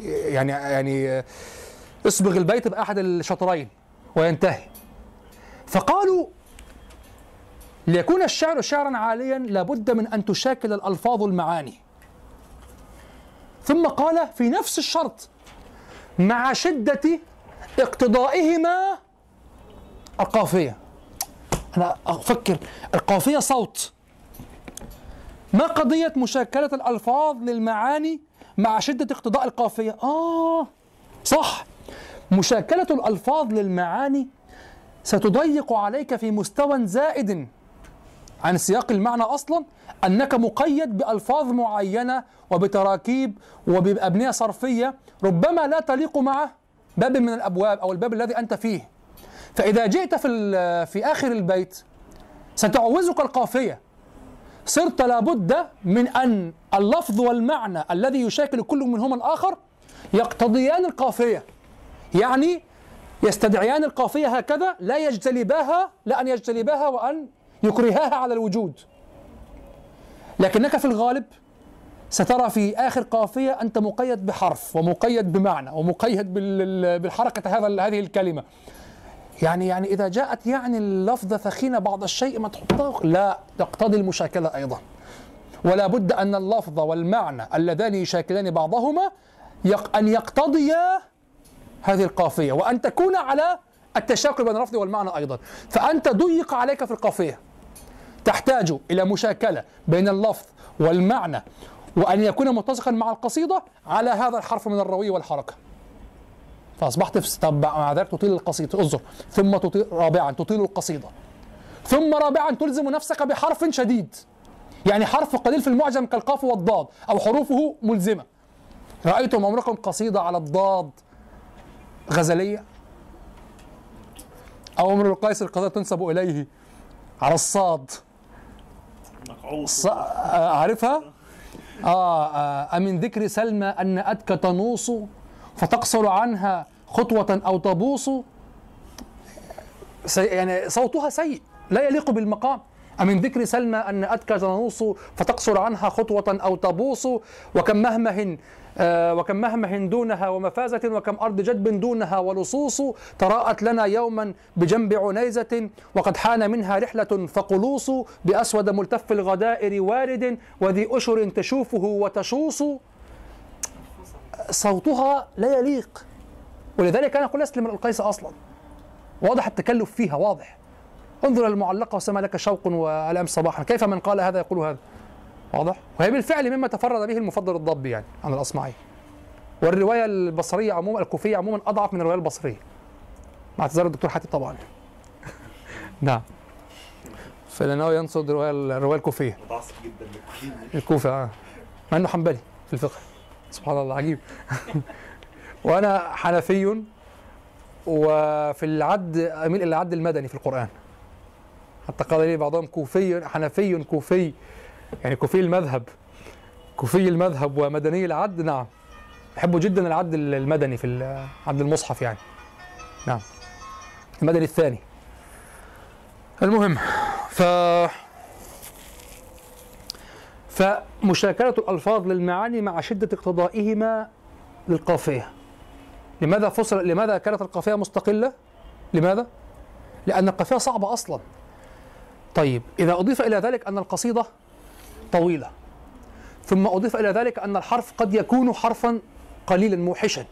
يعني يعني اصبغ البيت بأحد الشطرين وينتهي. فقالوا ليكون الشعر شعرا عاليا لابد من أن تشاكل الألفاظ المعاني. ثم قال في نفس الشرط مع شدة اقتضائهما القافية. أنا أفكر القافية صوت. ما قضية مشاكلة الألفاظ للمعاني مع شدة اقتضاء القافية؟ آه صح. مشاكلة الألفاظ للمعاني ستضيق عليك في مستوى زائد. عن سياق المعنى أصلا أنك مقيد بألفاظ معينة وبتراكيب وبأبنية صرفية ربما لا تليق مع باب من الأبواب أو الباب الذي أنت فيه. فإذا جئت في في آخر البيت ستعوزك القافية. صرت لابد من أن اللفظ والمعنى الذي يشاكل كل منهما الآخر يقتضيان القافية. يعني يستدعيان القافية هكذا لا يجتلباها لا أن يجتلباها وأن يكرهاها على الوجود. لكنك في الغالب سترى في آخر قافية أنت مقيد بحرف ومقيد بمعنى ومقيد بال- بالحركة هذا هذه الكلمة. يعني يعني إذا جاءت يعني اللفظة ثخينة بعض الشيء ما تحطها لا تقتضي المشاكلة أيضا. ولا بد أن اللفظ والمعنى اللذان يشاكلان بعضهما يق أن يقتضيا هذه القافية وأن تكون على التشاكل بين اللفظ والمعنى أيضا. فأنت ضيق عليك في القافية. تحتاج إلى مشاكلة بين اللفظ والمعنى وأن يكون متسقا مع القصيدة على هذا الحرف من الروي والحركة. فأصبحت في طب مع ذلك تطيل القصيدة. انظر ثم تطيل رابعا تطيل القصيدة. ثم رابعا تلزم نفسك بحرف شديد. يعني حرف قليل في المعجم كالقاف والضاد أو حروفه ملزمة. رأيتم عمركم قصيدة على الضاد غزلية؟ أو أمر القيس القصيده تنسب إليه على الصاد؟ عارفها؟ آه, آه أمن ذكر سلمى أن أتك تنوص فتقصر عنها خطوة أو تبوص. يعني صوتها سيء لا يليق بالمقام أمن ذكر سلمى أن أتك تنوص فتقصر عنها خطوة أو تبوص وكم مهمه آه وكم مهمه دونها ومفازة وكم أرض جدب دونها ولصوص تراءت لنا يوما بجنب عنيزة وقد حان منها رحلة فقلوص بأسود ملتف الغدائر وارد وذي أشر تشوفه وتشوص. صوتها لا يليق. ولذلك أنا أقول أسلم ألقيس أصلا. واضح التكلف فيها واضح. انظر المعلقة وسما لك شوق والأم صباحا. كيف من قال هذا يقول هذا؟ واضح؟ وهي بالفعل مما تفرد به المفضل الضبي يعني عن الأصمعي. والرواية البصرية عموما الكوفية عموما أضعف من الرواية البصرية. مع اعتذار الدكتور حاتم طبعا. نعم. فلأنه ينصد الرواية الرواية الكوفية. متعصب جدا الكوفة آه. مع إنه حنبلي في الفقه. سبحان الله عجيب. وأنا حنفي وفي العد أميل إلى العد المدني في القرآن. حتى قال لي بعضهم كوفي حنفي كوفي. يعني كوفي المذهب كوفي المذهب ومدني العد نعم. أحب جدا العد المدني في عد المصحف يعني. نعم. المدني الثاني. المهم ف فمشاكلة الألفاظ للمعاني مع شدة اقتضائهما للقافية. لماذا فصل لماذا كانت القافية مستقلة؟ لماذا؟ لأن القافية صعبة أصلا. طيب إذا أضيف إلى ذلك أن القصيدة طويلة. ثم أضيف إلى ذلك أن الحرف قد يكون حرفا قليلا موحشا.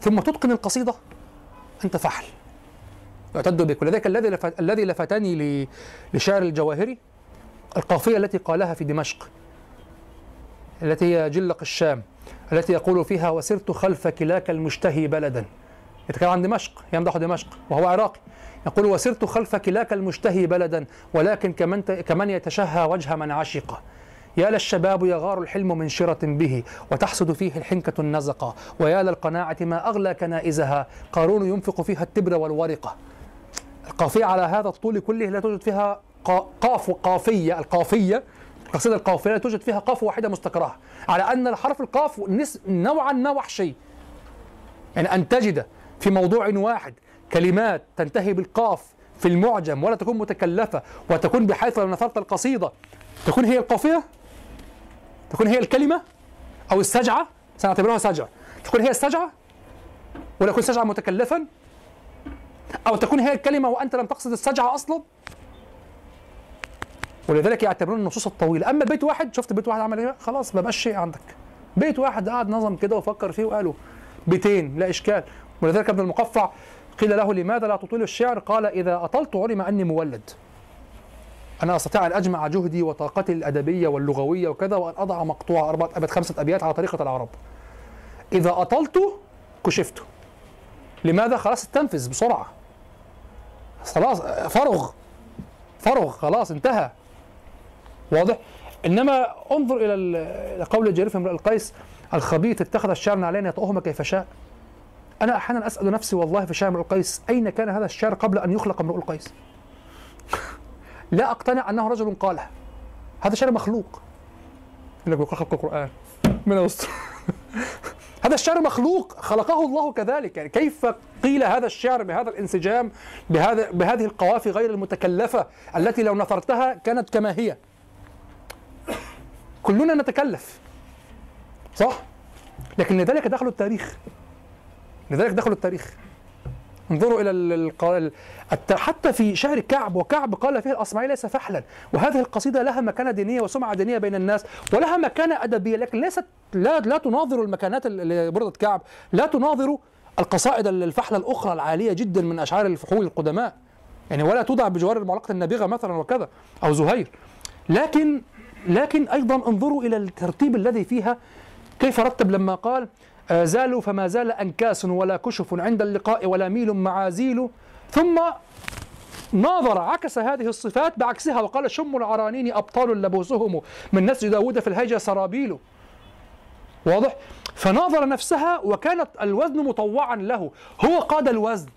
ثم تتقن القصيدة أنت فحل يعتد بك. ولذلك الذي الذي لفتني لشعر الجواهري القافية التي قالها في دمشق التي هي جلق الشام التي يقول فيها وسرت خلف كلاك المشتهي بلدا يتكلم عن دمشق يمدح دمشق وهو عراقي. يقول وسرت خلف كلاك المشتهي بلدا ولكن كمن كمن يتشهى وجه من عشق. يا للشباب يغار الحلم من شرة به وتحسد فيه الحنكة النزقة. ويا للقناعة ما أغلى كنائزها قارون ينفق فيها التبر والورقة. القافية على هذا الطول كله لا توجد فيها قا- قاف قافية القافية القصيدة القافية لا توجد فيها قاف واحدة مستقرة. على أن الحرف القاف نوعا ما وحشي. يعني أن تجد في موضوع واحد كلمات تنتهي بالقاف في المعجم ولا تكون متكلفة وتكون بحيث لو نثرت القصيدة تكون هي القافية؟ تكون هي الكلمة؟ أو السجعة؟ سنعتبرها سجعة. تكون هي السجعة؟ ولا يكون سجعة متكلفا؟ أو تكون هي الكلمة وأنت لم تقصد السجعة أصلا؟ ولذلك يعتبرون النصوص الطويلة. أما بيت واحد شفت بيت واحد عمل إيه؟ خلاص ما بقاش شيء عندك. بيت واحد قعد نظم كده وفكر فيه وقاله. بيتين لا إشكال. ولذلك ابن المقفع قيل له لماذا لا تطيل الشعر؟ قال إذا أطلت علم أني مولد. أنا أستطيع أن أجمع جهدي وطاقتي الأدبية واللغوية وكذا وأن أضع مقطوعة أربعة أبيات خمسة أبيات على طريقة العرب. إذا أطلت كشفت. لماذا خلاص استنفذ بسرعة؟ خلاص فرغ. فرغ خلاص انتهى. واضح؟ إنما انظر إلى قول الجرير في امرئ القيس الخبيث اتخذ الشعر علينا يطؤهما كيف شاء. أنا أحيانا أسأل نفسي والله في شعر امرئ القيس أين كان هذا الشعر قبل أن يخلق امرؤ القيس؟ لا أقتنع أنه رجل قاله هذا شعر مخلوق. يقول لك خلق القرآن. من يستر هذا الشعر مخلوق. خلقه الله كذلك. يعني كيف قيل هذا الشعر بهذا الانسجام بهذا بهذه القوافي غير المتكلفة التي لو نثرتها كانت كما هي؟ كلنا نتكلف. صح؟ لكن لذلك دخلوا التاريخ. لذلك دخلوا التاريخ. انظروا إلى حتى في شعر كعب وكعب قال فيه الاصمعي ليس فحلا وهذه القصيدة لها مكانة دينية وسمعة دينية بين الناس ولها مكانة أدبية لكن ليست لا لا تناظر المكانات اللي بردت كعب لا تناظر القصائد الفحله الأخرى العالية جدا من أشعار الفحول القدماء. يعني ولا توضع بجوار المعلقة النابغة مثلا وكذا أو زهير. لكن لكن أيضا انظروا إلى الترتيب الذي فيها كيف رتب لما قال زالوا فما زال أنكاس ولا كشف عند اللقاء ولا ميل معازيل. ثم ناظر عكس هذه الصفات بعكسها وقال شم العرانين أبطال لبوسهم من نسج داود في الهيجة سرابيل. واضح؟ فناظر نفسها وكانت الوزن مطوعا له. هو قاد الوزن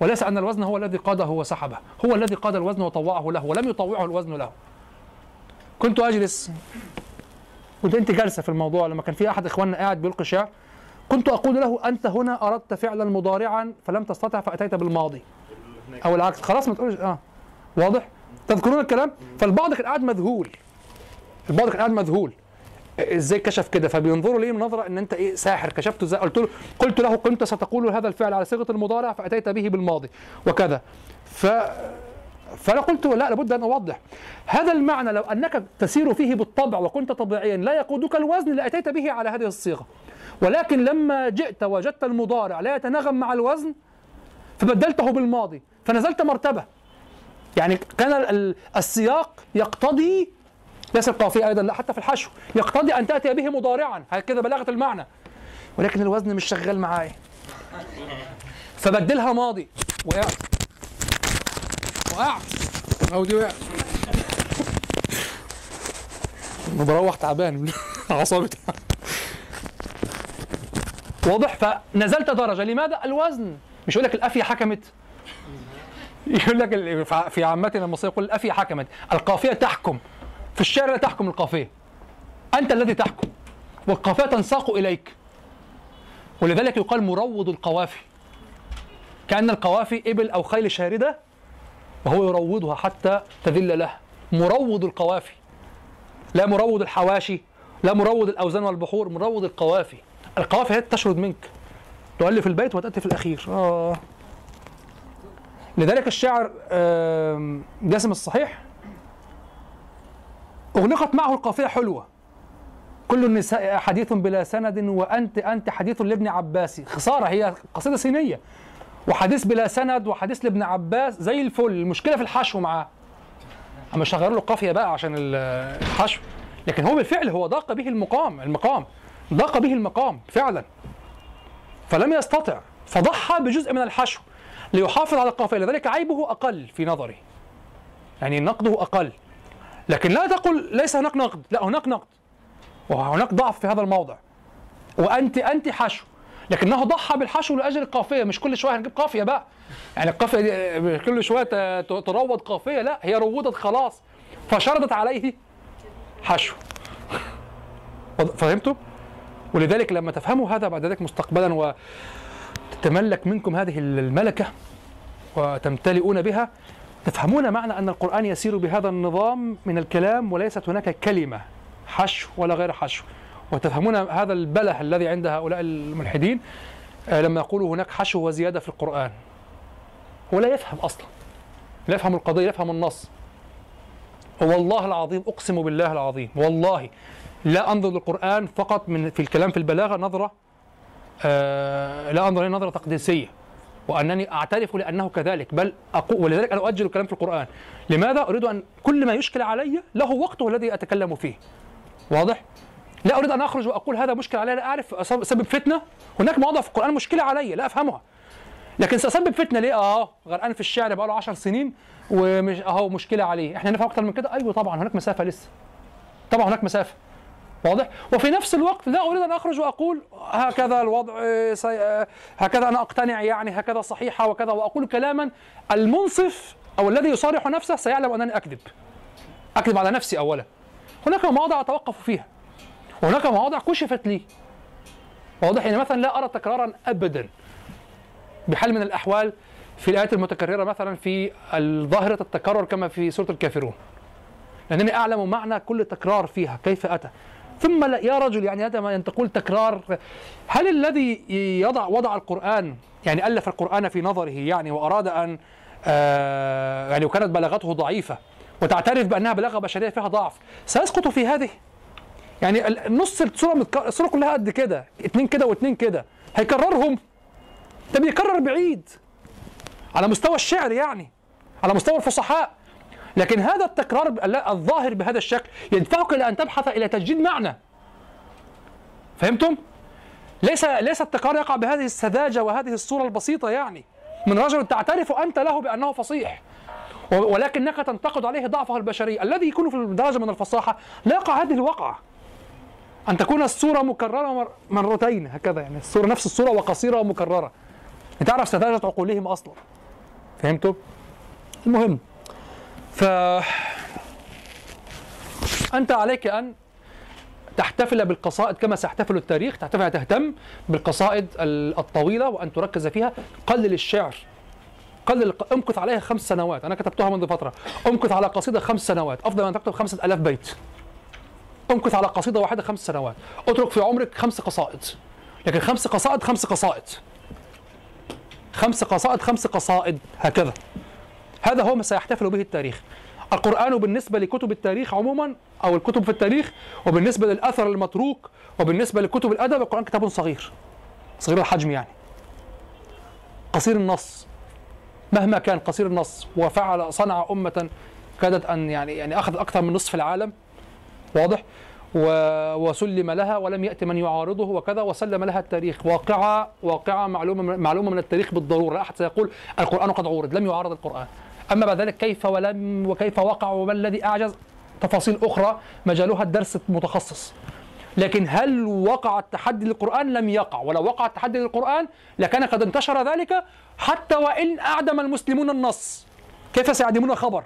وليس أن الوزن هو الذي قاده وسحبه. هو الذي قاد الوزن وطوعه له ولم يطوعه الوزن له. كنت أجلس. كنت أنت جالسة في الموضوع لما كان في أحد إخواننا قاعد بيلقي شعر كنت أقول له أنت هنا أردت فعلا مضارعا فلم تستطع فأتيت بالماضي. أو العكس. خلاص ما تقولش. آه. واضح؟ تذكرون الكلام؟ فالبعض كان قاعد مذهول. البعض كان قاعد مذهول. إزاي كشف كده؟ فبينظروا ليه نظرة إن أنت إيه ساحر. كشفته إزاي؟ قلت له قلت له كنت ستقول هذا الفعل على صيغة المضارع فأتيت به بالماضي. وكذا. ف فأنا قلت لا لابد أن أوضح. هذا المعنى لو أنك تسير فيه بالطبع وكنت طبيعيا لا يقودك الوزن لاتيت به على هذه الصيغة. ولكن لما جئت وجدت المضارع لا يتناغم مع الوزن فبدلته بالماضي فنزلت مرتبة. يعني كان ال- السياق يقتضي ليس القافية أيضا لا حتى في الحشو يقتضي أن تأتي به مضارعا. هكذا بلاغة المعنى. ولكن الوزن مش شغال معايا. فبدلها ماضي. وقعت وقعت أو دي وقعت. أنا بروح تعبان. أعصابي تعبان. واضح؟ فنزلت درجة. لماذا الوزن؟ مش يقول لك الأفية حكمت؟ يقول لك في عامتنا المصرية يقول الأفية حكمت. القافية تحكم. في الشعر لا تحكم القافية. أنت الذي تحكم والقافية تنساق إليك. ولذلك يقال مروض القوافي. كأن القوافي إبل أو خيل شاردة وهو يروضها حتى تذل له. مروض القوافي. لا مروض الحواشي لا مروض الأوزان والبحور مروض القوافي. القوافي هي تشرد منك. تؤلف البيت وتأتي في الأخير. آه. لذلك الشاعر جاسم الصحيح أغلقت معه القافية حلوة. كل النساء حديث بلا سند وأنت أنت حديث لابن عباس. خسارة هي قصيدة صينية. وحديث بلا سند وحديث لابن عباس زي الفل. المشكلة في الحشو معاه. أما مش هغير له قافية بقى عشان ال- الحشو. لكن هو بالفعل هو ضاق به المقام المقام. ضاق به المقام فعلا. فلم يستطع فضحى بجزء من الحشو ليحافظ على القافية لذلك عيبه أقل في نظري يعني نقده أقل. لكن لا تقل ليس هناك نقد لا هناك نقد. وهناك ضعف في هذا الموضع. وأنت أنت حشو. لكنه ضحى بالحشو لأجل القافية. مش كل شوية هنجيب قافية بقى. يعني القافية دي كل شوية تروض قافية لا هي روضت خلاص. فشردت عليه حشو. فهمتوا؟ ولذلك لما تفهموا هذا بعد ذلك مستقبلا وتتملك منكم هذه الملكة وتمتلئون بها تفهمون معنى أن القرآن يسير بهذا النظام من الكلام وليست هناك كلمة حشو ولا غير حشو. وتفهمون هذا البله الذي عند هؤلاء الملحدين آه، لما يقولوا هناك حشو وزيادة في القرآن. هو لا يفهم أصلا لا يفهم القضية يفهم النص. والله العظيم أقسم بالله العظيم والله لا أنظر للقرآن فقط من في الكلام في البلاغة نظرة آه لا أنظر إليه نظرة تقديسية. وأنني أعترف لأنه كذلك بل أقول ولذلك أنا أؤجل الكلام في القرآن. لماذا؟ أريد أن كل ما يشكل علي له وقته الذي أتكلم فيه. واضح؟ لا أريد أن أخرج وأقول هذا مشكل علي لا أعرف. اسبب فتنة؟ هناك مواضع في القرآن مشكلة علي لا أفهمها. لكن سأسبب فتنة ليه؟ آه غرقان في الشعر بقاله 10 سنين ومش أهو مشكلة عليه. إحنا نفهم أكتر من كده؟ أيوه طبعا هناك مسافة لسه. طبعا هناك مسافة. واضح؟ وفي نفس الوقت لا أريد أن أخرج وأقول هكذا الوضع آه،. آه، هكذا أنا أقتنع يعني هكذا صحيحة وكذا وأقول كلاما المنصف أو الذي يصارح نفسه سيعلم أنني أكذب. أكذب على نفسي اولا. هناك مواضع أتوقف فيها. وهناك مواضع كشفت لي. واضح يعني مثلا لا أرى تكرارا ابدا بحال من الأحوال في الآيات المتكررة مثلا في ظاهره التكرر كما في سورة الكافرون. لأنني أعلم معنى كل تكرار فيها. كيف أتى؟ ثم لا يا رجل يعني هذا ما تقول تكرار هل الذي يضع وضع القرآن يعني ألف القرآن في نظره يعني وأراد أن آه يعني وكانت بلاغته ضعيفة وتعترف بأنها بلاغة بشرية فيها ضعف سيسقط في هذه؟ يعني نص السورة متك... السورة كلها قد كده اتنين كده واتنين كده هيكررهم؟ ده بيكرر بعيد على مستوى الشعر يعني على مستوى الفصحاء. لكن هذا التكرار الظاهر بهذا الشكل يدفعك إلى أن تبحث إلى تجديد معنى. فهمتم؟ ليس ليس التكرار يقع بهذه السذاجة وهذه الصورة البسيطة يعني. من رجل تعترف أنت له بأنه فصيح ولكنك تنتقد عليه ضعفه البشري. الذي يكون في درجه من الفصاحة لا يقع هذه الوقعة. أن تكون الصورة مكررة مر- مرتين هكذا يعني. الصورة نفس الصورة وقصيرة ومكررة. لتعرف سذاجة عقولهم أصلا. فهمتم؟ المهم ف أنت عليك أن تحتفل بالقصائد كما سيحتفل التاريخ تحتفل تهتم بالقصائد ال- الطويلة وأن تركز فيها. قلل الشعر. قلل امكث عليها خمس سنوات. أنا كتبتها منذ فترة. امكث على قصيدة خمس سنوات. أفضل أن تكتب خمسة ألاف بيت. امكث على قصيدة واحدة خمس سنوات. اترك في عمرك خمس قصائد. لكن خمس قصائد خمس قصائد. خمس قصائد خمس قصائد. هكذا. هذا هو ما سيحتفل به التاريخ. القرآن بالنسبة لكتب التاريخ عموما أو الكتب في التاريخ وبالنسبة للأثر المتروك وبالنسبة لكتب الأدب القرآن كتاب صغير. صغير الحجم يعني. قصير النص. مهما كان قصير النص وفعل صنع أمة كادت أن يعني يعني أخذ أكثر من نصف العالم. واضح. وسلم لها ولم يأتي من يعارضه وكذا وسلم لها التاريخ. واقعة واقعة معلومة معلومة من التاريخ بالضرورة. أحد سيقول القرآن قد عورض. لم يعارض القرآن. أما بعد ذلك كيف ولم وكيف وقع وما الذي أعجز؟ تفاصيل أخرى مجالها الدرس المتخصص لكن هل وقع التحدي للقرآن؟ لم يقع. ولو وقع التحدي للقرآن لكان قد انتشر ذلك حتى وإن أعدم المسلمون النص. كيف سيعدمون خبر؟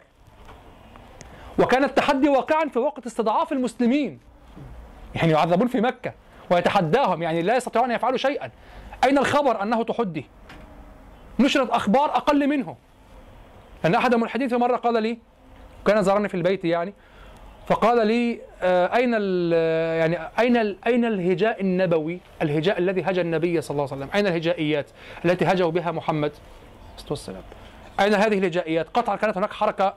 وكان التحدي واقعا في وقت استضعاف المسلمين. يعني يعذبون في مكة ويتحداهم يعني لا يستطيعون أن يفعلوا شيئا. أين الخبر أنه تحدي؟ نشرت أخبار أقل منه. لأن أحد الملحدين في مرة قال لي كان زارني في البيت يعني فقال لي آه، أين ال يعني أين أين الهجاء النبوي؟ الهجاء الذي هجا النبي صلى الله عليه وسلم. أين الهجائيات التي هجوا بها محمد؟ عليه الصلاة والسلام. أين هذه الهجائيات؟ قطعا كانت هناك حركة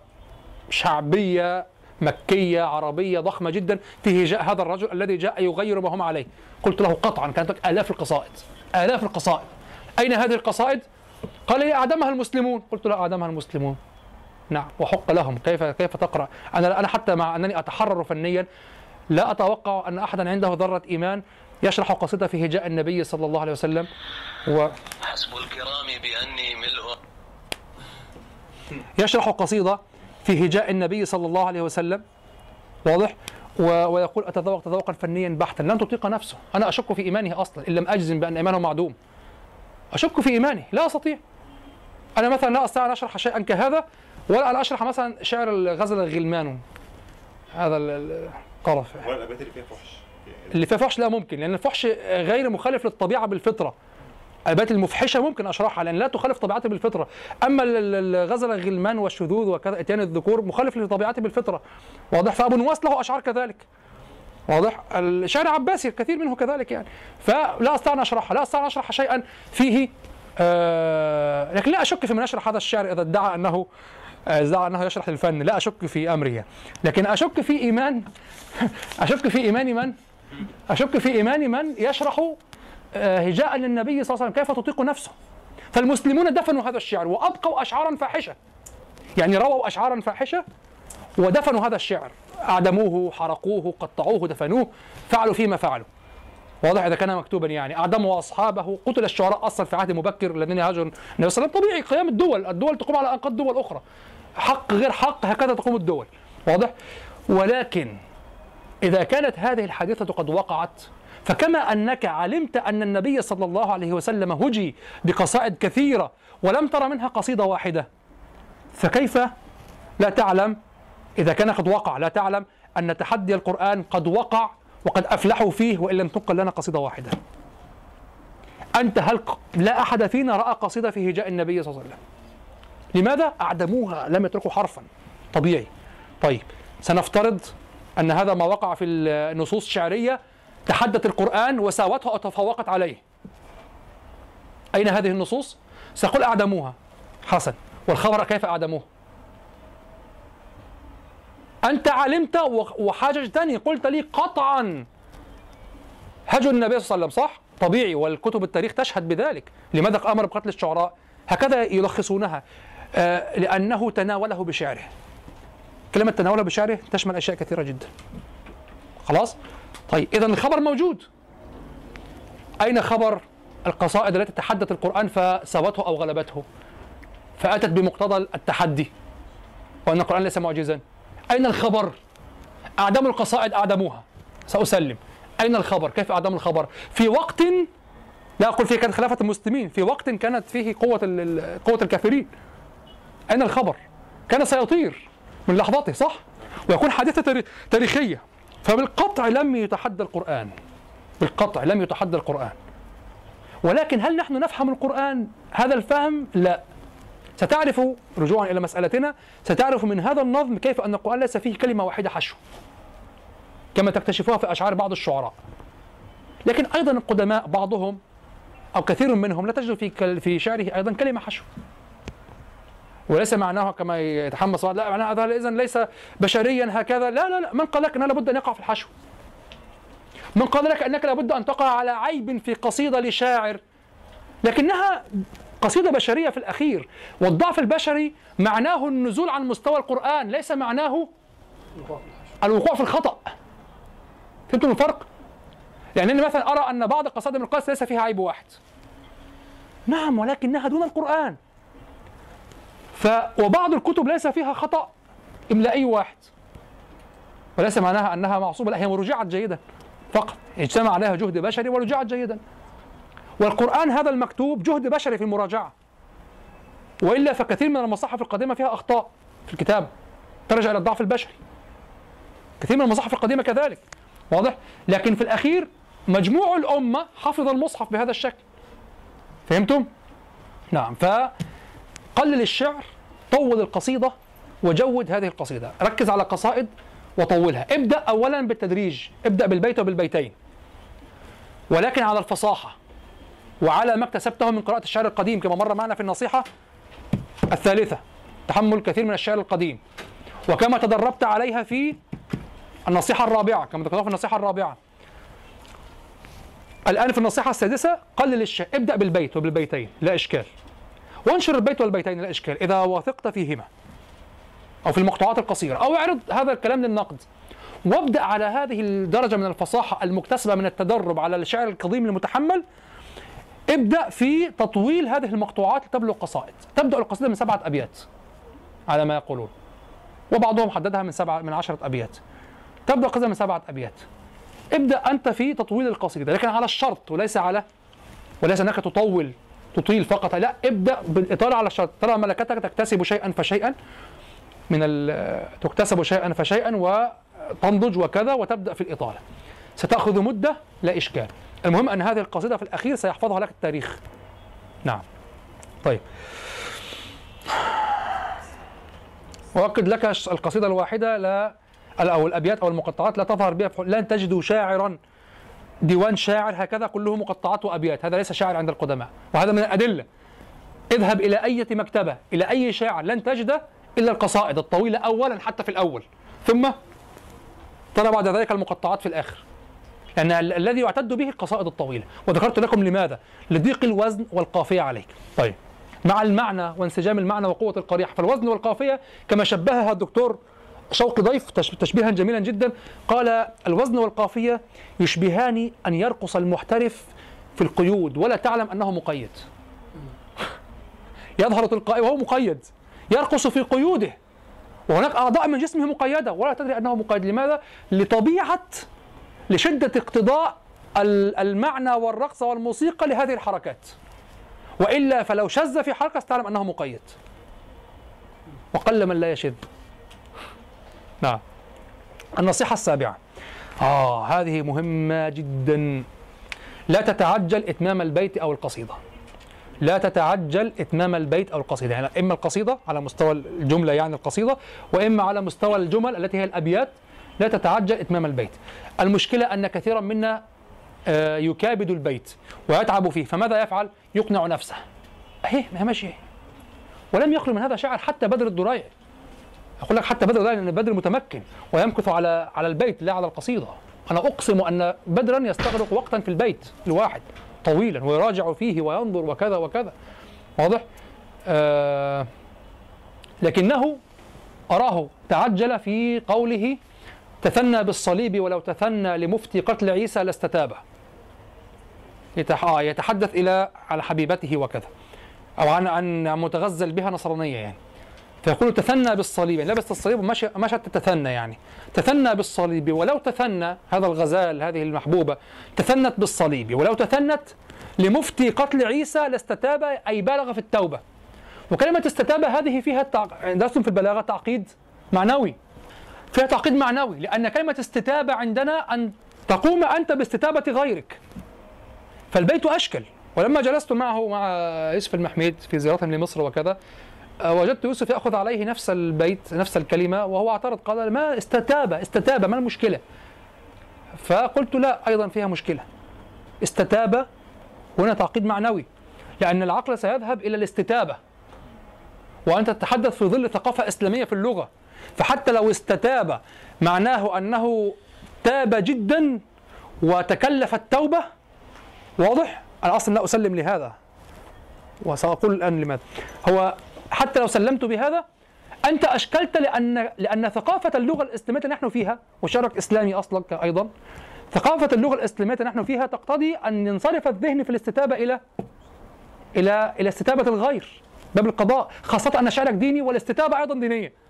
شعبية مكية عربية ضخمة جدا في هجاء هذا الرجل الذي جاء يغير ما هم عليه. قلت له قطعا كانت هناك آلاف القصائد آلاف القصائد. أين هذه القصائد؟ قال لي أعدمها المسلمون. قلت له أعدمها المسلمون. نعم. وحق لهم. كيف كيف تقرأ؟ أنا أنا حتى مع أنني أتحرر فنيا لا أتوقع أن احدا عنده ذرة إيمان يشرح قصيدة في هجاء النبي صلى الله عليه وسلم. و حسب الكرام بأني ملء. يشرح قصيدة في هجاء النبي صلى الله عليه وسلم. واضح؟ و... ويقول اتذوق تذوقا فنيا بحتا. لن تطيق نفسه. أنا أشك في إيمانه أصلا. إن لم أجزم بأن إيمانه معدوم. أشك في ايمانه لا أستطيع. أنا مثلا لا أستطيع أن أشرح شيئا كهذا ولا أنا أشرح مثلا شعر الغزل الغلمان. هذا ال- ال- القرف. ولا الأبيات اللي فيها فحش. اللي فيها فحش لا ممكن لأن الفحش غير مخالف للطبيعة بالفطرة. الأبيات المفحشة ممكن أشرحها لأن لا تخالف طبيعتي بالفطرة. أما ال- ال- الغزل الغلمان والشذوذ وكذا إتيان الذكور مخالف لطبيعتي بالفطرة. واضح فأبو نواس له أشعار كذلك. واضح؟ الشعر عباسي الكثير منه كذلك يعني. فلا أستطيع أن أشرحها لا أستطيع أن أشرح شيئا فيه آه لكن لا أشك في من يشرح هذا الشعر إذا ادعى أنه آه، ادعى أنه يشرح الفن لا أشك في أمره. لكن أشك في إيمان أشك في إيمان من؟ أشك في إيمان من يشرح آه، هجاء للنبي صلى الله عليه وسلم كيف تطيق نفسه؟ فالمسلمون دفنوا هذا الشعر وأبقوا اشعارا فاحشة. يعني رووا اشعارا فاحشة ودفنوا هذا الشعر. أعدموه حرقوه قطعوه دفنوه فعلوا فيما فعلوا. واضح إذا كان مكتوبا يعني. اعدموا أصحابه قتل الشعراء أصلا في عهد مبكر الذين هاجروا النبي صلى الله عليه وسلم. طبيعي قيام الدول. الدول تقوم على انقاض دول أخرى. حق غير حق هكذا تقوم الدول. واضح؟ ولكن إذا كانت هذه الحادثة قد وقعت فكما أنك علمت أن النبي صلى الله عليه وسلم هجي بقصائد كثيرة ولم تر منها قصيدة واحدة فكيف لا تعلم إذا كان قد وقع لا تعلم أن تحدي القرآن قد وقع وقد أفلحوا فيه وإن لم تنقل لنا قصيدة واحدة. أنت هل لا أحد فينا رأى قصيدة في هجاء النبي صلى الله عليه وسلم. لماذا؟ أعدموها لم يتركوا حرفا. طبيعي. طيب سنفترض أن هذا ما وقع في النصوص الشعرية تحدت القرآن وساوته أو تفوقت عليه. أين هذه النصوص؟ سأقول أعدموها. حسن. والخبر كيف أعدموه؟ أنت علمت وح- وحاججتني قلت لي قطعا. هجوا النبي صلى الله عليه وسلم صح؟ طبيعي والكتب التاريخ تشهد بذلك. لماذا أمر بقتل الشعراء؟ هكذا يلخصونها. آه لأنه تناوله بشعره. كلمة تناوله بشعره تشمل أشياء كثيرة جدا. خلاص؟ طيب إذا الخبر موجود. أين خبر القصائد التي تحدت القرآن فسوته أو غلبته؟ فأتت بمقتضى التحدي. وأن القرآن ليس معجزا. أين الخبر؟ أعدموا القصائد أعدموها سأسلم أين الخبر؟ كيف أعدموا الخبر؟ في وقت لا أقول فيه كانت خلافة المسلمين في وقت كانت فيه قوة قوة الكافرين أين الخبر؟ كان سيطير من لحظته صح؟ ويكون حادثة تاري- تاريخية فبالقطع لم يتحدى القرآن بالقطع لم يتحدى القرآن ولكن هل نحن نفهم القرآن هذا الفهم؟ لا ستعرف رجوعا إلى مسألتنا ستعرف من هذا النظم كيف أن القرآن ليس فيه كلمة واحدة حشو. كما تكتشفوها في أشعار بعض الشعراء. لكن أيضا القدماء بعضهم أو كثير منهم لا تجد في في شعره أيضا كلمة حشو. وليس معناه كما يتحمس لا معناه هذا اذا ليس بشريا هكذا. لا لا لا من قال لك إنه لابد أن يقع في الحشو؟ من قال لك إنك لابد أن تقع على عيب في قصيدة لشاعر لكنها قصيدة بشرية في الأخير. والضعف البشري معناه النزول عن مستوى القرآن ليس معناه الوقوع في الخطأ. فهمتم الفرق؟ يعني أنا مثلا أرى أن بعض قصائد ابن القيس ليس فيها عيب واحد. نعم ولكنها دون القرآن. ف وبعض الكتب ليس فيها خطأ إملائي واحد. وليس معناها أنها معصوبة لا هي رجعت جيدا. فقط اجتمع عليها جهد بشري ورجعت جيدا. والقرآن هذا المكتوب جهد بشري في المراجعة. وإلا فكثير من المصاحف القديمة فيها أخطاء في الكتاب ترجع إلى الضعف البشري. كثير من المصاحف القديمة كذلك. واضح؟ لكن في الأخير مجموع الأمة حفظ المصحف بهذا الشكل. فهمتم؟ نعم. ف قلل الشعر طول القصيدة وجود هذه القصيدة. ركز على قصائد وطولها. ابدأ أولا بالتدريج. ابدأ بالبيت وبالبيتين. ولكن على الفصاحة. وعلى ما اكتسبته من قراءة الشعر القديم كما مر معنا في النصيحة الثالثة تحمل كثير من الشعر القديم. وكما تدربت عليها في النصيحة الرابعة كما ذكرنا في النصيحة الرابعة. الآن في النصيحة السادسة قلل الشعر ابدأ بالبيت وبالبيتين لا إشكال. وانشر البيت والبيتين لا إشكال. إذا وثقت فيهما أو في المقطوعات القصيرة أو اعرض هذا الكلام للنقد. وابدأ على هذه الدرجة من الفصاحة المكتسبة من التدرب على الشعر القديم المتحمل ابدأ في تطويل هذه المقطوعات لتبلغ قصائد. تبدأ القصيدة من سبعة أبيات على ما يقولون وبعضهم حددها من سبعة من عشرة أبيات. تبدأ القصيدة من سبعة أبيات. ابدأ أنت في تطويل القصيدة لكن على الشرط وليس على وليس أنك تطول تطيل فقط لا ابدأ بالإطالة على الشرط. ترى ملكتك تكتسب شيئا فشيئا من تكتسب شيئا فشيئا وتنضج وكذا وتبدأ في الإطالة. ستأخذ مدة لا اشكال المهم أن هذه القصيدة في الأخير سيحفظها لك التاريخ. نعم. طيب. واكد لك القصيدة الواحدة لا أو الأبيات أو المقطعات لا تظهر بها لن تجدوا شاعرا ديوان شاعر هكذا كله مقطعات وأبيات. هذا ليس شاعر عند القدماء. وهذا من الأدلة. اذهب إلى أي مكتبة إلى أي شاعر لن تجد إلا القصائد الطويلة اولا حتى في الأول. ثم ترى بعد ذلك المقطعات في الآخر. ال- الذي يعتد به القصائد الطويلة. وذكرت لكم لماذا؟ لضيق الوزن والقافية عليك. طيب مع المعنى وانسجام المعنى وقوة القريحة. فالوزن والقافية كما شبهها الدكتور شوقي ضيف تش- تشبيها جميلا جدا قال الوزن والقافية يشبهان أن يرقص المحترف في القيود ولا تعلم أنه مقيد. يظهر تلقائي وهو مقيد. يرقص في قيوده. وهناك أعضاء من جسمه مقيدة ولا تدري أنه مقيد. لماذا؟ لطبيعة لشدة اقتضاء ال- المعنى والرقص والموسيقى لهذه الحركات. وإلا فلو شذ في حركة ستعلم أنه مقيد. وقل من لا يشذ. نعم. النصيحة السابعة. آه هذه مهمة جدا. لا تتعجل إتمام البيت أو القصيدة. لا تتعجل إتمام البيت أو القصيدة. يعني إما القصيدة على مستوى الجملة يعني القصيدة وإما على مستوى الجمل التي هي الأبيات لا تتعجل إتمام البيت. المشكلة أن كثيرا منا آه، يكابد البيت ويتعب فيه فماذا يفعل؟ يقنع نفسه. أهي ما هي ماشية. ولم يخلو من هذا شاعر حتى بدر الدريع أقول لك حتى بدر ده لأن بدر متمكن ويمكث على على البيت لا على القصيدة. أنا أقسم أن بدرا يستغرق وقتا في البيت الواحد طويلا ويراجع فيه وينظر وكذا وكذا. واضح؟ آه لكنه أراه تعجل في قوله تثنى بالصليب ولو تثنى لمفتي قتل عيسى لاستتابه. آه يتحدث إلى على حبيبته وكذا. أو عن عن متغزل بها نصرانية يعني. فيقول تثنى بالصليب يعني لبست الصليب ومشى مشت تتثنى يعني. تثنى بالصليب ولو تثنى هذا الغزال هذه المحبوبة تثنت بالصليب ولو تثنت لمفتي قتل عيسى لاستتاب أي بالغ في التوبة. وكلمة استتاب هذه فيها التع... درستم في البلاغة تعقيد معنوي. فيها تعقيد معنوي لأن كلمة استتابة عندنا أن تقوم أنت باستتابة غيرك. فالبيت أشكل. ولما جلست معه مع يوسف المحميد في زيارتهم لمصر وكذا وجدت يوسف يأخذ عليه نفس البيت نفس الكلمة وهو اعترض قال ما استتاب استتاب ما المشكلة؟ فقلت لا أيضا فيها مشكلة. استتاب هنا تعقيد معنوي لأن العقل سيذهب إلى الاستتابة. وأنت تتحدث في ظل ثقافة إسلامية في اللغة. فحتى لو استتاب معناه أنه تاب جدا وتكلف التوبة. واضح؟ أنا أصلا لا أسلم لهذا. وسأقول الآن لماذا. هو حتى لو سلمت بهذا أنت أشكلت لأن لأن ثقافة اللغة الإسلامية التي نحن فيها وشرك إسلامي أصلا أيضا. ثقافة اللغة الإسلامية التي نحن فيها تقتضي أن ينصرف الذهن في الاستتابة إلى إلى إلى استتابة الغير باب القضاء خاصة أن شعرك ديني والاستتابة أيضا دينية.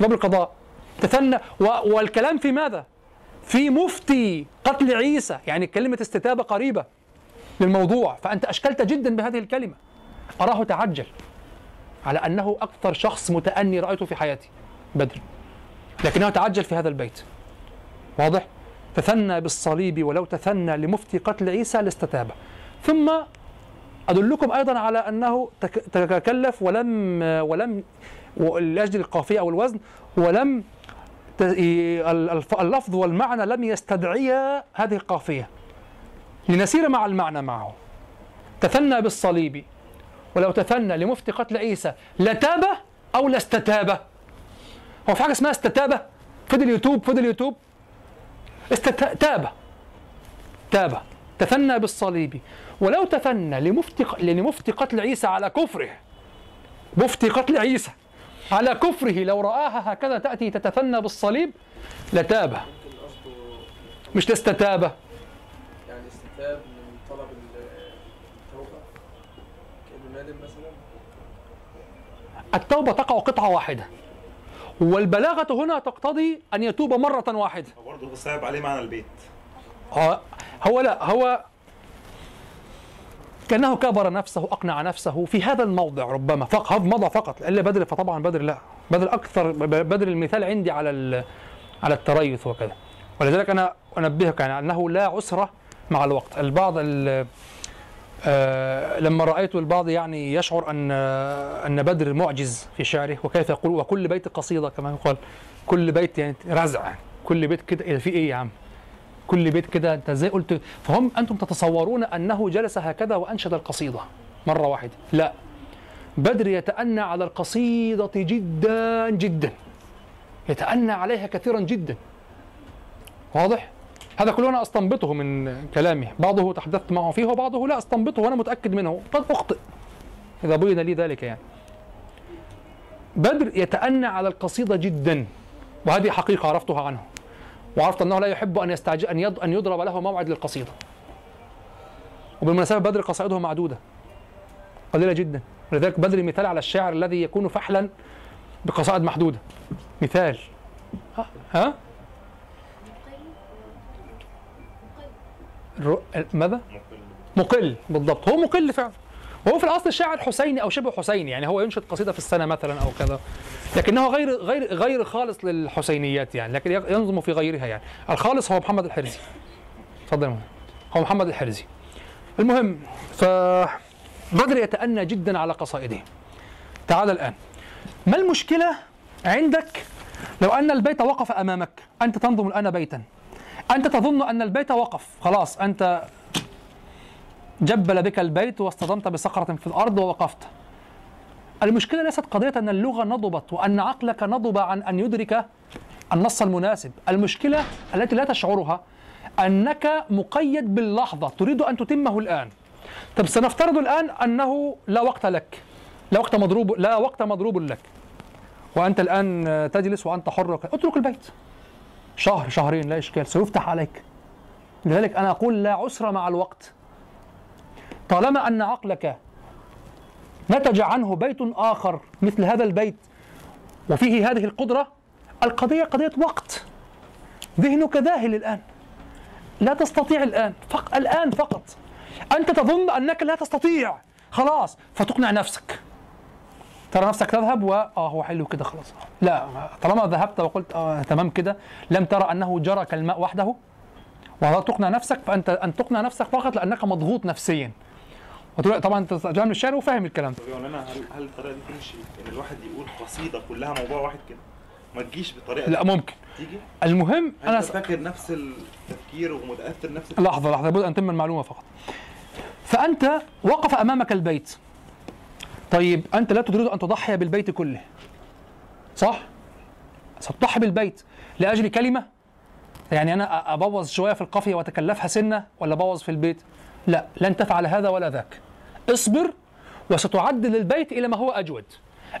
باب القضاء. تثنى والكلام في ماذا؟ في مفتي قتل عيسى يعني كلمة استتابة قريبة للموضوع. فأنت أشكلت جدا بهذه الكلمة. أراه تعجل على أنه أكثر شخص متأني رأيته في حياتي بدر. لكنه تعجل في هذا البيت. واضح؟ تثنى بالصليب ولو تثنى لمفتي قتل عيسى لاستتاب ثم أدلكم أيضا على أنه تك- تكلف ولم ولم لأجل القافية أو الوزن ولم اللفظ والمعنى لم يستدعيا هذه القافية لنسير مع المعنى معه. تثنى بالصليب ولو تثنى لمفتي قتل عيسى لتاب أو لاستتاب هو في حاجة اسمها استتابة فضل يتوب فضل يتوب. استتاب. تاب. تثنى بالصليب. ولو تثنى لمفتي لمفتي قتل عيسى على كفره مفتي قتل عيسى. على كفره. لو رآها هكذا تأتي تتثنى بالصليب لتاب. ممكن قصده مش لاستتاب يعني استتاب من طلب التوبة. كأنه نادم مثلا. التوبة تقع قطعة واحدة. والبلاغة هنا تقتضي أن يتوب مرة واحدة. برضه صعب عليه معنى البيت. هو, هو لا هو كأنه كبر نفسه أقنع نفسه في هذا الموضع ربما. فقط مضى فقط. إلا بدر فطبعا بدر لا. بدر أكثر بدر المثال عندي على على التريث وكذا. ولذلك أنا أنبهك يعني أنه لا عسرة مع الوقت. البعض ال- آه، لما رأيت البعض يعني يشعر أن آه، أن بدر معجز في شعره وكيف يقول وكل بيت قصيدة كما يقال. كل بيت يعني رزع. كل بيت كده في إيه يا عم؟ كل بيت كده انت إزاي قلت فهم أنتم تتصورون انه جلس هكذا وانشد القصيدة مرة واحدة. لا. بدر يتأنى على القصيدة جدا جدا. يتأنى عليها كثيرا جدا. واضح؟ هذا كله أنا أستنبطه من كلامه. بعضه تحدثت معه فيه وبعضه لا أستنبطه وأنا متأكد منه. قد أخطئ. إذا بين لي ذلك يعني. بدر يتأنى على القصيدة جدا. وهذه حقيقة عرفتها عنه. وعرفت أنه لا يحب أن يستعجل أن يض- أن يضرب له موعد للقصيدة. وبالمناسبة بدر قصائده معدودة. قليلة جدا، ولذلك بدر مثال على الشاعر الذي يكون فحلا بقصائد محدودة. مثال. ها؟ ها؟ ماذا؟ مقل بالضبط هو مقل فعلا وهو في الأصل شاعر حسيني أو شبه حسيني يعني هو ينشد قصيدة في السنة مثلا أو كذا لكنه غير غير غير خالص للحسينيات يعني لكن ينظم في غيرها يعني. الخالص هو محمد الحرزي. تفضل يا مولانا. هو محمد الحرزي. المهم ف بدر يتأنى جدا على قصائده. تعال الآن. ما المشكلة عندك لو أن البيت وقف أمامك؟ أنت تنظم الآن بيتا. أنت تظن أن البيت وقف. خلاص أنت جبل بك البيت واصطدمت بصخرة في الأرض ووقفت. المشكلة ليست قضية أن اللغة نضبت وأن عقلك نضب عن أن يدرك النص المناسب. المشكلة التي لا تشعرها أنك مقيد باللحظة. تريد أن تتمه الآن. طب سنفترض الآن أنه لا وقت لك. لا وقت مضروب لا وقت مضروب لك. وأنت الآن تجلس وأنت حر. اترك البيت. شهر شهرين لا إشكال. سيفتح عليك. لذلك أنا أقول لا عسر مع الوقت. طالما أن عقلك نتج عنه بيت آخر مثل هذا البيت وفيه هذه القدرة القضية قضية وقت. ذهنك ذاهل الآن. لا تستطيع الآن. فق... الآن فقط. أنت تظن أنك لا تستطيع. خلاص. فتقنع نفسك. ترى نفسك تذهب و آه هو حلو كده خلاص. لا طالما ذهبت وقلت آه تمام كده لم ترى أنه جرى كالماء وحده وهذا تقنع نفسك فأنت أن تقنع نفسك فقط لأنك مضغوط نفسيا. وتقول طبعا أنت جاي الشعر وفاهم الكلام ده. طب يا مولانا هل هل الطريقة دي تمشي؟ ان الواحد يقول قصيدة كلها موضوع واحد كده ما تجيش بالطريقة لأ ممكن. تيجي؟ المهم أنا أنا س... فاكر نفس التفكير ومتأثر نفس لحظة لحظة لابد أن تتم المعلومة فقط. فأنت وقف أمامك البيت. طيب أنت لا تريد أن تضحي بالبيت كله. صح؟ ستضحي بالبيت. لأجل كلمة؟ يعني أنا أ- أبوظ شوية في القافية وأتكلفها سنة ولا أبوظ في البيت؟ لا لن تفعل هذا ولا ذاك. اصبر وستعدل البيت إلى ما هو أجود.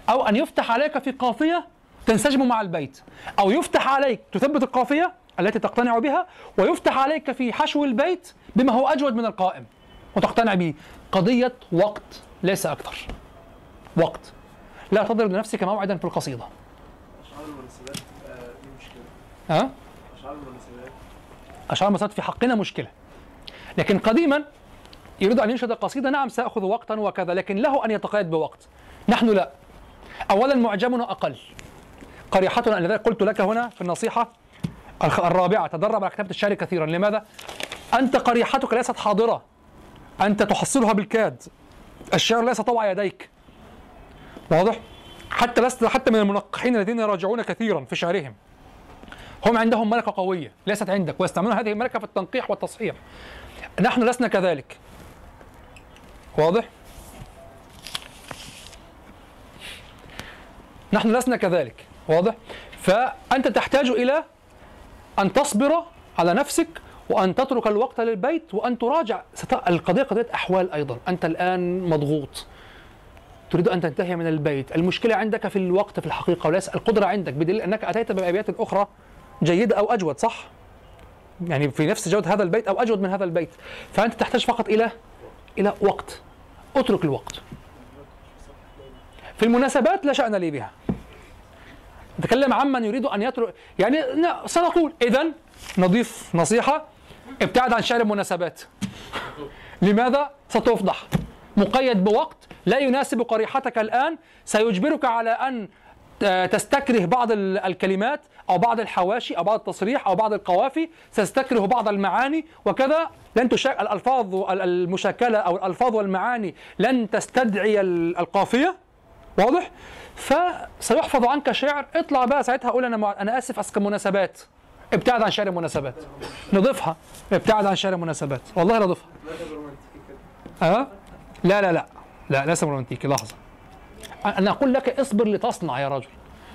أو أن يفتح عليك في قافية تنسجم مع البيت. أو يفتح عليك تثبت القافية التي تقتنع بها ويفتح عليك في حشو البيت بما هو أجود من القائم. وتقتنع به قضية وقت ليس أكثر. وقت. لا تضرب لنفسك موعدا في القصيدة. أشعار المناسبات آه،؟ أشعار المناسبات. أشعار المسات في حقنا مشكلة. لكن قديما يريد أن ينشد قصيدة نعم سأخذ وقتا وكذا لكن له أن يتقيد بوقت. نحن لا. أولا معجمنا أقل. قريحتنا لذلك قلت لك هنا في النصيحة الرابعة تدرب على كتابة الشعر كثيرا. لماذا؟ أنت قريحتك ليست حاضرة. أنت تحصلها بالكاد. الشعر ليس طوع يديك. واضح؟ حتى لست حتى من المنقحين الذين يراجعون كثيرا في شعرهم. هم عندهم ملكة قوية ليست عندك ويستعملون هذه الملكة في التنقيح والتصحيح. نحن لسنا كذلك واضح؟ نحن لسنا كذلك واضح؟ فأنت تحتاج إلى أن تصبر على نفسك وأن تترك الوقت للبيت وأن تراجع. القضية قضية أحوال أيضا أنت الآن مضغوط تريد أن تنتهي من البيت المشكلة عندك في الوقت في الحقيقة وليس القدرة عندك بدليل أنك أتيت بأبيات أخرى جيدة أو أجود صح؟ يعني في نفس جودة هذا البيت أو أجود من هذا البيت. فأنت تحتاج فقط إلى إلى وقت. أترك الوقت. في المناسبات لا شأن لي بها. نتكلم عمن يريد أن يترك. يعني سنقول إذا نضيف نصيحة ابتعد عن شعر المناسبات. لماذا؟ ستفضح. مقيد بوقت لا يناسب قريحتك الآن. سيجبرك على أن تستكره بعض ال- الكلمات أو بعض الحواشي أو بعض التصريح أو بعض القوافي ستستكره بعض المعاني وكذا. لن تشا... الألفاظ ال- المشاكلة أو الألفاظ والمعاني لن تستدعي ال- القافية. واضح؟ فسيحفظ عنك شعر اطلع بقى ساعتها قول أنا مع... أنا آسف اصل مناسبات. ابتعد عن شعر المناسبات نضيفها. ابتعد عن شعر المناسبات والله نضيفها. ها لا لا لا. لا ليس رومانتيكي. لحظة. أنا أقول لك اصبر لتصنع يا رجل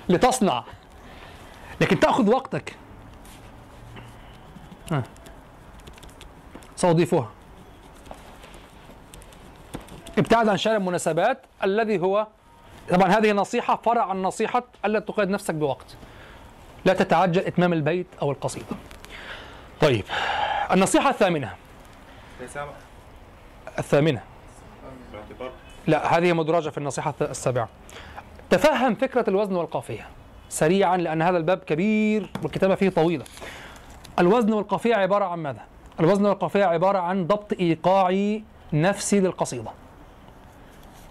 لتصنع. لكن تأخذ وقتك. ها. ساضيفها ابتعد عن شارع المناسبات الذي هو طبعا هذه نصيحة فرع عن نصيحة ألا تقيد نفسك بوقت. لا تتعجل إتمام البيت أو القصيدة. طيب النصيحة الثامنة. الثامنة. باعتبار. لا هذه مدرجة في النصيحة السابعة. تفهم فكرة الوزن والقافية سريعا لأن هذا الباب كبير والكتابة فيه طويلة. الوزن والقافية عبارة عن ماذا؟ الوزن والقافية عبارة عن ضبط إيقاعي نفسي للقصيدة.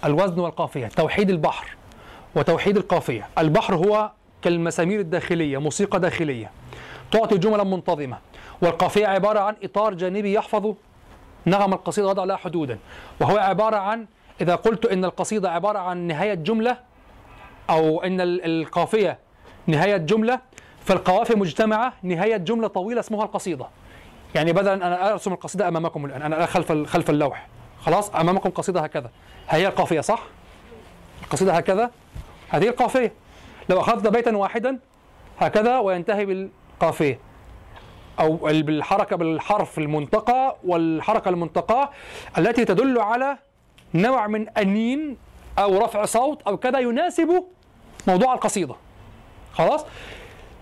الوزن والقافية توحيد البحر وتوحيد القافية. البحر هو كالمسامير الداخلية موسيقى داخلية تعطي جملا منتظمة. والقافية عبارة عن إطار جانبي يحفظ نغم القصيدة وضع لها حدودا. وهو عبارة عن إذا قلت إن القصيدة عبارة عن نهاية جملة أو إن ال- القافية نهاية جملة فالقوافي مجتمعة نهاية جملة طويلة اسمها القصيدة. يعني بدلا أن أنا أرسم القصيدة أمامكم الآن أنا خلف خلف اللوح. خلاص؟ أمامكم قصيدة هكذا. هي القافية صح؟ القصيدة هكذا. هذه القافية. لو أخذت بيتا واحدا هكذا وينتهي بالقافية. أو ال- بالحركة بالحرف المنتقى والحركة المنتقاة التي تدل على نوع من أنين أو رفع صوت أو كذا يناسب موضوع القصيدة. خلاص؟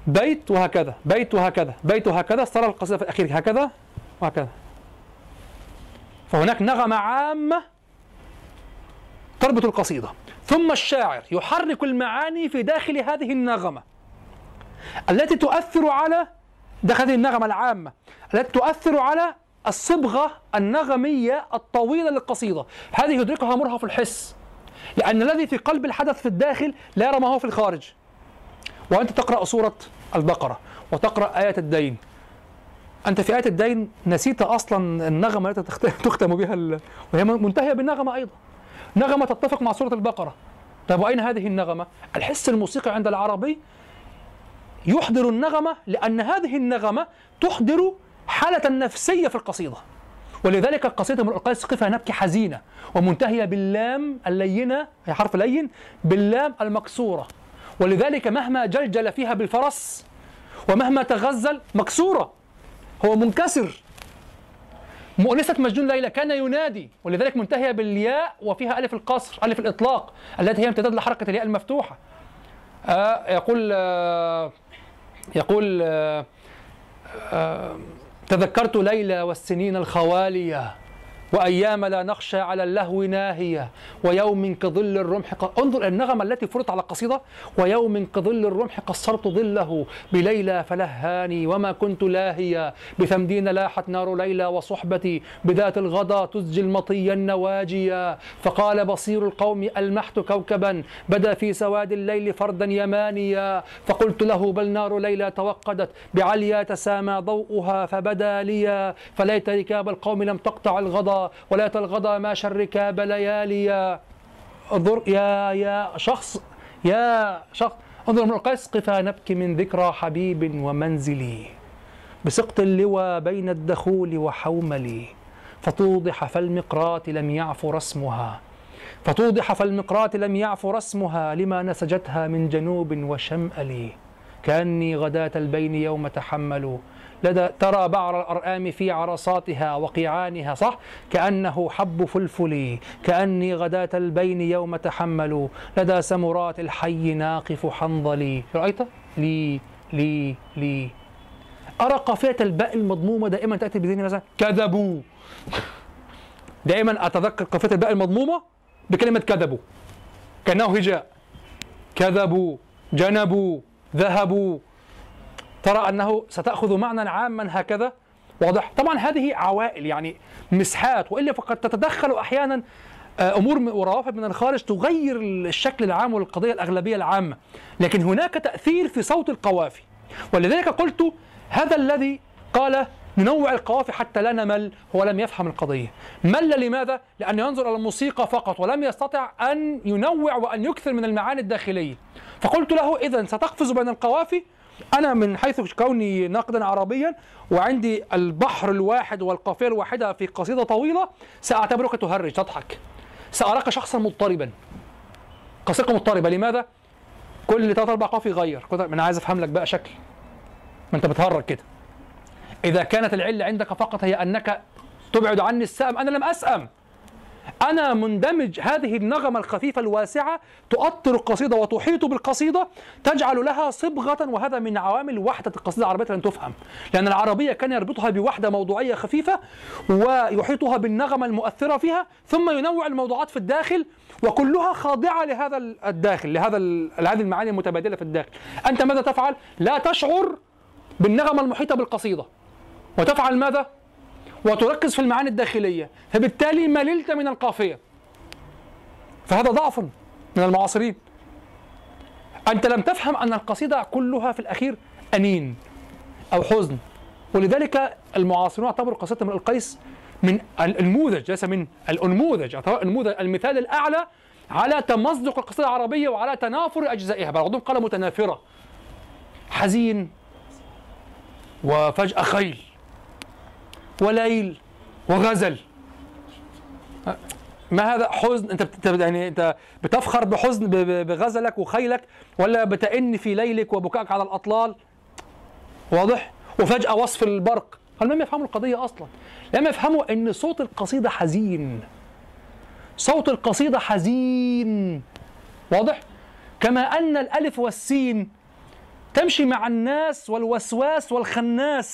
بيت وهكذا بيت وهكذا بيت وهكذا صار القصيدة في الأخير هكذا وهكذا. فهناك نغمة عامة تربط القصيدة. ثم الشاعر يحرك المعاني في داخل هذه النغمة التي تؤثر على داخل هذه النغمة العامة التي تؤثر على الصبغة النغمية الطويلة للقصيدة. هذه يدركها مرهف الحس. لأن الذي في قلب الحدث في الداخل لا يرى ما هو في الخارج. وأنت تقرأ سورة البقرة وتقرأ آية الدين. أنت في آية الدين نسيت أصلا النغمة التي تخت- تختم بها ال... وهي منتهية بالنغمة أيضا. نغمة تتفق مع سورة البقرة. طيب وأين هذه النغمة؟ الحس الموسيقي عند العربي يحضر النغمة لأن هذه النغمة تحضر حالة نفسية في القصيدة. ولذلك القصيدة من القيس قفها نبكي حزينة ومنتهية باللام اللينة هي حرف لين باللام المكسورة. ولذلك مهما جلجل فيها بالفرس ومهما تغزل مكسورة. هو منكسر. مؤنسة مجنون ليلى كان ينادي ولذلك منتهية بالياء وفيها ألف القصر ألف الإطلاق التي هي امتداد لحركة الياء المفتوحة. آه يقول آه يقول آه آه تذكرت ليلى والسنين الخوالية. وأيام لا نخشى على اللهو ناهية. ويوم كظل الرمح ق... انظر النغمة التي فرضت على القصيدة ويوم كظل الرمح قصرت ظله. بليلى فلهاني وما كنت لاهية. بثمدين لاحت نار ليلى وصحبتي. بذات الغدا تزجي المطي النواجيا فقال بصير القوم ألمحت كوكبا. بدا في سواد الليل فردا يمانيا. فقلت له بل نار ليلى توقدت. بعليا تسامى ضوءها فبدا لي فليت ركاب القوم لم تقطع الغدا ولا الغدا ماشى الركاب لياليا انظر يا يا شخص يا شخص انظر من القيس قفا نبكي من ذكرى حبيب ومنزلي. بسقط اللوى بين الدخول وحوملي. فتوضح فالمقرات لم يعف رسمها. فتوضح فالمقرات لم يعف رسمها. لما نسجتها من جنوب وشمأل كأني غداة البين يوم تحملوا. لدى ترى بعر الأرآم في عرصاتها وقيعانها صح؟ كأنه حب فلفل كأني غداة البين يوم تحملوا. لدى سمرات الحي ناقف حنظلي. رأيت؟ لي لي لي. أرى قافية الباء المضمومة دائما تأتي بذهني مثلا كذبوا. دائما أتذكر قافية الباء المضمومة بكلمة كذبوا. كأنه هجاء. كذبوا. جنبوا. ذهبوا. ترى أنه ستأخذ معنى عاما هكذا؟ واضح. طبعا هذه عوائل يعني مسحات وإلا فقد تتدخل أحيانا آه، أمور م- وروافد من الخارج تغير الشكل العام والقضية الأغلبية العامة. لكن هناك تأثير في صوت القوافي. ولذلك قلت هذا الذي قال ننوع القوافي حتى لا نمل هو لم يفهم القضية. مل لماذا؟ لأنه ينظر إلى الموسيقى فقط ولم يستطع أن ينوع وأن يكثر من المعاني الداخلية. فقلت له إذا ستقفز بين القوافي أنا من حيث كوني ناقدا عربيا وعندي البحر الواحد والقافية الواحدة في قصيدة طويلة سأعتبرك تهرج تضحك. سأراك شخصا مضطربا. قصيدة مضطربة. لماذا؟ كل ثلاث أربع قافي غير أنا عايز أفهم لك بقى شكل. ما أنت بتهرج كده. إذا كانت العلة عندك فقط هي أنك تبعد عني السأم أنا لم أسأم. أنا مندمج هذه النغمة الخفيفة الواسعة تؤطر القصيدة وتحيط بالقصيدة تجعل لها صبغة وهذا من عوامل وحدة القصيدة العربية لن تفهم لأن العربية كان يربطها بوحدة موضوعية خفيفة ويحيطها بالنغمة المؤثرة فيها ثم ينوع الموضوعات في الداخل وكلها خاضعة لهذا الداخل لهذا لهذه المعاني المتبادلة في الداخل أنت ماذا تفعل؟ لا تشعر بالنغمة المحيطة بالقصيدة وتفعل ماذا؟ وتركز في المعاني الداخلية فبالتالي مللت من القافية. فهذا ضعف من المعاصرين. أنت لم تفهم أن القصيدة كلها في الأخير أنين أو حزن. ولذلك المعاصرون اعتبروا قصيدة من القيس من النموذج ليس من الأنموذج النموذج المثال الأعلى على تمزق القصيدة العربية وعلى تنافر أجزائها بعضهم قال متنافرة. حزين وفجأة خيل. وليل وغزل. ما هذا حزن؟ انت. يعني انت بتفخر بحزن بغزلك وخيلك ولا بتئن في ليلك وبكائك على الأطلال؟ واضح؟ وفجأة وصف البرق. هل لم يفهموا القضية أصلا؟ لم يفهموا أن صوت القصيدة حزين. صوت القصيدة حزين. واضح؟ كما أن الألف والسين تمشي مع الناس والوسواس والخناس.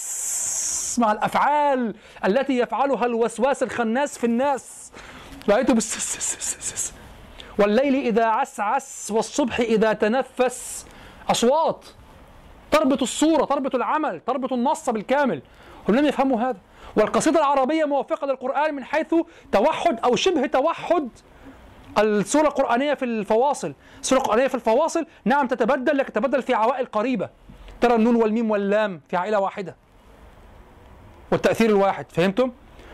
مع الأفعال التي يفعلها الوسواس الخناس في الناس. رايته بس والليل إذا عسعس والصبح إذا تنفس. أصوات. تربط الصورة تربط العمل تربط النص بالكامل. هم لم يفهموا هذا. والقصيدة العربية موافقة للقرآن من حيث توحد أو شبه توحد السورة القرآنية في الفواصل. السورة القرآنية في الفواصل. نعم تتبدل لكن تتبدل في عوائل قريبة. ترى النون والميم واللام في عائلة واحدة. والتأثير الواحد فهمتم؟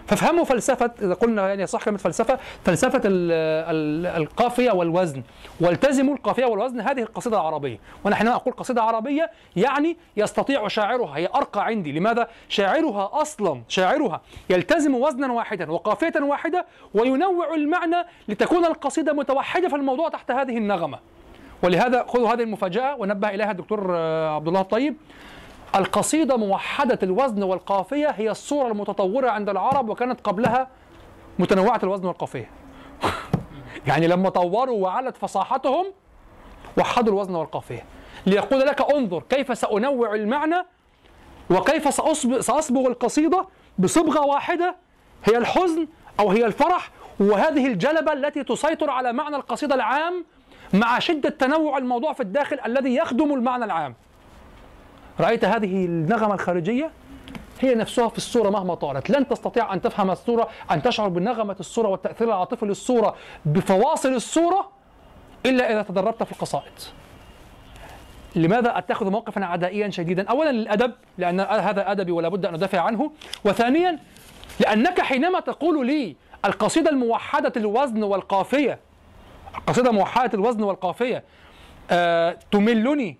فافهموا فلسفة إذا قلنا يعني صح كلمة فلسفة فلسفة ال ال القافية والوزن. والتزموا القافية والوزن هذه القصيدة العربية. وأنا حينما أقول قصيدة عربية يعني يستطيع شاعرها هي أرقى عندي. لماذا؟ شاعرها أصلا شاعرها يلتزم وزنا واحدا وقافية واحدة وينوع المعنى لتكون القصيدة متوحدة في الموضوع تحت هذه النغمة. ولهذا خذوا هذه المفاجأة ونبه إليها الدكتور عبد الله الطيب. القصيدة موحدة الوزن والقافية هي الصورة المتطورة عند العرب وكانت قبلها متنوعة الوزن والقافية. يعني لما طوروا وعلت فصاحتهم وحدوا الوزن والقافية. ليقول لك انظر كيف سأنوع المعنى وكيف سأصبغ, القصيدة بصبغة واحدة هي الحزن أو هي الفرح وهذه الجلبة التي تسيطر على معنى القصيدة العام مع شدة تنوع الموضوع في الداخل الذي يخدم المعنى العام. رأيت هذه النغمة الخارجية هي نفسها في الصورة مهما طالت. لن تستطيع أن تفهم الصورة أن تشعر بنغمة الصورة والتأثير العاطفي للصورة بفواصل الصورة إلا إذا تدربت في القصائد. لماذا أتخذ موقفا عدائيا شديدا؟ أولا للأدب لأن هذا أدبي ولا بد أن أدافع عنه. وثانيا لأنك حينما تقول لي القصيدة الموحدة الوزن والقافية القصيدة موحدة الوزن والقافية آه تملني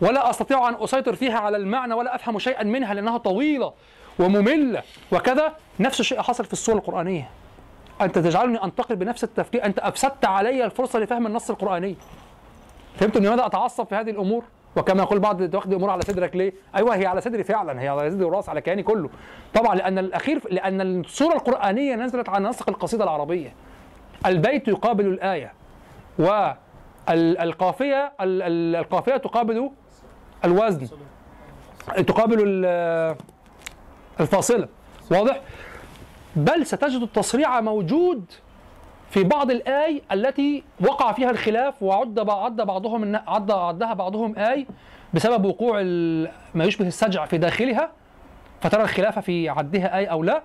ولا أستطيع أن أسيطر فيها على المعنى ولا أفهم شيئا منها لأنها طويلة ومملة وكذا نفس الشيء حصل في السوره القرآنية أنت تجعلني أنتقل بنفس التفكير أنت أفسدت علي الفرصة لفهم النص القرآني فهمتم لماذا أتعصب في هذه الأمور وكما يقول بعض تاخذ الأمور على صدرك ليه؟ أيوه هي على صدري فعلا هي على صدري ورأس على كياني كله. طبعا لأن الأخير لأن السوره القرآنية نزلت على نسق القصيدة العربية. البيت يقابل الآية والقافيه القافية تقابل الوزن تقابل ال- الفاصلة واضح؟ بل ستجد التصريع موجود في بعض الآي التي وقع فيها الخلاف وعد عد بعضهم عد عدها بعضهم آي بسبب وقوع ما يشبه السجع في داخلها فترى الخلاف في عدها آي أو لا.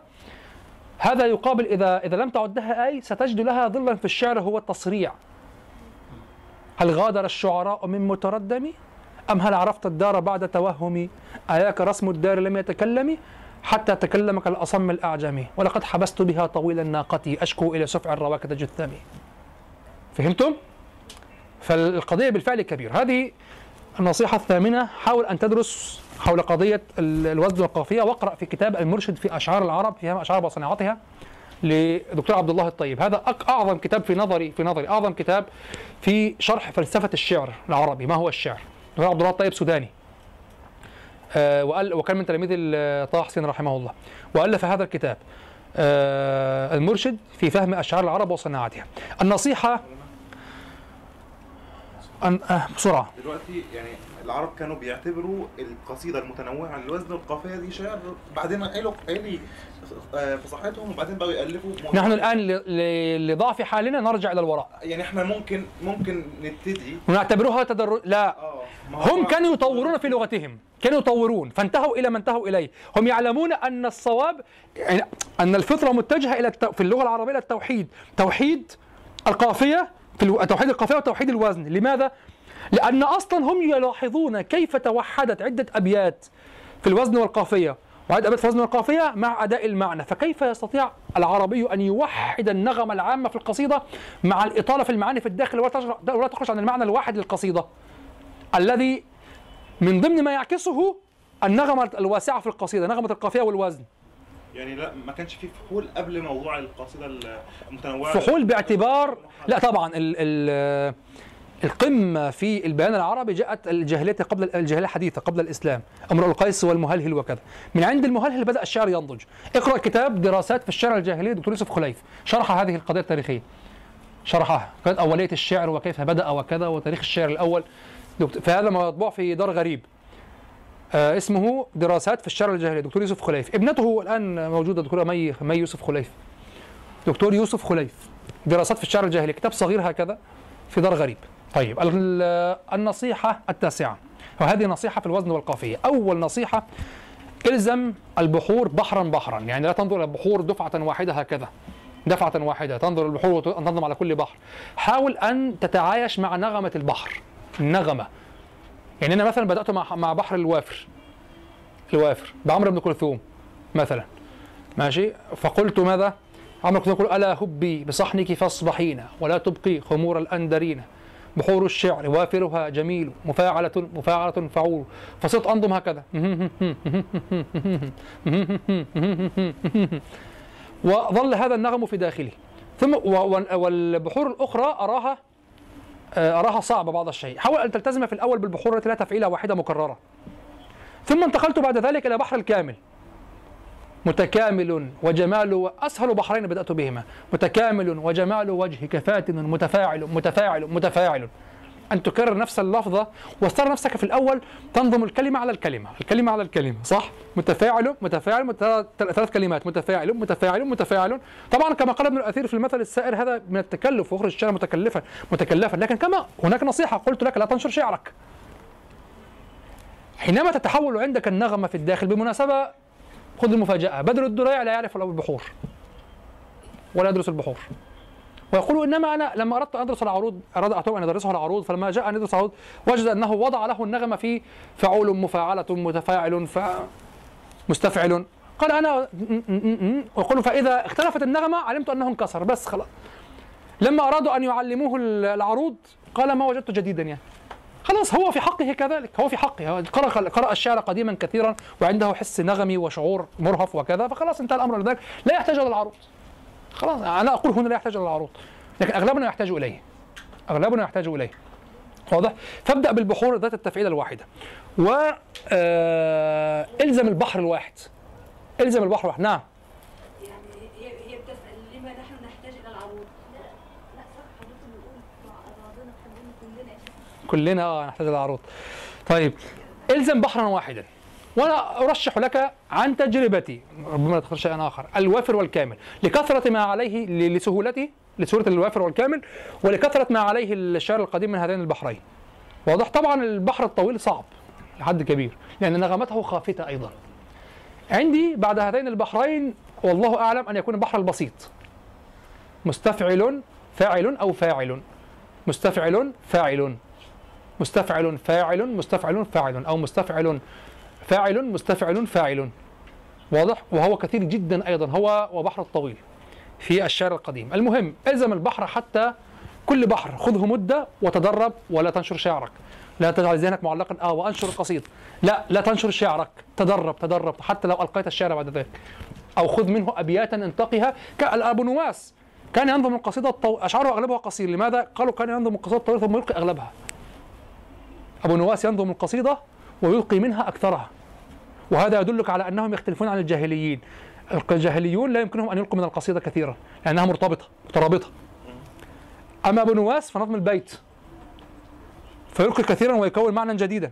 هذا يقابل إذا إذا لم تعدها آي ستجد لها ظلا في الشعر هو التصريع. هل غادر الشعراء من متردم؟ أم هل عرفت الدار بعد توهم أياك رسم الدار لم يتكلم حتى تكلمك الأصم الأعجمي. ولقد حبست بها طويل الناقة. أشكو إلى سفع الرواكد جثمي فهمتم؟ فالقضية بالفعل كبيرة. هذه النصيحة الثامنة. حاول أن تدرس حول قضية ال- الوزن والقافية. واقرأ في كتاب المرشد في أشعار العرب في أشعار وصناعتها لدكتور عبد الله الطيب. هذا أعظم كتاب في نظري في نظري. أعظم كتاب في شرح فلسفة الشعر العربي. ما هو الشعر؟ دكتور عبد الله الطيب سوداني. آه وقال وكان من تلاميذ طه حسين رحمه الله. وألف هذا الكتاب آه المرشد في فهم أشعار العرب وصناعتها. النصيحه أن آه بسرعة. دلوقتي يعني العرب كانوا بيعتبروا القصيدة المتنوعة الوزن والقافيه دي شعر بعدين قالوا قالي آه، فصاحتهم وبعدين بقوا يألفوا نحن الآن لضعف حالنا نرجع إلى الوراء. يعني إحنا ممكن ممكن نبتدي. ونعتبرها تدرج لا. هو هم كانوا يطورون في لغتهم. كانوا يطورون. فانتهوا إلى ما انتهوا إليه. هم يعلمون أن الصواب يعني أن الفطرة متجهة إلى الت... في اللغة العربية إلى التوحيد. توحيد القافية في ألو... توحيد القافية وتوحيد الوزن لماذا؟ لأن أصلا هم يلاحظون كيف توحدت عدة أبيات في الوزن والقافية. وعدد ابيات في الوزن والقافيه مع أداء المعنى. فكيف يستطيع العربي أن يوحد النغمة العامة في القصيدة مع الإطالة في المعاني في الداخل؟ ولا تخرج عن المعنى الواحد للقصيدة. الذي من ضمن ما يعكسه النغمة الواسعة في القصيدة نغمة القافية والوزن. يعني لا ما كانش فيه فحول قبل موضوع القصيدة المتنوعة. فحول باعتبار لا طبعا ال ال القمة في البيان العربي جاءت الجاهلية قبل الجاهلية الحديثة قبل الإسلام. امرؤ القيس والمهلهل وكذا. من عند المهلهل بدأ الشعر ينضج. اقرأ كتاب دراسات في الشعر الجاهلي دكتور يوسف خليف. شرح هذه القضية التاريخية. شرحها. كانت أولية الشعر وكيف بدأ وكذا وتاريخ الشعر الأول. فهذا مطبوع في دار غريب. آه اسمه دراسات في الشعر الجاهلي دكتور يوسف خليف. ابنته الآن موجودة دكتورة مي مي يوسف خليف. دكتور يوسف خليف. دراسات في الشعر الجاهلي. كتاب صغير هكذا في دار غريب. طيب ال- النصيحة التاسعة. وهذه نصيحة في الوزن والقافية. أول نصيحة إلزم البحور بحرا بحرا. يعني لا تنظر البحور دفعة واحدة هكذا. دفعة واحدة. تنظر البحور وتنظم على كل بحر. حاول أن تتعايش مع نغمة البحر. النغمة يعني أنا مثلا بدأت مع بحر الوافر. الوافر. بعمرو بن كلثوم مثلا. ماشي؟ فقلت ماذا؟ عمرو كنت يقول ألا هبي بصحنك فاصبحين ولا تبقي خمور الأندرين. بحور الشعر وافرها جميل مفاعلة مفاعلة فعول. فصرت أنظم هكذا. وظل هذا النغم في داخلي. ثم والبحور الأخرى أراها آه، أراها صعبة بعض الشيء. حاول أن تلتزم في الأول بالبحور التي لا تفعيلها واحدة مكررة. ثم انتقلت بعد ذلك إلى بحر الكامل. متكامل وجمال أسهل بحرين بدأت بهما. متكامل وجمال وجهك فاتن متفاعل متفاعل متفاعل. أن تكرر نفس اللفظة واستر نفسك في الأول تنظم الكلمة على الكلمة. الكلمة على الكلمة صح؟ متفاعل متفاعل مت- ثلاث كلمات. متفاعل متفاعل متفاعل. طبعا كما قال ابن الأثير في المثل السائر هذا من التكلف ويخرج الشعر متكلفا متكلفا. لكن كما هناك نصيحة قلت لك لا تنشر شعرك. حينما تتحول عندك النغمة في الداخل بالمناسبة خذ المفاجأة. بدر الدريع لا يعرف البحور ولا يدرس البحور. ويقول إنما أنا لما أردت أن أدرس العروض أراد أن ادرسه العروض فلما جاء أن يدرس العروض وجد أنه وضع له النغمة في فعول مفاعلة متفاعل ف مستفعل. قال أنا ويقول فإذا اختلفت النغمة علمت أنه انكسر. بس خلاص. لما أرادوا أن يعلموه العروض قال ما وجدت جديدا يعني. خلاص هو في حقه كذلك. هو في حقه. قرأ قرأ الشعر قديما كثيرا وعنده حس نغمي وشعور مرهف وكذا فخلاص انتهى الأمر. لذلك لا يحتاج إلى العروض. خلاص أنا أقول هنا لا يحتاج إلى العروض. لكن أغلبنا يحتاج إليه. أغلبنا يحتاج إليه. واضح؟ فابدأ بالبحور ذات التفعيلة الواحدة. و آه، إلزم البحر الواحد. إلزم البحر الواحد. نعم يعني هي هي بتسأل لما نحن نحتاج إلى العروض لا لا صح حضرتك بنقول مع بعضنا خلينا كلنا آه العروض طيب إلزم بحرا واحدا. وأنا أرشح لك عن تجربتي ربما تختار شيئا آخر الوافر والكامل. لكثرة ما عليه لسهولته لسهولة الوافر والكامل ولكثرة ما عليه الشعر القديم من هذين البحرين. واضح طبعا البحر الطويل صعب لحد كبير لأن نغمته خافتة أيضا. عندي بعد هذين البحرين والله أعلم أن يكون البحر البسيط. مستفعل فاعل أو فاعل. مستفعل فاعل. مستفعل فاعل مستفعل فاعل أو مستفعل فاعل مستفعل فاعل. واضح؟ وهو كثير جدا أيضا هو وبحر الطويل في الشعر القديم. المهم الزم البحر حتى كل بحر خذه مدة وتدرب ولا تنشر شعرك. لا تجعل ذهنك معلقا آه وأنشر القصيد لا لا تنشر شعرك. تدرب تدرب حتى لو ألقيت الشعر بعد ذلك. أو خذ منه أبياتا انتقها. كالابو نواس كان ينظم القصيدة الطو... أشعاره أغلبها قصير. لماذا؟ قالوا كان ينظم القصيدة الطويلة ثم يلقي أغلبها. أبو نواس ينظم القصيدة ويلقي منها أكثرها. وهذا يدلك على أنهم يختلفون عن الجاهليين. الجاهليون لا يمكنهم أن يلقوا من القصيدة كثيرا لأنها مرتبطة مترابطة. أما أبو نواس فنظم البيت فيلقي كثيرا ويكون معنى جديدا.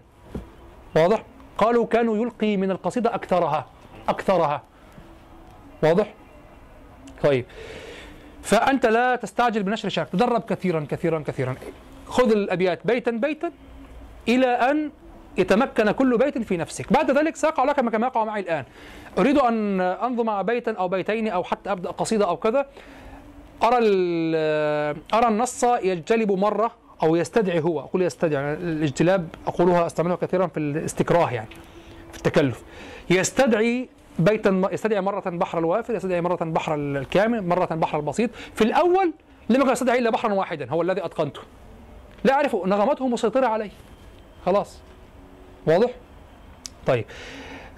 واضح؟ قالوا كانوا يلقي من القصيدة أكثرها أكثرها. واضح؟ طيب. فأنت لا تستعجل بنشر شعرك تدرب كثيرا كثيرا كثيرا. خذ الأبيات بيتا بيتا. إلى أن يتمكن كل بيت في نفسك. بعد ذلك سيقع لك كما يقع معي الآن. أريد أن أنظم بيتا أو بيتين أو حتى أبدأ قصيدة أو كذا. أرى ال- أرى النص يجتلب مرة أو يستدعي هو. أقول يستدعي. الاجتلاب أقولها أستعملها كثيرا في الاستكراه يعني في التكلف. يستدعي بيتا يستدعي مرة بحر الوافر يستدعي مرة بحر الكامل مرة بحر البسيط. في الأول لم يكن يستدعي إلا بحرا واحدا هو الذي أتقنته. لا أعرف نغمته مسيطرة عليه. خلاص. واضح؟ طيب.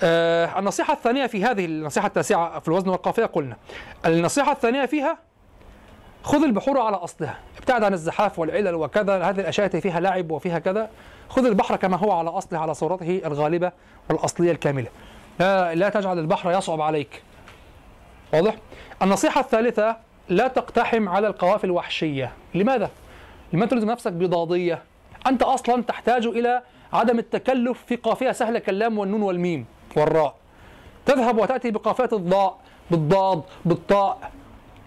آه النصيحة الثانية في هذه النصيحة التاسعة في الوزن والقافية قلنا. النصيحة الثانية فيها خذ البحور على أصلها. ابتعد عن الزحاف والعلل وكذا. هذه الأشياء التي فيها لعب وفيها كذا. خذ البحر كما هو على أصله على صورته الغالبة والأصلية الكاملة. لا, لا تجعل البحر يصعب عليك. واضح؟ النصيحة الثالثة لا تقتحم على القوافي الوحشية. لماذا؟ لماذا تلزم نفسك بضادية؟ أنت أصلا تحتاج إلى عدم التكلف في قافية سهلة كاللام والنون والميم والراء. تذهب وتأتي بقافية الضاء بالضاد بالطاء.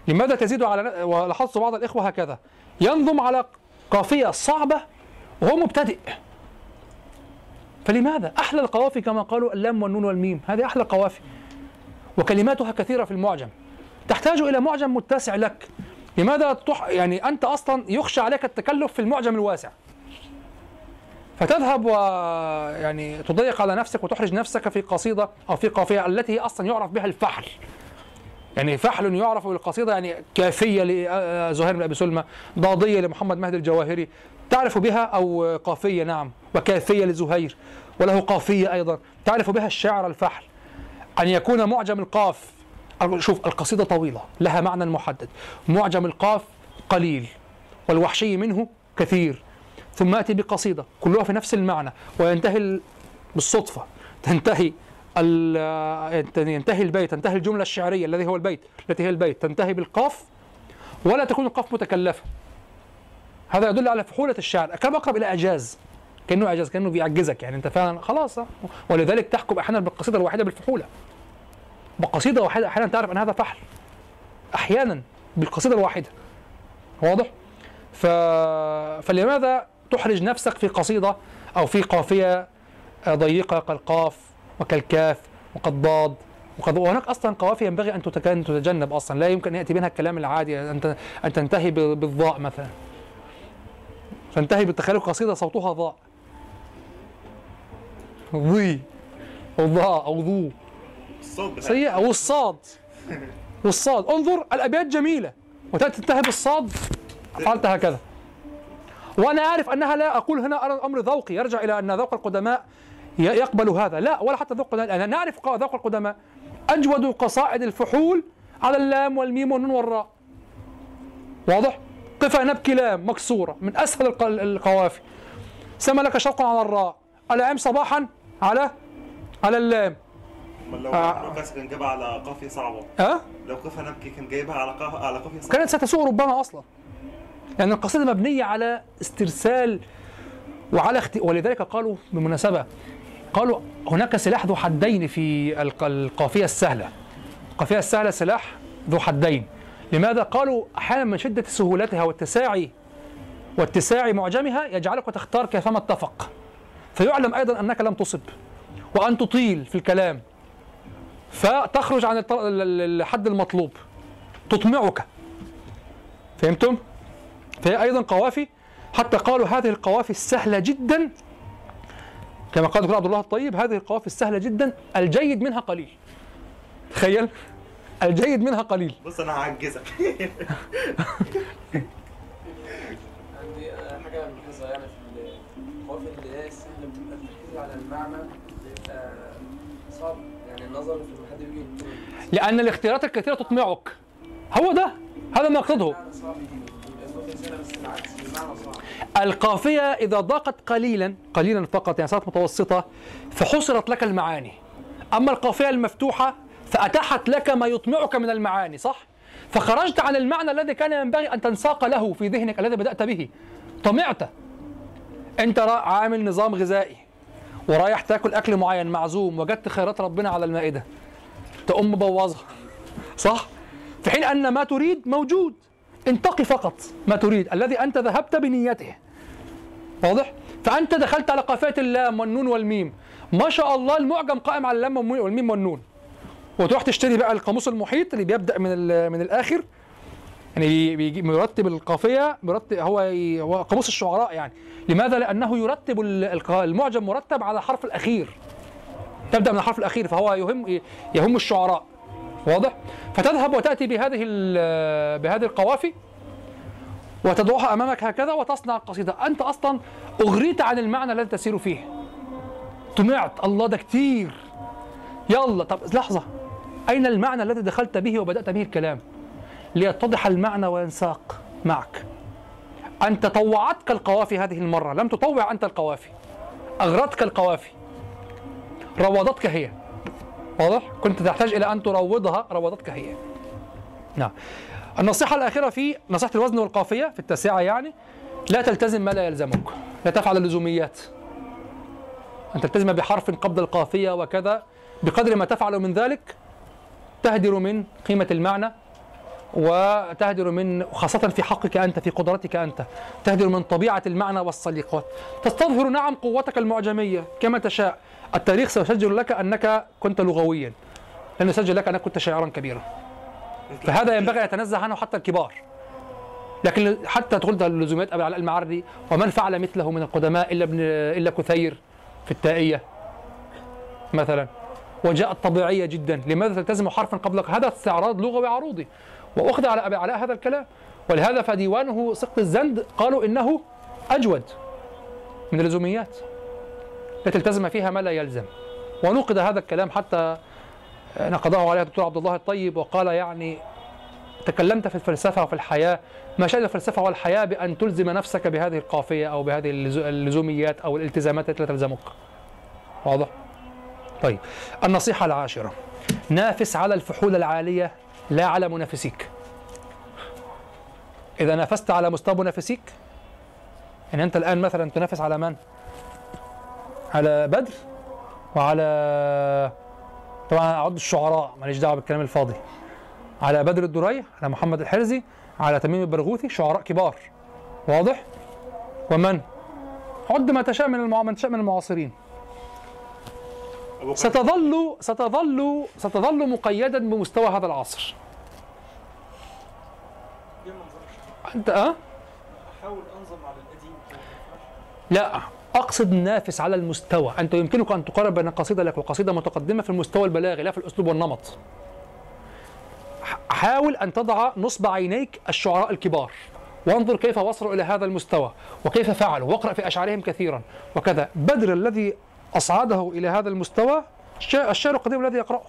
لماذا تزيد على ولاحظت بعض الإخوة هكذا. ينظم على قافية صعبة وهو مبتدئ. فلماذا؟ أحلى القوافي كما قالوا اللام والنون والميم. هذه أحلى قوافي وكلماتها كثيرة في المعجم. تحتاج إلى معجم متسع لك. لماذا تح... يعني أنت أصلا يخشى عليك التكلف في المعجم الواسع؟ فتذهب ويعني تضيق على نفسك وتحرج نفسك في قصيدة أو في قافية التي هي أصلا يعرف بها الفحل. يعني فحل يعرف بالقصيدة يعني كافية لزهير بن أبي سلمى ضادية لمحمد مهدي الجواهري. تعرف بها أو قافية؟ نعم. وكافية لزهير. وله قافية أيضا. تعرف بها الشعر الفحل. أن يكون معجم القاف. شوف القصيدة طويلة. لها معنى محدد. معجم القاف قليل. والوحشي منه كثير. ثم يأتي بقصيدة كلها في نفس المعنى وينتهي ال- بالصدفة. تنتهي ينتهي البيت تنتهي الجملة الشعرية الذي هو البيت التي هي البيت. تنتهي بالقاف ولا تكون القاف متكلفة. هذا يدل على فحولة الشعر كما أقرب إلى إعجاز. كأنه إعجاز كأنه بيعجزك. يعني أنت فعلا خلاص. ولذلك تحكم أحيانا بالقصيدة الواحدة بالفحولة. بقصيدة واحدة أحيانا تعرف أن هذا فحل. أحيانا بالقصيدة الواحدة. واضح؟ ف... فلماذا تحرج نفسك في قصيدة أو في قافية ضيقة كالقاف وكالكاف وكالضاد وقد وهناك أصلا قوافي ينبغي أن تتجنب أصلا. لا يمكن أن يأتي منها الكلام العادي أن أن تنتهي بالضاء مثلا. تنتهي بالتخيل قصيدة صوتها ضاء. ضي أو ضاء أو ضو سيئة. والصاد والصاد. انظر الأبيات جميلة. وتاتي تنتهي بالصاد. فعلت هكذا. وأنا أعرف أنها لا أقول هنا أرى أمر ذوقي يرجع إلى أن ذوق القدماء يقبل هذا. لا ولا حتى ذوق القدماء أنا نعرف ذوق القدماء. أجود قصائد الفحول على اللام والميم والنون والراء. واضح؟ قفا نبكي لام مكسورة من أسهل الق- القوافي. سما لك شوقا على الراء. العم صباحا على على اللام. لو آه. كان جايبها على قافية صعبة. أه؟ لو قفا نبكي كان جايبها على قاف على قافية صعبة. كانت ستسوء ربما أصلا. يعني القصيدة مبنية على استرسال وعلى اخت... ولذلك قالوا بالمناسبه قالوا هناك سلاح ذو حدين في الق- القافية السهلة. القافية السهلة سلاح ذو حدين. لماذا؟ قالوا أحيانا من شدة سهولتها واتساع واتساع معجمها يجعلك تختار كيفما اتفق. فيعلم أيضا أنك لم تصب وأن تطيل في الكلام. فتخرج عن الحد المطلوب. تطمعك. فهمتم؟ فهي أيضا قوافي. حتى قالوا هذه القوافي السهلة جدا. كما قال دكتور عبد الله الطيب هذه القوافي السهلة جدا. الجيد منها قليل. تخيل. الجيد منها قليل. بص أنا هعجزك. عندي آه، حاجة ملاحظة يعني في القوافي اللي هي السهلة بتبقى التركيز على المعنى بيبقى صعب. يعني النظر في حد بيجي لأن الاختيارات الكثيرة تطمعك. هو ده. هذا ما أقصده القافية إذا ضاقت قليلا قليلا فقط يعني صارت متوسطة فحصرت لك المعاني. أما القافية المفتوحة فأتاحت لك ما يطمعك من المعاني صح؟ فخرجت عن المعنى الذي كان ينبغي أن تنساق له في ذهنك الذي بدأت به. طمعت. أنت عامل نظام غذائي ورايح تاكل أكل معين معزوم وجدت خيرات ربنا على المائدة. تقوم مبوظها صح؟ في حين أن ما تريد موجود. انتقي فقط ما تريد الذي أنت ذهبت بنيته. واضح؟ فأنت دخلت على قافية اللام والنون والميم. ما شاء الله المعجم قائم على اللام والميم- والنون. وتروح تشتري بقى القاموس المحيط اللي بيبدأ من من الآخر. يعني بيجي مرتب القافية مرتب هو هو قاموس الشعراء يعني. لماذا؟ لأنه يرتب المعجم مرتب على الحرف الأخير. تبدأ من الحرف الأخير فهو يهم يهم الشعراء. واضح؟ فتذهب وتأتي بهذه بهذه القوافي وتضعها أمامك هكذا وتصنع القصيده أنت أصلا أغريت عن المعنى الذي تسير فيه. طمعت الله ده كتير. يلا طب لحظة. أين المعنى الذي دخلت به وبدأت به الكلام؟ ليتضح المعنى وينساق معك. أنت طوعتك القوافي هذه المرة. لم تطوع أنت القوافي. أغرتك القوافي. روضتك هي. واضح؟ كنت تحتاج إلى أن تروضها روضتك هي. نعم. النصيحة الأخيرة في نصيحة الوزن والقافية في التاسعة يعني لا تلتزم ما لا يلزمك. لا تفعل اللزوميات. أن تلتزم بحرف قبل القافية وكذا. بقدر ما تفعل من ذلك تهدر من قيمة المعنى وتهدر من خاصة في حقك أنت في قدرتك أنت تهدر من طبيعة المعنى والسليقة تستظهر نعم قوتك المعجمية كما تشاء. التاريخ سيسجل لك أنك كنت لغويا لن يسجل لك أنك كنت شاعرا كبيرا. فهذا ينبغي أن يتنزه عنه حتى الكبار. لكن حتى تقول ده اللزوميات أبي علاء المعري ومن فعل مثله من القدماء إلا ابن إلا كثير في التائية مثلا. وجاءت طبيعية جدا. لماذا تلتزم حرفا قبل هذا استعراض لغوي عروضي؟ وأخذ على أبي علاء هذا الكلام. ولهذا فديوانه سقط الزند قالوا إنه أجود من اللزوميات. التي التزم فيها ما لا يلزم ونقد هذا الكلام حتى نقضه عليه الدكتور عبد الله الطيب وقال يعني تكلمت في الفلسفة وفي الحياة ما شأن الفلسفة والحياة بأن تلزم نفسك بهذه القافية أو بهذه اللزو- اللزوميات أو الالتزامات التي لا تلزمك واضح؟ طيب النصيحة العاشرة نافس على الفحول العالية لا على منافسيك إذا نافست على مستوى منافسيك يعني أنت الآن مثلا تنافس على من؟ على بدر وعلى طبعا أعد الشعراء ماليش دعوة بالكلام الفاضي على بدر الدري على محمد الحرزي على تميم البرغوثي شعراء كبار واضح؟ ومن؟ عد ما تشاء من المع... من تشاء من المعاصرين. ستظل ستظل ستظل مقيدا بمستوى هذا العصر؟ أنت آه أحاول أنظم على القديم لا أقصد نافس على المستوى. انت يمكنك أن تقارن بين قصيدة لك وقصيدة متقدمة في المستوى البلاغي لا في الأسلوب والنمط. حاول أن تضع نصب عينيك الشعراء الكبار. وانظر كيف وصلوا إلى هذا المستوى وكيف فعلوا واقرأ في أشعارهم كثيرا. وكذا. بدر الذي أصعده إلى هذا المستوى الشاعر القديم الذي يقرأه.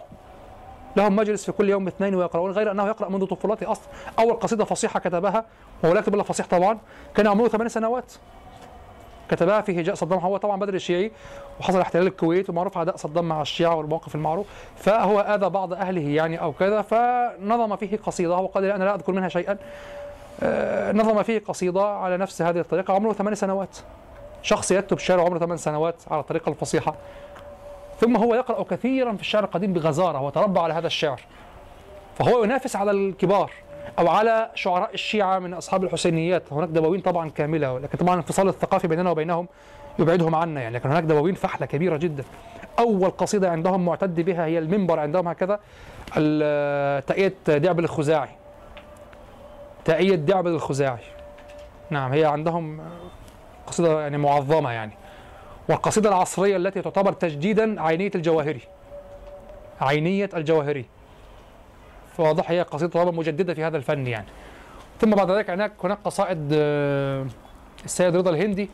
لهم مجلس في كل يوم اثنين ويقرؤون غير أنه يقرأ منذ طفولته أصلا. أول قصيدة فصيحة كتبها وهو لا يكتب إلا فصيح طبعا كان عمره ثمان سنوات. كتبها في هجاء صدام. هو طبعا بدر الشيعي وحصل احتلال الكويت ومعروف عداء صدام مع الشيعة والموقف المعروف فهو آذى بعض أهله يعني أو كذا فنظم فيه قصيدة. وقال أنا لا أذكر منها شيئا. آه، نظم فيه قصيدة على نفس هذه الطريقة. عمره ثمان سنوات. شخص يكتب شعر عمره ثمان سنوات على الطريقة الفصيحة. ثم هو يقرأ كثيرا في الشعر القديم بغزارة وتربى على هذا الشعر. فهو ينافس على الكبار. أو على شعراء الشيعة من أصحاب الحسينيات. هناك دواوين طبعا كاملة لكن طبعا الانفصال الثقافي بيننا وبينهم يبعدهم عنا يعني. لكن هناك دواوين فحلة كبيرة جدا. أول قصيدة عندهم معتد بها هي المنبر عندهم هكذا تأية دعبل الخزاعي. تأية دعبل الخزاعي. نعم هي عندهم قصيدة يعني معظمة يعني. والقصيدة العصرية التي تعتبر تجديدا عينية الجواهري. عينية الجواهري. واضح هي قصيدة طبعا مجددة في هذا الفن يعني. ثم بعد ذلك هناك هناك قصائد آه، السيد رضا الهندي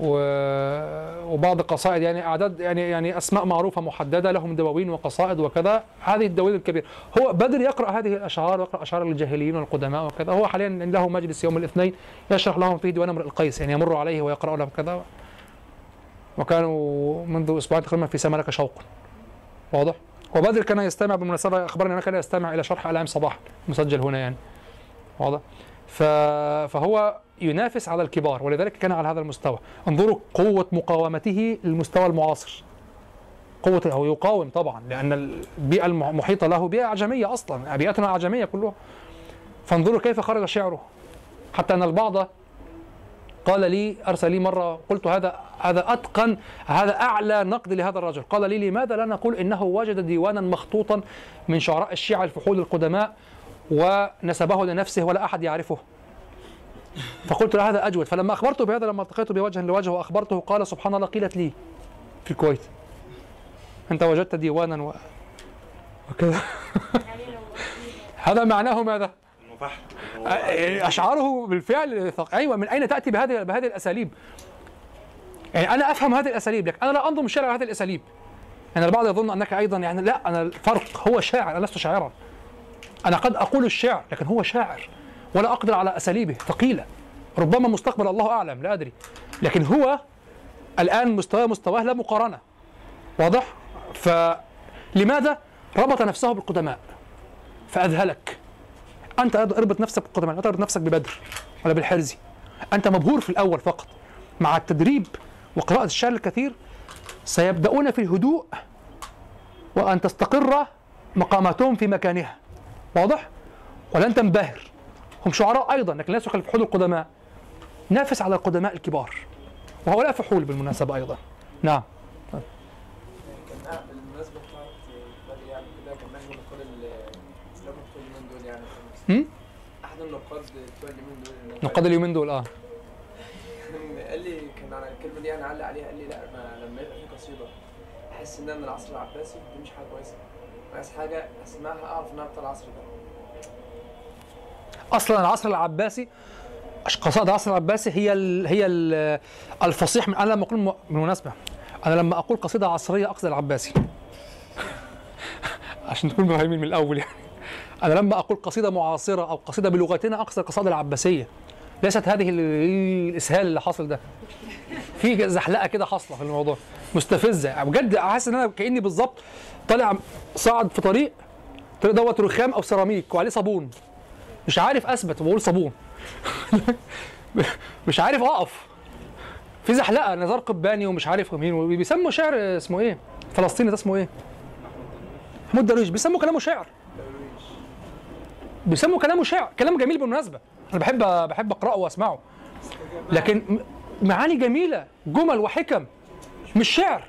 وبعض القصائد يعني أعداد يعني يعني أسماء معروفة محددة لهم دواوين وقصائد وكذا. هذه الدواوين الكبيرة. هو بدر يقرأ هذه الأشعار ويقرأ أشعار الجاهليين والقدماء وكذا. هو حاليا له مجلس يوم الاثنين يشرح لهم فيه ديوان امرئ القيس يعني يمر عليه ويقرأ لهم كذا. وكانوا منذ أسبوعين تقريبا في سمرك شوق. واضح؟ وبدر كان يستمع بالمناسبة أخبرني أنه كان يستمع إلى شرح ألام صباح مسجل هنا يعني. واضح. فهو ينافس على الكبار ولذلك كان على هذا المستوى. انظروا قوة مقاومته للمستوى المعاصر. قوة هو يقاوم طبعا لأن البيئة المحيطة له بيئة أعجمية أصلا بيئتنا أعجمية كلها. فانظروا كيف خرج شعره. حتى أن البعض قال لي أرسل لي مرة قلت هذا هذا أتقن هذا أعلى نقد لهذا الرجل. قال لي لماذا لا نقول إنه وجد ديوانا مخطوطا من شعراء الشيعة الفحول القدماء ونسبه لنفسه ولا أحد يعرفه؟ فقلت له هذا أجود. فلما أخبرته بهذا لما التقيته بوجه لوجه وأخبرته قال سبحان الله قيلت لي في الكويت أنت وجدت ديوانا و... وكذا. هذا معناه ماذا؟ فحل إنه هو- يعني أشعاره بالفعل أيوه من أين تأتي بهذه بهذه الأساليب؟ يعني أنا أفهم هذه الأساليب لكن أنا لا انظم الشعر على هذه الأساليب. يعني البعض يظن أنك أيضا يعني لا أنا الفرق هو شاعر أنا لست شاعرا. أنا قد أقول الشعر لكن هو شاعر ولا أقدر على أساليبه ثقيلة. ربما مستقبل الله أعلم لا أدري. لكن هو الآن مستواه مستواه لا مقارنة. واضح؟ فلماذا ربط نفسه بالقدماء؟ فأذهلك. أنت اربط نفسك بالقدماء لا تربط نفسك ببدر ولا بالحرزي. أنت مبهور في الأول فقط. مع التدريب وقراءة الشعر الكثير سيبدأون في الهدوء وأن تستقر مقاماتهم في مكانها. واضح؟ ولن تنبهر. هم شعراء أيضا لكن ليسوا كالفحول القدماء. نافس على القدماء الكبار. وهؤلاء فحول بالمناسبة أيضا. نعم كان أع- بالمناسبة بتاعت بدري يعني كده كان نجم نقاد الإسلام بتوع اليومين دول يعني هم؟ أحد النقاد بتوع اليومين دول. نقاد اليومين دول آه. قال لي كان على الكلمة دي أنا علق عليها قال لي لا ما لما يبقى في قصيدة أحس إن أنا من العصر العباسي دي مش حاجة كويسة. عايز حاجة أسمعها أعرف إنها بتاع العصر ده. أصلا العصر العباسي قصائد العصر العباسي هي ال هي ال الفصيح من أنا لما أقول بالمناسبة أنا لما أقول قصيدة عصرية أقصد العباسي. عشان تكون فاهمين من الأول يعني. أنا لما أقول قصيدة معاصرة أو قصيدة بلغتنا أقصد القصائد العباسية. ليست هذه ال- الإسهال اللي حاصل ده. في زحلقة كده حاصلة في الموضوع. مستفزة. بجد حاسس إن أنا كأني بالظبط طالع صاعد في طريق الطريق دوت رخام أو سيراميك وعليه صابون. مش عارف أثبت وبقول صابون. مش عارف أقف. في زحلقة نزار قباني ومش عارف مين بيسموا شعر اسمه إيه؟ فلسطيني ده اسمه إيه؟ محمود درويش. بيسموا كلامه شعر. بيسموا كلامه شعر كلام جميل بالمناسبة. أنا بحب بحب أقرأه وأسمعه. لكن معاني جميلة جمل وحكم مش شعر.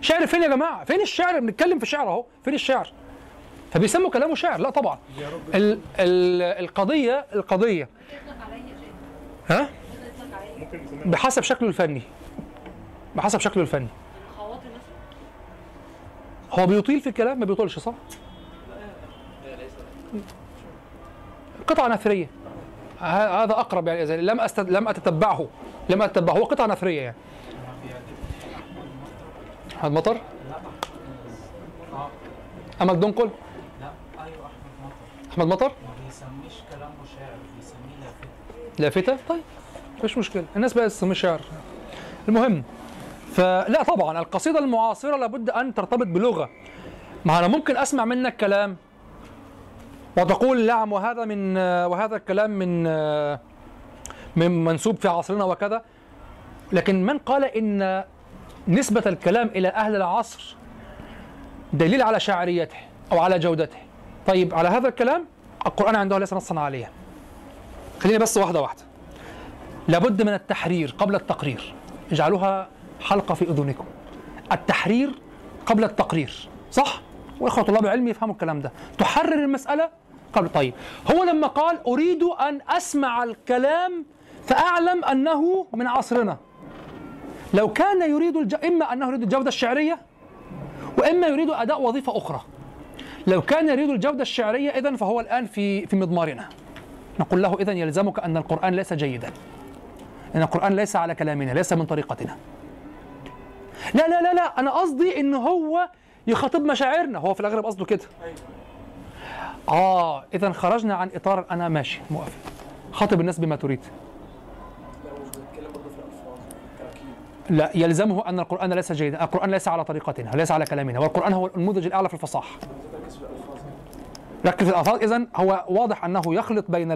شعر فين يا جماعة؟ فين الشعر؟ بنتكلم في شعر أهو. فين الشعر؟ فبيسموا كلامه شعر لا طبعا. ال ال القضية القضية. ها؟ بحسب شكله الفني. بحسب شكله الفني. هو بيطيل في الكلام؟ ما بيطولش صح؟ قطعة نثرية ه- هذا أقرب يعني إذا لم أست... لم أتتبعه لم أتتبعه هو قطعة نثرية يعني. أحمد مطر أمل دنقل؟ لا أيوه أحمد مطر. أحمد مطر ما بيسميش كلامه شعر بيسميه لافته لافتة طيب مفيش مشكلة. الناس بقى تسميه شعر. المهم فلا طبعا القصيدة المعاصرة لابد أن ترتبط بلغة. ما أنا ممكن أسمع منك كلام وتقول نعم وهذا من وهذا الكلام من من منسوب في عصرنا وكذا. لكن من قال إن نسبة الكلام إلى أهل العصر دليل على شاعريته أو على جودته؟ طيب على هذا الكلام القرآن عنده ليس نصا عليه خليني بس واحدة واحدة. لابد من التحرير قبل التقرير. اجعلوها حلقة في أذنكم. التحرير قبل التقرير صح؟ وإخوة طلاب العلم يفهموا الكلام ده. تحرر المسألة قبل. طيب هو لما قال أريد أن أسمع الكلام فأعلم أنه من عصرنا. لو كان يريد الج... إما أنه يريد الجودة الشعرية وإما يريد أداء وظيفة أخرى. لو كان يريد الجودة الشعرية إذن فهو الآن في في مضمارنا. نقول له إذن يلزمك أن القرآن ليس جيدا. أن القرآن ليس على كلامنا ليس من طريقتنا. لا لا لا لا أنا قصدي إن هو يخاطب مشاعرنا هو في الأغلب قصده كده. آه إذا خرجنا عن إطار أنا ماشي موافق. خاطب الناس بما تريد. لا يلزمه أن القرآن ليس جيدا القرآن ليس على طريقتنا ليس على كلامنا والقرآن هو النموذج الأعلى في الالفاظ ركز في الألفاظ. اذا هو واضح أنه يخلط بين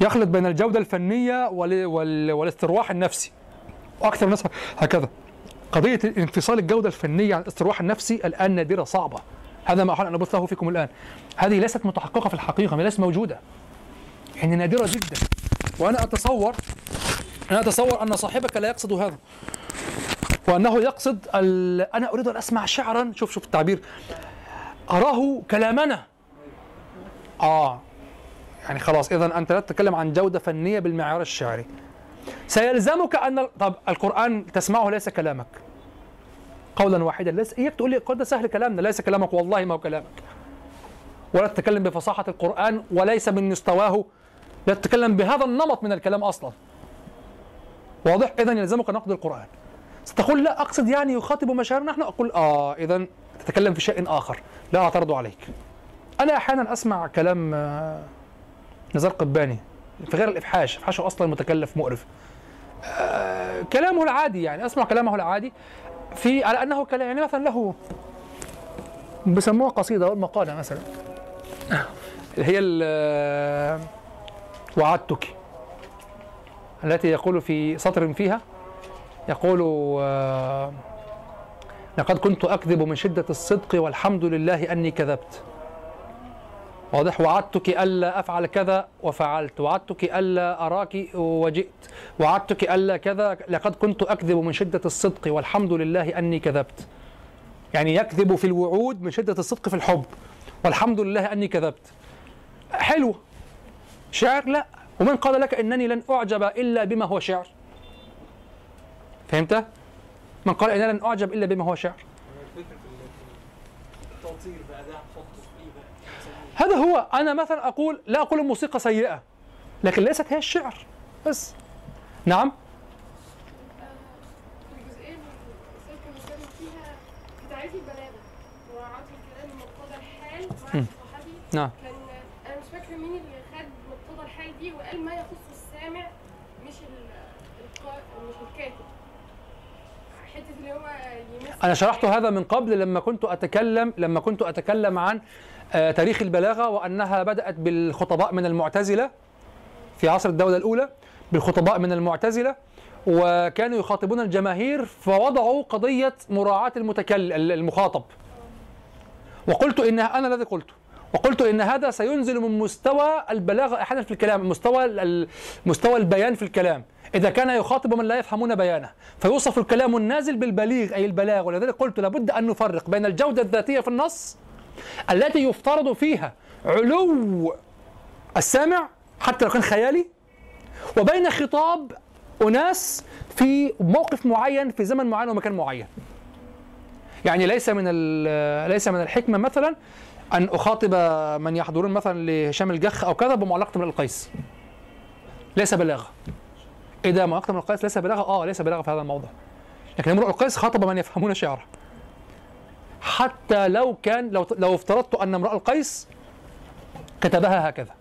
يخلط بين الجودة الفنية وال وال والاسترواح النفسي. وأكثر الناس هكذا. قضية انفصال الجودة الفنية عن الاسترواح النفسي الآن نادرة صعبة. هذا ما أحاول أن أبثه فيكم الآن. هذه ليست متحققة في الحقيقة ما ليست موجودة. يعني نادرة جدا. وأنا أتصور أنا أتصور أن صاحبك لا يقصد هذا. وأنه يقصد ال... أنا أريد أن أسمع شعرا. شوف شوف التعبير. أراه كلامنا. آه. يعني خلاص اذا أنت لا تتكلم عن جودة فنية بالمعيار الشعري. سيلزمك ال- طب القرآن تسمعه ليس كلامك. قولا واحدا. ليس اياك تقول لي ده سهل كلامنا. ليس كلامك والله ما هو كلامك. ولا تتكلم بفصاحة القرآن وليس من مستواه لا تتكلم بهذا النمط من الكلام أصلا. واضح؟ اذا يلزمك نقد القرآن. ستقول لا أقصد يعني يخاطب مشاعرنا نحن أقول آه اذا تتكلم في شيء آخر. لا اعترض عليك. أنا أحيانا أسمع كلام آه، نزار قباني في غير الإفحاش. إفحاشه أصلا متكلف مقرف. آه، كلامه العادي يعني أسمع كلامه العادي. في على أنه كلام يعني مثلا له بيسموها قصيدة أو مقالة مثلا. اللي هي وعدتك. التي يقول في سطر فيها يقول آه، لقد كنت أكذب من شدة الصدق والحمد لله أني كذبت. واضح وعدتك ألا أفعل كذا وفعلت. وعدتك ألا أراك وجئت. وعدتك ألا كذا لقد كنت أكذب من شدة الصدق والحمد لله أني كذبت. يعني يكذب في الوعود من شدة الصدق في الحب والحمد لله أني كذبت. حلو. شعر؟ لا. ومن قال لك إنني لن أعجب إلا بما هو شعر. فهمت؟ من قال إنني لن أعجب إلا بما هو شعر بقى ده هنحطه في إيه بقى؟ هذا هو أنا مثلا أقول لا أقول الموسيقى سيئة لكن ليست هي الشعر بس. نعم؟ نعم. كان أنا مش فاكرة مين اللي خد مقتضى الحال دي وقال ما يخص السامع مش. مش الكاتب. حتة اللي هو أنا شرحت هذا من قبل لما كنت أتكلم لما كنت أتكلم عن تاريخ البلاغة وأنها بدأت بالخطباء من المعتزلة في عصر الدولة الأولى بالخطباء من المعتزلة وكانوا يخاطبون الجماهير فوضعوا قضية مراعاة المتكلم المخاطب. وقلت إن أنا الذي قلته. وقلت إن هذا سينزل من مستوى البلاغة أحيانا في الكلام مستوى مستوى البيان في الكلام. إذا كان يخاطب من لا يفهمون بيانه فيوصف الكلام النازل بالبليغ أي البلاغ ولذلك قلت لابد أن نفرق بين الجودة الذاتية في النص التي يفترض فيها علو السامع حتى لو كان خيالي وبين خطاب أناس في موقف معين في زمن معين ومكان معين. يعني ليس من ليس من الحكمة مثلا أن أخاطب من يحضرون مثلا لهشام الجخ أو كذا بمعلقة من القيس. ليس بلاغة. إذا معلقة من القيس ليس بلاغة؟ آه ليس بلاغة في هذا الموضع لكن امرؤ القيس خاطب من يفهمون شعره. حتى لو كان لو لو افترضت أن امرؤ القيس كتبها هكذا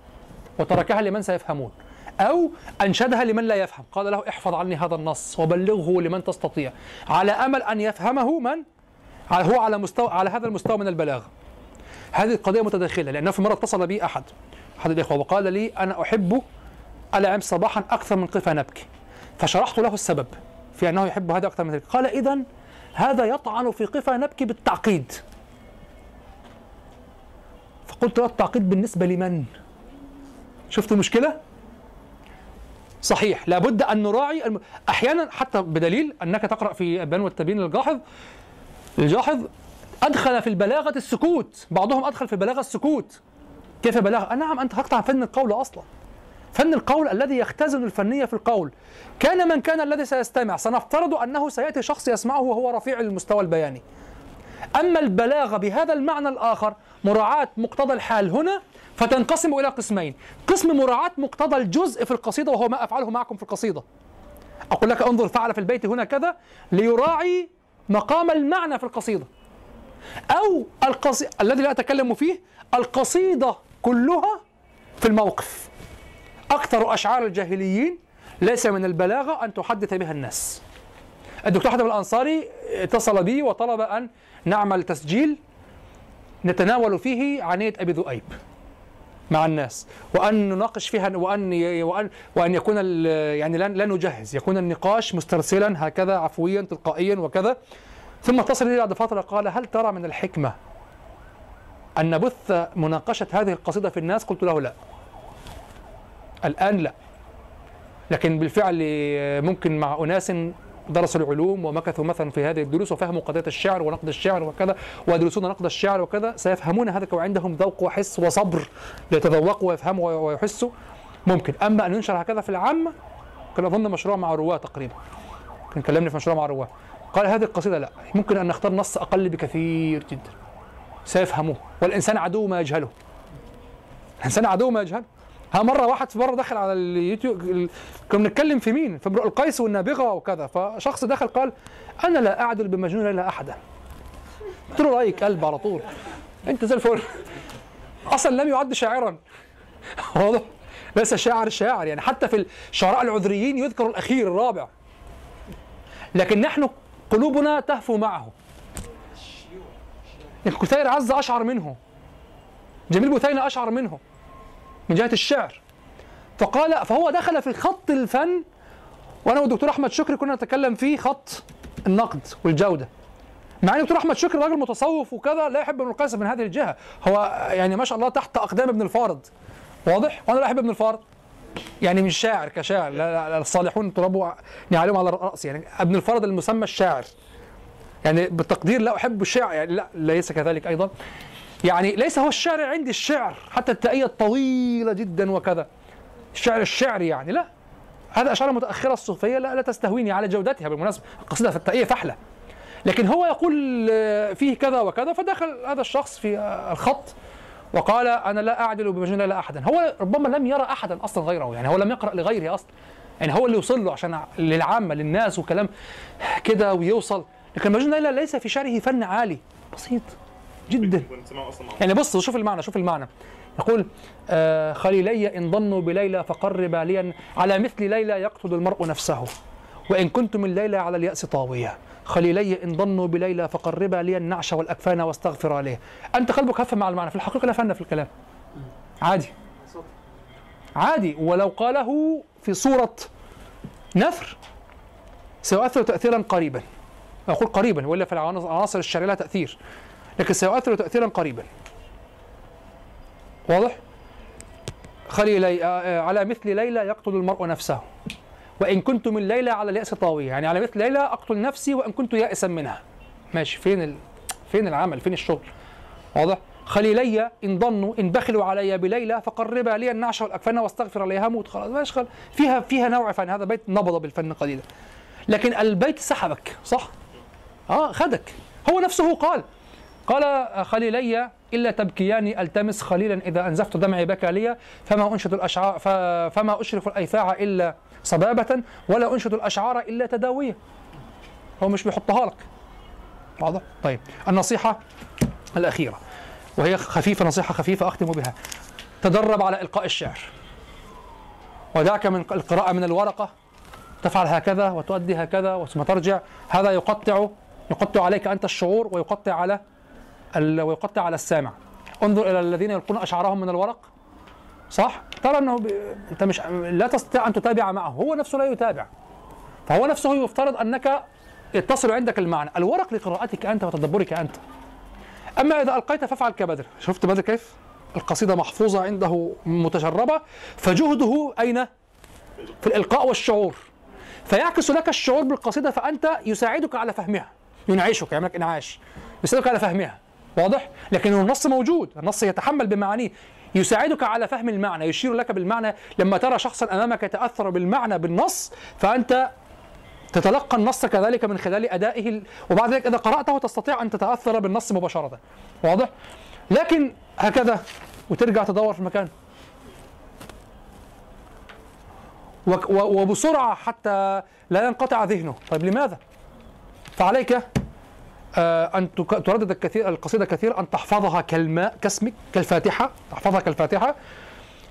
وتركها لمن سيفهمون أو أنشدها لمن لا يفهم. قال له احفظ عني هذا النص وبلغه لمن تستطيع. على أمل أن يفهمه من؟ هو على مستوى على هذا المستوى من البلاغة. هذه القضية متداخلة لأنه في مرة اتصل بي أحد. أحد الإخوة وقال لي أنا أحب ألعب صباحا أكثر من قفا نبكي. فشرحت له السبب في أنه يحب هذا أكثر من ذلك. قال اذا هذا يطعن في قفا نبكي بالتعقيد. فقلت له التعقيد بالنسبة لمن؟ شفت المشكلة صحيح لابد أن نراعي الم... أحيانا حتى بدليل أنك تقرأ في البيان والتبيين للجاحظ الجاحظ أدخل في البلاغة السكوت بعضهم أدخل في البلاغه السكوت. كيف بلاغة؟ آه نعم أنت تقطع فن القول أصلا. فن القول الذي يختزن الفنية في القول. كان من كان الذي سيستمع. سنفترض أنه سيأتي شخص يسمعه وهو رفيع المستوى البياني. أما البلاغة بهذا المعنى الآخر مراعاة مقتضى الحال هنا فتنقسم إلى قسمين. قسم مراعاة مقتضى الجزء في القصيدة وهو ما أفعله معكم في القصيدة. أقول لك انظر فعل في البيت هنا كذا ليراعي مقام المعنى في القصيدة. أو القصي... الذي لا أتكلم فيه القصيدة كلها في الموقف. أكثر أشعار الجاهليين ليس من البلاغة أن تحدث بها الناس. الدكتور حاتم الأنصاري اتصل بي وطلب أن نعمل تسجيل نتناول فيه عنيه أبي ذؤيب مع الناس وأن نناقش فيها وأن وأن وأن يكون يعني لا نجهز يكون النقاش مسترسلا هكذا عفويا تلقائيا وكذا. ثم اتصل بي بعد فترة قال هل ترى من الحكمة أن نبث مناقشة هذه القصيدة في الناس؟ قلت له لا. الآن لا. لكن بالفعل ممكن مع أناس درسوا العلوم ومكثوا مثلا في هذه الدروس وفهموا قضية الشعر ونقد الشعر وكذا ويدرسون نقد الشعر وكذا سيفهمون هذا وعندهم ذوق وحس وصبر ليتذوقوا ويفهموا ويحسوا. ممكن. أما أن ينشر هكذا في العامه كان أظن مشروع مع رواه تقريبا. كان كلمني في مشروع مع رواه. قال هذه القصيدة لا. ممكن أن نختار نص أقل بكثير جدا. سيفهموه. والإنسان عدو ما يجهله. الإنسان عدو ما يجهله. ها مرة واحد في مرة دخل على اليوتيوب كنا بنتكلم في مين؟ في امرؤ القيس والنابغة وكذا. فشخص دخل قال أنا لا أعدل بمجنون إلا أحدا. قلت له رأيك قلب على طول. أنت زي الفل. أصلا لم يعد شاعرا. واضح. ليس شاعر شاعر. يعني حتى في الشعراء العذريين يذكر الأخير الرابع. لكن نحن قلوبنا تهفو معه. الكثير عز أشعر منه. جميل بثينه أشعر منه. من جهة الشعر. فقال فهو دخل في خط الفن وأنا والدكتور أحمد شكري كنا نتكلم فيه خط النقد والجودة. مع إن الدكتور أحمد شكري راجل متصوف وكذا لا يحب ابن القيس من هذه الجهة. هو يعني ما شاء الله تحت أقدام ابن الفارض. واضح؟ وأنا لا أحب ابن الفارض. يعني مش شاعر كشاعر لا, لا الصالحون تربوا نعالهم على راسي يعني ابن الفارض المسمى الشاعر. يعني بالتقدير لا أحب الشعر يعني لا ليس كذلك أيضا. يعني ليس هو الشعر عندي الشعر حتى التائية الطويلة جدا وكذا. الشعر الشعر يعني لا. هذا أشعار متأخرة الصوفية لا لا تستهويني على جودتها بالمناسبة. القصيدة في التائية فحلة لكن هو يقول آه، فيه كذا وكذا فدخل هذا الشخص في آه، الخط وقال أنا لا أعدل بمجنون لا احدا. هو ربما لم يرى احدا أصلا غيره يعني هو لم يقرأ لغيره أصلا. يعني هو اللي يوصل له عشان للعامة للناس وكلام كده ويوصل. لكن مجنون ليس في شعره فن عالي. بسيط. جدا. يعني بص شوف المعنى شوف المعنى. يقول آه خليلي إن ضنوا بليلى فقرب ليا على مثل ليلى يقتل المرء نفسه. وإن كنت من ليلى على اليأس طاوية خليلي إن ضنوا بليلى فقرب لي النعش والأكفان واستغفر عليه. أنت قلبك هف مع المعنى. في الحقيقة لا فن في الكلام. عادي. عادي. ولو قاله في صورة نثر سيؤثر تأثيرا قريبا. أقول قريبا وإلا في العناصر الشرعية لها تأثير. لكن سيؤثر تأثيرا قريبا. واضح؟ خليلي آه، آه، على مثل ليلى يقتل المرء نفسه. وإن كنت من ليلى على اليأس طاوية يعني على مثل ليلى أقتل نفسي وإن كنت يائسا منها. ماشي فين ال... فين العمل؟ فين الشغل؟ واضح؟ خليلي إن ضنوا إن بخلوا علي بليلى فقربا لي النعش والأكفان واستغفر عليها موت خلاص ماشي خلاص. فيها فيها نوع فن. هذا بيت نبض بالفن قليلا. لكن البيت سحبك صح؟ آه خدك. هو نفسه قال قال خليلي إلا تبكيان ألتمس خليلا إذا أنزفت دمعي بكى لي فما أنشد الأشعار فما أشرف الأيفاع إلا صبابة ولا أنشد الأشعار إلا تداوية. هو مش بيحطها لك. واضح؟ طيب. النصيحة الأخيرة وهي خفيفة نصيحة خفيفة أختم بها. تدرب على إلقاء الشعر. ودعك من القراءة من الورقة. تفعل هكذا وتؤدي هكذا ثم ترجع. هذا يقطع يقطع عليك أنت الشعور ويقطع على ويقطع على السامع. انظر إلى الذين يلقون أشعارهم من الورق. صح؟ ترى أنه ب... أنت مش لا تستطيع أن تتابع معه. هو نفسه لا يتابع. فهو نفسه يفترض أنك يتصل عندك المعنى. الورق لقراءتك أنت وتدبرك أنت. أما إذا ألقيت فافعل كبدر. شفت بدر كيف؟ القصيدة محفوظة عنده متشربة. فجهده أين؟ في الإلقاء والشعور. فيعكس لك الشعور بالقصيدة فأنت يساعدك على فهمها. ينعشك يعمل لك إنعاش. يساعدك على فهمها. واضح؟ لكن النص موجود النص يتحمل بمعانيه يساعدك على فهم المعنى يشير لك بالمعنى لما ترى شخصا أمامك يتأثر بالمعنى بالنص فأنت تتلقى النص كذلك من خلال أدائه وبعد ذلك إذا قرأته تستطيع أن تتأثر بالنص مباشرة واضح؟ لكن هكذا وترجع تدور في مكان وك- و- وبسرعة حتى لا ينقطع ذهنه طيب لماذا؟ فعليك أن تك- تردد الكثير القصيدة كثير أن تحفظها كالماء كاسمك كالفاتحة تحفظها كالفاتحة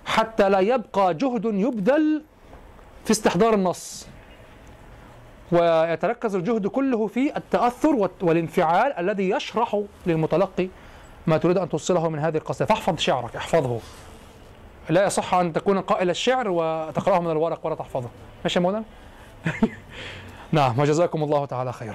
حتى لا يبقى جهد يبذل في استحضار النص. ويتركز الجهد كله في التأثر والانفعال الذي يشرح للمتلقي ما تريد أن توصله من هذه القصيدة. فاحفظ شعرك احفظه. لا يصح أن تكون قائل الشعر وتقرأه من الورق ولا تحفظه. ماشي يا مولانا؟ نعم وجزاكم الله تعالى خيرا.